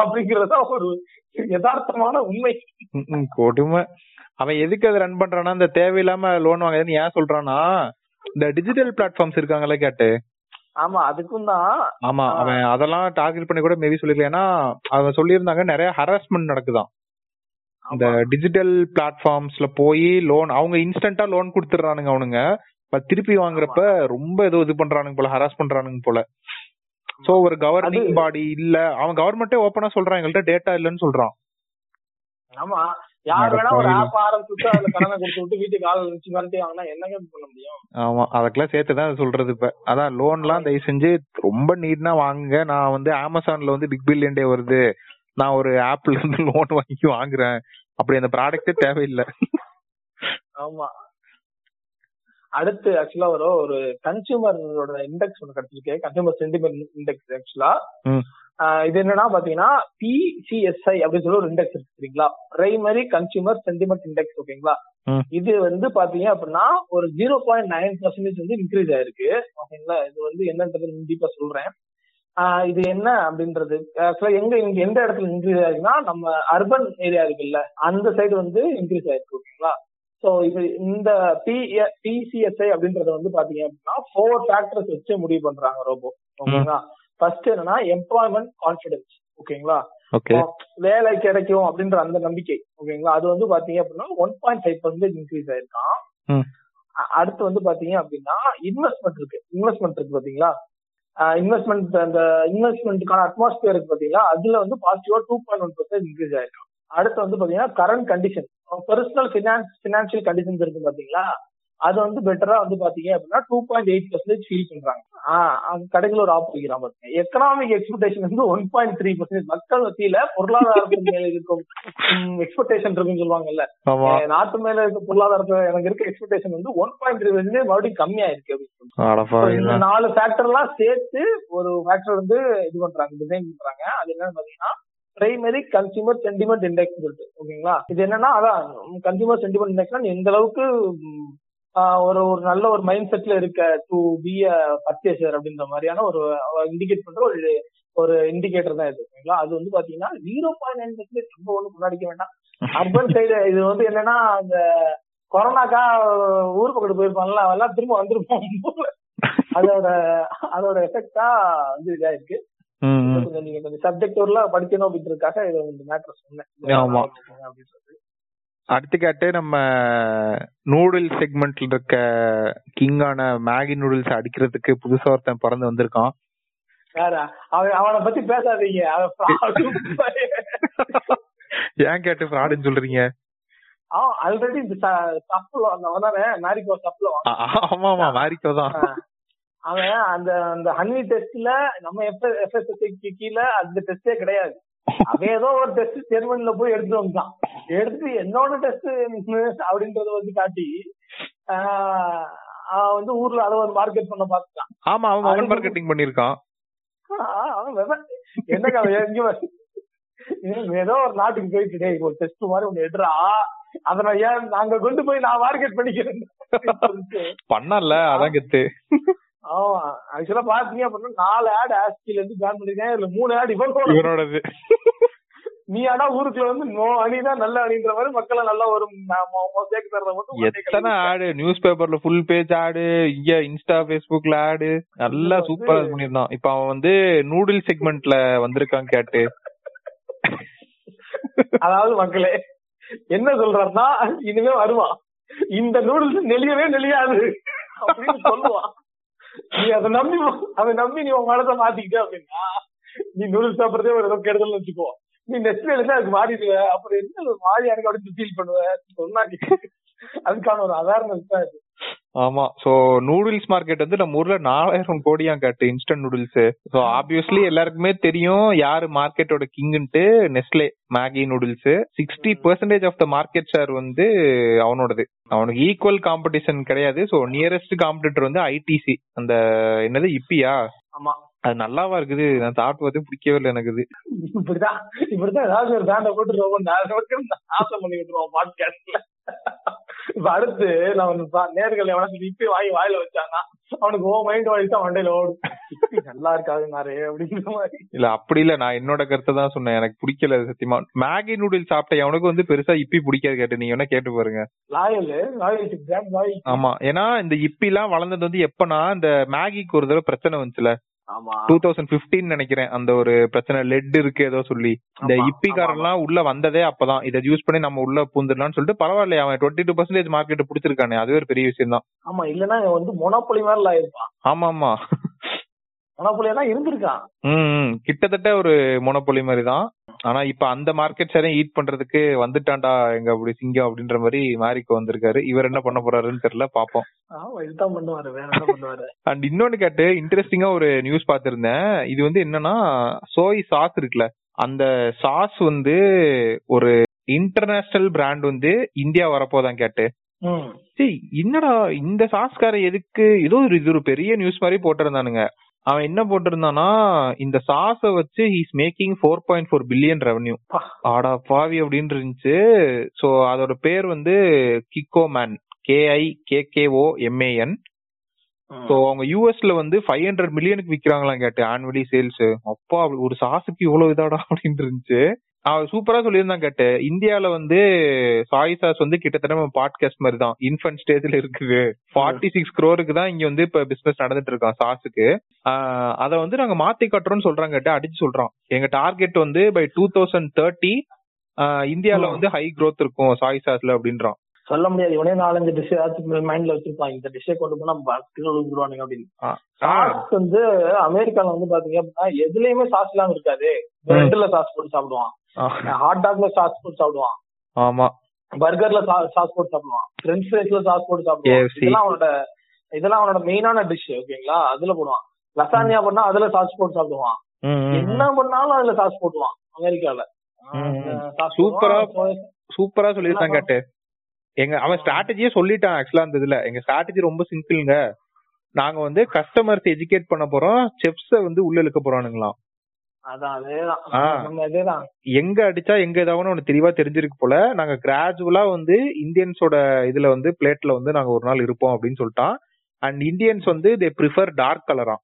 [SPEAKER 2] அப்படிங்கறத ஒரு யதார்த்தமான உண்மை.
[SPEAKER 3] கொடுமை. அவன் எதுக்கு அதை ரன் பண்றானா இந்த தேவையில்லாம லோன் வாங்குறதுன்னு ஏன் சொல்றானா இந்த டிஜிட்டல் பிளாட்ஃபார்ம்ஸ் இருக்காங்கல்ல கேட்டு.
[SPEAKER 2] ஆமா அதுக்கும் தான்.
[SPEAKER 3] ஆமா. அவன் அதெல்லாம் டார்கெட் பண்ணி கூட மேபி சொல்லிருக்கலாம் ஏன்னா அவன் சொல்லியிருந்தாங்க நிறைய ஹராஸ்மெண்ட் நடக்குதாம் இந்த டிஜிட்டல் பிளாட்ஃபார்ம்ஸ்ல போய் லோன் அவங்க இன்ஸ்டன்டா லோன் கொடுத்துறானுங்க அவனுங்க. திருப்பி வாங்குறப்ப ரொம்ப ஏதோ இது பண்றானுங்க போல ஹராஸ் பண்றானுங்க போல. சோ ஒரு கவர்னிங் பாடி இல்ல. அவன் கவர்மெண்டே ஓப்பனா சொல்றான் எங்கள்ட்ட டேட்டா இல்லன்னு சொல்றான்.
[SPEAKER 2] ஆமா. யார் வேணா ஒரு ஆப் ஆரம்பிச்சுட்டு அதுல கடனை கொடுத்து விட்டு வீட்டுக்கு ஆள் வச்சு மிரட்டி வாங்கினா என்னங்க பண்ண முடியும்?
[SPEAKER 3] ஆமா. அதுக்கெல்லாம் சேர்த்து தான் சொல்றது இப்ப. அதான் லோன்லாம் தயவு செஞ்சு ரொம்ப நீட்னா வாங்குங்க. நான் வந்து அமேசான்ல வந்து பிக் பில்லியன் டே வருது. நான் ஒரு ஆப்ல இருந்து லோன் வாங்கி வாங்குறேன். அப்படி அந்த ப்ராடக்ட்டே தேவையில்லை.
[SPEAKER 2] ஆமா. அடுத்து ஆக்சுவலா ஒரு ஒரு கன்சியூமரோட இண்டெக்ஸ் ஒன்று கிடைச்சிருக்கு. கன்சியூமர் சென்டிமெண்ட் இண்டெக்ஸ் ஆக்சுவலா. இது என்னன்னா பாத்தீங்கன்னா பிசிஎஸ்ஐ அப்படின்னு சொல்லி ஒரு இண்டெக்ஸ் இருக்கு சரிங்களா? பிரைமரி கன்சியூமர் சென்டிமெண்ட் இண்டெக்ஸ் ஓகேங்களா. இது வந்து பாத்தீங்க அப்படின்னா ஒரு ஜீரோ பாயிண்ட் நைன் பர்சன்டேஜ் வந்து இன்க்ரீஸ் ஆயிருக்கு. ஓகேங்களா இது வந்து என்னன்றது கண்டிப்பா சொல்றேன். இது என்ன அப்படின்றது? ஆக்சுவலா எங்க இங்க எந்த இடத்துல இன்க்ரீஸ் ஆயிருக்குன்னா நம்ம அர்பன் ஏரியா இருக்குல்ல அந்த சைடு வந்து இன்க்ரீஸ் ஆயிருக்கு ஓகேங்களா சோ இது இந்த பிசிஎஸ்ஐ அப்படின்றத வந்து பாத்தீங்க அப்படின்னா ஃபோர் ஃபேக்டர்ஸ் வச்சு முடிவு பண்றாங்க ரோபோ ஓகேங்களா ஃபர்ஸ்ட் என்னன்னா எம்ப்ளாய்மெண்ட் கான்பிடன்ஸ் ஓகேங்களா
[SPEAKER 3] ஓகே
[SPEAKER 2] வேலை கிடைக்கும் அப்படின்ற அந்த நம்பிக்கை ஓகேங்களா அது வந்து பாத்தீங்க அப்படின்னா one point five percentage increase ஆயிருக்கான் அடுத்து வந்து பாத்தீங்க அப்படின்னா இன்வெஸ்ட்மெண்ட் இருக்கு. இன்வெஸ்ட்மெண்ட் இருக்கு பாத்தீங்களா? இன்வெஸ்ட்மெண்ட் அந்த இன்வெஸ்ட்மெண்ட்டுக்கான அட்மாஸ்பியர் இருக்கு அதுல வந்து பாசிட்டிவா two point one percent increase ஆயிருக்கும் அடுத்து வந்து பாத்தீங்கன்னா current condition personal finance financial conditions இருக்கு பாத்தீங்களா? அது வந்து பெட்டரா வந்து பாத்தீங்க அப்படின்னா two point eight percentage feel பண்றாங்க. ஆஹ் கடைகள் ஒரு ஆப் பாத்தீங்க எக்கனாமிக் எக்ஸ்பெக்டேஷன் வந்து ஒன் பாயிண்ட் த்ரீ பர்சன்டேஜ் மக்கள் மத்தியில பொருளாதாரத்தின் (laughs) மேல இருக்கும். எக்ஸ்பெக்டேஷன் இருக்குன்னு சொல்லுவாங்கல்ல. நாட்டு மேல இருக்க பொருளாதாரத்துல எனக்கு இருக்க எக்ஸ்பெக்டேஷன் வந்து ஒன் பாயிண்ட் த்ரீ பர்சன்டேஜ் மறுபடியும் கம்மியா இருக்கு அப்படின்னு. நாலு ஃபேக்டர் எல்லாம் சேர்த்து ஒரு ஃபேக்டர் வந்து இது பண்றாங்க டிசைன் பண்றாங்க. அது என்னன்னு பாத்தீங்கன்னா பிரைமரி கன்சியூமர் சென்டிமெண்ட் இண்டெக்ஸ் சொல்லிட்டு ஓகேங்களா இது என்னன்னா அதான் கன்சியூமர் சென்டிமெண்ட் இண்டெக்ஸ்னா எந்த அளவுக்கு ஒரு ஒரு நல்ல ஒரு மைண்ட் செட்ல இருக்க டு பி அ பர்ச்சேசர் அப்படின்ற மாதிரியான ஒரு இண்டிகேட் பண்ற ஒரு ஒரு இண்டிகேட்டர் தான் இது ஓகேங்களா அது வந்து பாத்தீங்கன்னா ஜீரோ பாயிண்ட் நைன் பர்சன்டேஜ் ரொம்ப ஒண்ணு கொண்டாடிக்க வேண்டாம். அர்பன் சைடு இது வந்து என்னன்னா அந்த கொரோனாக்கா ஊர் பக்கத்து போயிருப்பாங்கல்ல அவெல்லாம் திரும்ப வந்துருப்போம். அதோட அதோட எஃபெக்டா வந்து இதா இருக்கு. கொஞ்சம் நீங்க கொஞ்சம் சப்ஜெக்ட் ஊர்ல படிக்கணும் அப்படின்றதுக்காக இது இந்த மேட்டர் சொன்னேன். அப்படின்றது.
[SPEAKER 3] அடுத்து கேட்டு நம்ம நூடுல் செக்மெண்ட்ல இருக்க கிங்கான மேகி நூடுல்ஸ் அடிக்கிறதுக்கு புதுசா ஒருத்தன் பிறந்து வந்திருக்கான்.
[SPEAKER 2] அவன் பத்தி பேசாதீங்க.
[SPEAKER 3] ஏன் கேட்டு ஃப்ராடுன்னு சொல்றீங்க?
[SPEAKER 2] ஆல்ரெடி இந்த சப்ளோ அந்த அவனானே மேரிகோ சப்ளோ
[SPEAKER 3] ஆமா ஆமா மாரிக்கோ தான்.
[SPEAKER 2] அவன் அந்த அந்த ஹனி டெஸ்ட்ல நம்ம எஃப்எஸ்எஸ்சிக்கு கீழே அந்த டெஸ்டே கிடையாது. அவன் ஏதோ ஒரு டெஸ்ட் ஜெர்மனில போய் எடுத்துட்டு வந்தான் எடுத்து என்னோட டெஸ்ட் அப்படின்றத வந்து காட்டி வந்து ஊர்ல ஒரு மார்க்கெட் பண்ண பார்த்துட்டான்.
[SPEAKER 3] ஆமா அவன் மார்க்கெட்டிங் பண்ணிருக்கான்
[SPEAKER 2] இவன் ஏதோ ஒரு நாட்டுக்கு போயிட்டு டேய் ஒரு டெஸ்ட் மாதிரி ஒண்ணு எடுறா. அத நான் ஏன் நாங்க கொண்டு போய் நான் மார்க்கெட் பண்ணிக்கிறேன்
[SPEAKER 3] பண்ணல அதான் கெத்து.
[SPEAKER 2] ஆமா. ஆக்சுவலா பாத்தீங்க அப்படின்னா நாலு ஆட் ஆஸ்கில இருந்து ஜாயின் பண்ணிருக்கேன் இதுல மூணு ஆட் இவன்
[SPEAKER 3] இவனோடது.
[SPEAKER 2] நீ ஆனா ஊருக்குள்ள வந்து நோ அணி தான் நல்ல அணின்ற மாதிரி மக்களை நல்லா ஒரு சேர்க்க தரத மட்டும்
[SPEAKER 3] எத்தனை. ஆடு நியூஸ் பேப்பர்ல ஃபுல் பேஜ் ஆடு இங்க இன்ஸ்டா பேஸ்புக்ல ஆடு நல்லா சூப்பரா பண்ணிருந்தான் இப்ப அவன் வந்து நூடுல் செக்மெண்ட்ல வந்திருக்கான் கேட்டு.
[SPEAKER 2] அதாவது மக்களே என்ன சொல்றாருன்னா இனிமே வருவான். இந்த நூடுல்ஸ் நெளியவே நெளியாது. அப்படின்னு சொல்லுவான். நீ அதை நம்பி அதை நம்பி நீ உன் மனதை மாத்திக்கிட்ட அப்படின்னா நீ நூடுல்ஸ் சாப்பிடுறதே ஒரு ஏதோ கெடுதல் வச்சுக்கோ. நீ நெக்ஸ்ட் இருந்து அதுக்கு மாறிடுவ. அப்புறம் என்ன மாறி எனக்கு அப்படின்னு ஃபீல் பண்ணுவ. சொன்னா அதுக்கான ஒரு அவேர்னஸ் தான் இது
[SPEAKER 3] ஆமா. சோ நூடுல்ஸ் மார்க்கெட் வந்து நம்ம ஊர்ல நாலாயிரம் கோடியா காட்டு இன்ஸ்டன்ட் நூடுல்ஸ் சோ ஆப்வியஸ்லி எல்லாருக்குமே தெரியும் யாரு மார்க்கெட்டோட கிங்ன்ட்டு Nestle Maggi noodles sixty percentage of the market share வந்து அவனோடது. அவனுக்கு ஈக்குவல் காம்படிஷன் கிடையாது. சோ நியரஸ்ட் காம்படிட்டர் வந்து ஐடிசி அந்த என்னது இப்பியா
[SPEAKER 2] ஆமா.
[SPEAKER 3] அது நல்லாவா இருக்குது? நான் சாப்பிட்டு பிடிக்கவே இல்லை எனக்கு இது
[SPEAKER 2] இப்படிதான் இப்படிதான் ஏதாவது ஒரு பேண்ட போட்டு நாசம் பண்ணி விட்டுருவோம் பாட்காஸ்ட்ல இப்ப அடுத்து நான் நேர்கள் எவனா இப்பி வாங்கி வாயில வச்சானா அவனுக்கு ஓ மைண்ட் வாய்ஸ் மண்டையில ஓடும். நல்லா இருக்காது நிறைய அப்படிங்கிற மாதிரி.
[SPEAKER 3] இல்ல அப்படி இல்ல. நான் என்னோட கருத்தை தான் சொன்னேன். எனக்கு பிடிக்கல சத்தியமா. மேகி நூடுல்ஸ் சாப்பிட்ட எவனுக்கு வந்து பெருசா இப்பி பிடிக்காது கேட்டு நீங்க வேணா கேட்டு பாருங்க. ஆமா. ஏன்னா இந்த இப்பி எல்லாம் வளர்ந்தது வந்து எப்பனா இந்த மேகிக்கு ஒரு தடவை பிரச்சனை வந்துச்சுல. டூ தௌசண்ட் பிப்டீன் நினைக்கிறேன். அந்த ஒரு பிரச்சனை லெட் இருக்கு ஏதோ சொல்லி. இந்த இப்பிக்காரெல்லாம் உள்ள வந்ததே அப்பதான். இதை யூஸ் பண்ணி நம்ம உள்ள பூந்துடலாம்னு சொல்லிட்டு பரவாயில்ல அவன் டுவெண்ட்டி டூ பர்சன்டேஜ் மார்க்கெட் பிடிச்சிருக்கானே. அதுவே ஒரு பெரிய விஷயம் தான்
[SPEAKER 2] ஆமா இல்லன்னா வந்து மொனோபொலி மாதிரி
[SPEAKER 3] ஆமா ஆமா
[SPEAKER 2] மொனோபொலியா தான் இருந்திருக்கான்.
[SPEAKER 3] கிட்டத்தட்ட ஒரு மொனப்பொலி மாதிரி தான். ஆனா இப்ப அந்த மார்க்கெட் ஷேரையும் ஈட் பண்றதுக்கு வந்துட்டான்டா எங்க அப்படி சிங்கம் அப்படின்ற மாதிரி மாரிக்கு வந்திருக்காரு. இவர் என்ன பண்ண போறாருன்னு தெரியல பாப்போம். அண்ட் (laughs) இன்னொன்னு கேட்டு இன்ட்ரெஸ்டிங்கா ஒரு நியூஸ் பார்த்திருந்தேன். இது வந்து என்னன்னா சோய் சாஸ் இருக்குல்ல அந்த சாஸ் வந்து ஒரு இன்டர்நேஷனல் பிராண்ட் வந்து இந்தியா வரப்போதான் கேட்டு. என்னடா இந்த சாஸ்கார எதுக்கு? ஏதோ ஒரு இது ஒரு பெரிய நியூஸ் மாதிரி போட்டிருந்தானுங்க. அவன் என்ன போட்டிருந்தானா இந்த சாஸ வச்சு he's making four point four billion revenue. ஆடா பாவி அப்படின்னு இருந்துச்சு. சோ அதோட பேர் வந்து Kikkoman K I K K O M A N so அவங்க யூஎஸ்ல வந்து ஃபைவ் ஹண்ட்ரட் மில்லியனுக்கு விக்கிறாங்களாம் கேட்டு ஆனுவலி சேல்ஸ் அப்பா ஒரு சாஸுக்கு இவ்வளவு இதாடா அப்படின்னு இருந்துச்சு. அவன் சூப்பரா சொல்லியிருந்தான் கேட்டு. இந்தியால வந்து சாய் சாஸ் வந்து கிட்டத்தட்ட பாட்காஸ்ட் மாதிரி தான் இன்ஃபன்ட் ஸ்டேஜ்ல இருக்குது. ஃபார்ட்டி சிக்ஸ் க்ரோருக்கு தான் இங்க வந்து இப்ப பிசினஸ் நடந்துட்டு இருக்கான் சாஸுக்கு. அத வந்து நாங்க மாத்தி காட்டுறோம்னு சொல்றாங்க கேட்டு. அடிச்சு சொல்றோம் எங்க டார்கெட் வந்து பை டூ தௌசண்ட் தேர்ட்டி இந்தியால. வந்து ஹை growth இருக்கும் சாய் சாஸ்ல அப்படின்றான்.
[SPEAKER 2] சொல்ல முடியாது. இவனே நாலஞ்சு டிஷ் ஏதாச்சும் மைண்ட்ல வச்சிருப்பான். இந்த டிஷ்ஷை கொண்டு போனா பக்கத்துல விழுந்துருவானுங்க அப்படின்னு. சாஸ் வந்து அமெரிக்கால வந்து பாத்தீங்க அப்படின்னா எதுலயுமே சாஸ் இல்லாம இருக்காது. பிரெட்ல சாஸ் போட்டு சாப்பிடுவான். ஹாட் டாக்ல சாஸ் போட்டு சாப்பிடுவான்.
[SPEAKER 3] ஆமா.
[SPEAKER 2] பர்கர்ல சாஸ் போட்டு சாப்பிடுவான். பிரெஞ்ச் ஃபிரைஸ்ல சாஸ் போட்டு சாப்பிடுவான். இதெல்லாம் அவனோட இதெல்லாம் அவனோட மெயினான டிஷ் ஓகேங்களா? அதுல போடுவான். லசானியா பண்ணா அதுல சாஸ் போட்டு சாப்பிடுவான். என்ன பண்ணாலும் அதுல சாஸ் போட்டுவான் அமெரிக்கால.
[SPEAKER 3] சூப்பரா. சூப்பரா சொல்லியிருந்தான் கேட்டு. எங்க அவன் ஸ்ட்ராட்டஜியே சொல்லிட்டான் ஆக்சுவலா அந்த இதுல. எங்க ஸ்ட்ராட்டஜி ரொம்ப சிம்பிள்ங்க நாங்க வந்து கஸ்டமர்ஸ் எஜுகேட் பண்ண போறோம் செப்ஸ வந்து உள்ள இழுக்க போறானுங்களாம். எங்க அடிச்சா எங்க இதாகணும் ஒண்ணு தெளிவா தெரிஞ்சிருக்கு போல நாங்க கிராஜுவலா வந்து இந்தியன்ஸோட இதுல வந்து பிளேட்ல வந்து நாங்க ஒரு நாள் இருப்போம் அப்படின்னு சொல்லிட்டான். அண்ட் இந்தியன்ஸ் வந்து தே ப்ரிஃபர் டார்க் கலரா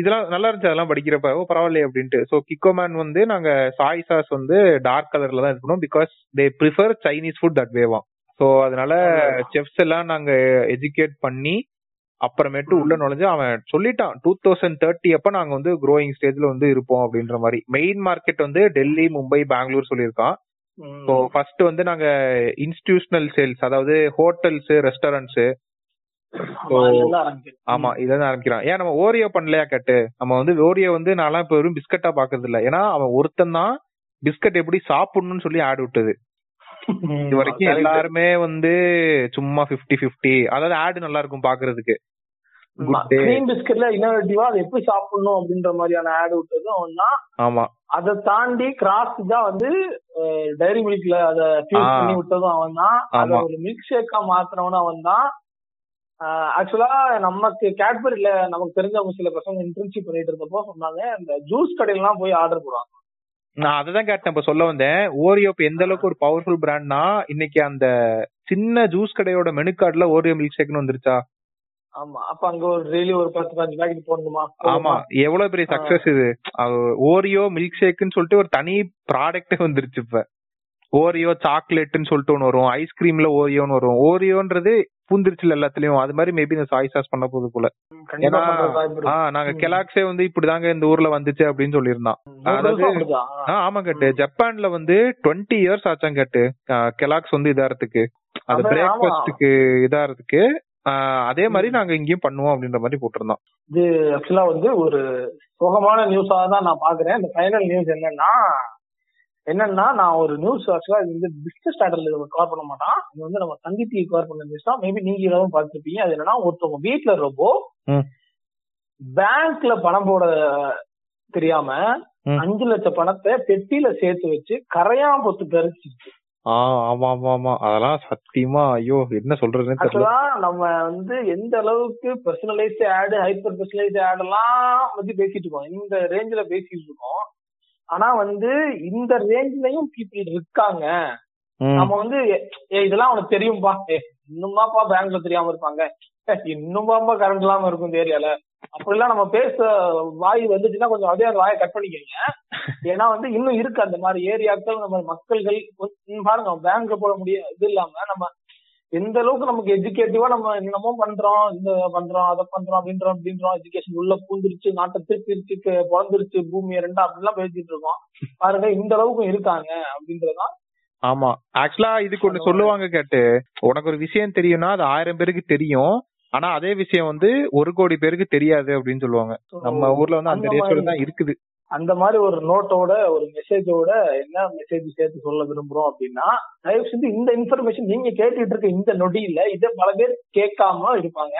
[SPEAKER 3] இதெல்லாம் நல்லா இருந்துச்சு அதெல்லாம் படிக்கிறப்ப. ஓ பரவாயில்லையே அப்படின்ட்டு. ஸோ கிக்கோமேன் வந்து நாங்க சாய் சாஸ் வந்து டார்க் கலர்ல தான் இருக்கணும் because they prefer Chinese food that வேவாம் so அதனால செஃப்ஸ் எல்லாம் நாங்க எஜுகேட் பண்ணி அப்புறமேட்டு உள்ள நுழைஞ்சு அவன் சொல்லிட்டான் டூ தௌசண்ட் தேர்ட்டி அப்ப நாங்க வந்து க்ரோயிங் ஸ்டேஜ்ல வந்து இருப்போம் அப்படின்ற மாதிரி. மெயின் மார்க்கெட் வந்து டெல்லி மும்பை பெங்களூர் சொல்லியிருக்கான். ஸோ ஃபர்ஸ்ட் வந்து நாங்க இன்ஸ்டிடியூஷனல் சேல்ஸ் அதாவது ஹோட்டல்ஸ் ரெஸ்டாரண்ட்ஸ்
[SPEAKER 2] ஆமா,
[SPEAKER 3] இதான் ஆரம்பிக்கிறான். ஏன் நம்ம ஓரியோ பண்ணலையா கட்டு? நம்ம வந்து ஓரியோ வந்து நான்லாம் இப்ப வெறும் பிஸ்கட்டா பாக்குறது இல்ல ஏன்னா அவன் ஒருத்தன் தான் பிஸ்கட் எப்படி சாப்பிடணும்னு சொல்லி ஆட் விட்டது. இது வரைக்கும். எல்லாருமே வந்து சும்மா 50 50 அதாவது ஆட் நல்லா இருக்கும் பாக்குறதுக்கு
[SPEAKER 2] cream biscuitல இன்னோவேட்டிவா அதை எப்படி சாப்பிடணும் அப்படின்ற மாதிரியான ஆட் விட்டதும் அவன் தான்
[SPEAKER 3] ஆமா.
[SPEAKER 2] அதை தாண்டி கிராஸ் தான் வந்து டைரி மில்க்ல அத ஃபியூஸ். பண்ணி விட்டதும் அவன் தான். அத. ஒரு மில்க் ஷேக்கா மாத்தினவனும் அவன் தான். ஆக்சுவலா நமக்கு கேட்பரில நமக்கு தெரிஞ்சவங்க சில பசங்க இன்டர்ன்ஷிப் பண்ணிட்டு இருந்தப்போ சொன்னாங்க இந்த ஜூஸ் கடையில எல்லாம் போய் ஆர்டர் போடுவாங்க.
[SPEAKER 3] நான் அததான் கேட்டேன் இப்ப சொல்ல வந்தேன். ஓரியோ இப்ப எந்த அளவுக்கு ஒரு பவர்ஃபுல் பிராண்ட்னா இன்னைக்கு அந்த சின்ன ஜூஸ் கடையோட மெனு கார்டுல ஓரியோ மில்க் ஷேக்னு வந்துருச்சா?
[SPEAKER 2] ஆமா அப்ப அங்க ஒரு டெய்லி ஒரு பத்து பதினஞ்சு பாக்கெட் போடணுமா?
[SPEAKER 3] ஆமா எவ்வளவு பெரிய சக்சஸ் இது? ஓரியோ மில்க் ஷேக்னு சொல்லிட்டு ஒரு தனி ப்ராடக்டே வந்துருச்சு இப்ப. ஓரியோ சாக்லேட்னு சொல்லிட்டு ஒன்று வரும். ஐஸ்கிரீம்ல ஓரியோன்னு வரும். ஓரியோன்றது பூந்திருச்சுல எல்லாத்துலயும். அது மாதிரி மேபி இந்த சாய் சாஸ் பண்ண போகுது போல ஏன்னா நாங்க கெலாக்ஸே வந்து இப்படிதாங்க இந்த ஊர்ல வந்துச்சு அப்படின்னு சொல்லியிருந்தான் அதாவது- ஆமா கேட்டு. ஜப்பான்ல வந்து டுவெண்ட்டி இயர்ஸ் ஆச்சான் கேட்டு. கெலாக்ஸ் வந்து இதாறதுக்கு அது இதாறதுக்கு ஆ, அதே மாதிரி நாங்க இங்கேயும் பண்ணுவோம் அப்படின்ற மாதிரி போட்டிருந்தோம்.
[SPEAKER 2] இது ஆக்சுவலா வந்து ஒரு சோகமான நியூஸா தான் நான் பாக்குறேன் இந்த ஃபைனல் நியூஸ் என்னன்னா என்னன்னா நான் ஒரு நியூஸ் ஆக்சுவலா இது வந்து பிசினஸ் ஸ்டாண்டர்ட்ல கவர் பண்ண மாட்டான். இது வந்து நம்ம சங்கீதி கவர் பண்ண நியூஸ் தான். மேபி நீங்க ஏதாவது பார்த்துருப்பீங்க. அது என்னன்னா ஒருத்தவங்க வீட்டுல
[SPEAKER 3] ம்.
[SPEAKER 2] பேங்க்ல பணம் போட தெரியாம. அஞ்சு லட்சம் பணத்தை பெட்டியில சேர்த்து வச்சு கரையான் பொத்து பெருச்சிச்சு
[SPEAKER 3] ஆ ஆமா ஆமா ஆமா. அதெல்லாம் சத்தியமா ஐயோ என்ன சொல்றதுன்னு தெரியல.
[SPEAKER 2] நம்ம வந்து எந்த அளவுக்கு personalised ad hyper personalised ad எல்லாம் பத்தி பேசிட்டு இருக்கோம். இந்த ரேஞ்சில பேசிட்டு இருக்கோம். ஆனா வந்து இந்த ரேஞ்ச்லயும் பீப்புள் இருக்காங்க. நம்ம வந்து இதெல்லாம் உனக்கு தெரியும்பா? ஏ இன்னுமாப்பா பேங்க்ல தெரியாம இருப்பாங்க. ஏ, இன்னுமாப்பா கரண்ட் இல்லாம இருக்கும் இந்த ஏரியால அப்படிலாம் நம்ம பேச வாய் வந்துச்சுன்னா கொஞ்சம் அதே அந்த வாயை கட் பண்ணிக்கங்க. ஏன்னா வந்து இன்னும் இருக்கு அந்த மாதிரி ஏரியாக்கள் நம்ம மக்கள்கள் பாருங்க பேங்க்ல போட முடியும் இது இல்லாம நம்ம எந்த அளவுக்கு நமக்கு எஜுகேட்டிவா நம்ம என்னமோ பண்றோம் இந்த பண்றோம் அதை பண்றோம் அப்படின்றோம் அப்படின்றோம் எஜுகேஷன் உள்ள பூந்துருச்சு நாட்டை திருப்பிருச்சு க- பிறந்துருச்சு பூமி ரெண்டா அப்படிலாம் பேசிட்டு இருக்கோம். பாருங்க இந்த அளவுக்கு இருக்காங்க அப்படின்றதான்
[SPEAKER 3] ஆமா. ஆக்சுவலா இதுக்கு ஒண்ணு சொல்லுவாங்க கேட்டு உனக்கு ஒரு விஷயம் தெரியும்னா அது ஆயிரம் பேருக்கு தெரியும். ஆனா அதே விஷயம் வந்து ஒரு கோடி பேருக்கு தெரியாது அப்படின்னு சொல்லுவாங்க. நம்ம ஊர்ல வந்து அந்த ரேஷியோல தான் இருக்குது.
[SPEAKER 2] அந்த மாதிரி ஒரு நோட்டோட ஒரு மெசேஜோட என்ன மெசேஜ் சேர்த்து சொல்ல விரும்புறோம் அப்படின்னா தயவு செஞ்சு இந்த இன்ஃபர்மேஷன் நீங்க கேட்டுட்டு இருக்க இந்த நொடியில இதை பல பேர் கேட்காம இருப்பாங்க.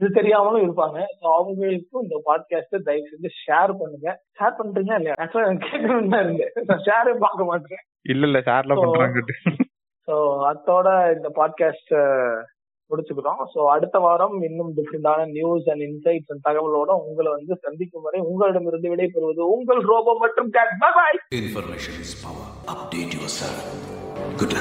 [SPEAKER 2] இது தெரியாமலும் இருப்பாங்க. So அவங்களுக்கும் இந்த பாட்காஸ்ட தயவு செஞ்சு ஷேர் பண்ணுங்க. ஷேர் பண்றீங்க இல்லையா? ஆக்சுவலா எனக்கு கேட்கணும்னு தான் இருந்தேன். நான் ஷேரே பார்க்க மாட்டேன்.
[SPEAKER 3] இல்ல இல்ல ஷேர்லாம்
[SPEAKER 2] So-
[SPEAKER 3] பண்றாங்க
[SPEAKER 2] ஸோ அத்தோட இந்த பாட்காஸ்ட் முடிச்சுக்கிறோம் ஸோ அடுத்த வாரம் இன்னும் டிஃப்ரெண்டான நியூஸ் அண்ட் இன்சைட்ஸ் அண்ட் தகவலோட உங்களை வந்து சந்திக்கும் வரை உங்களிடமிருந்து விடைபெறுவது உங்கள் ரோபோ மற்றும் Cat Boy
[SPEAKER 4] Information is power. Update yourself. Good.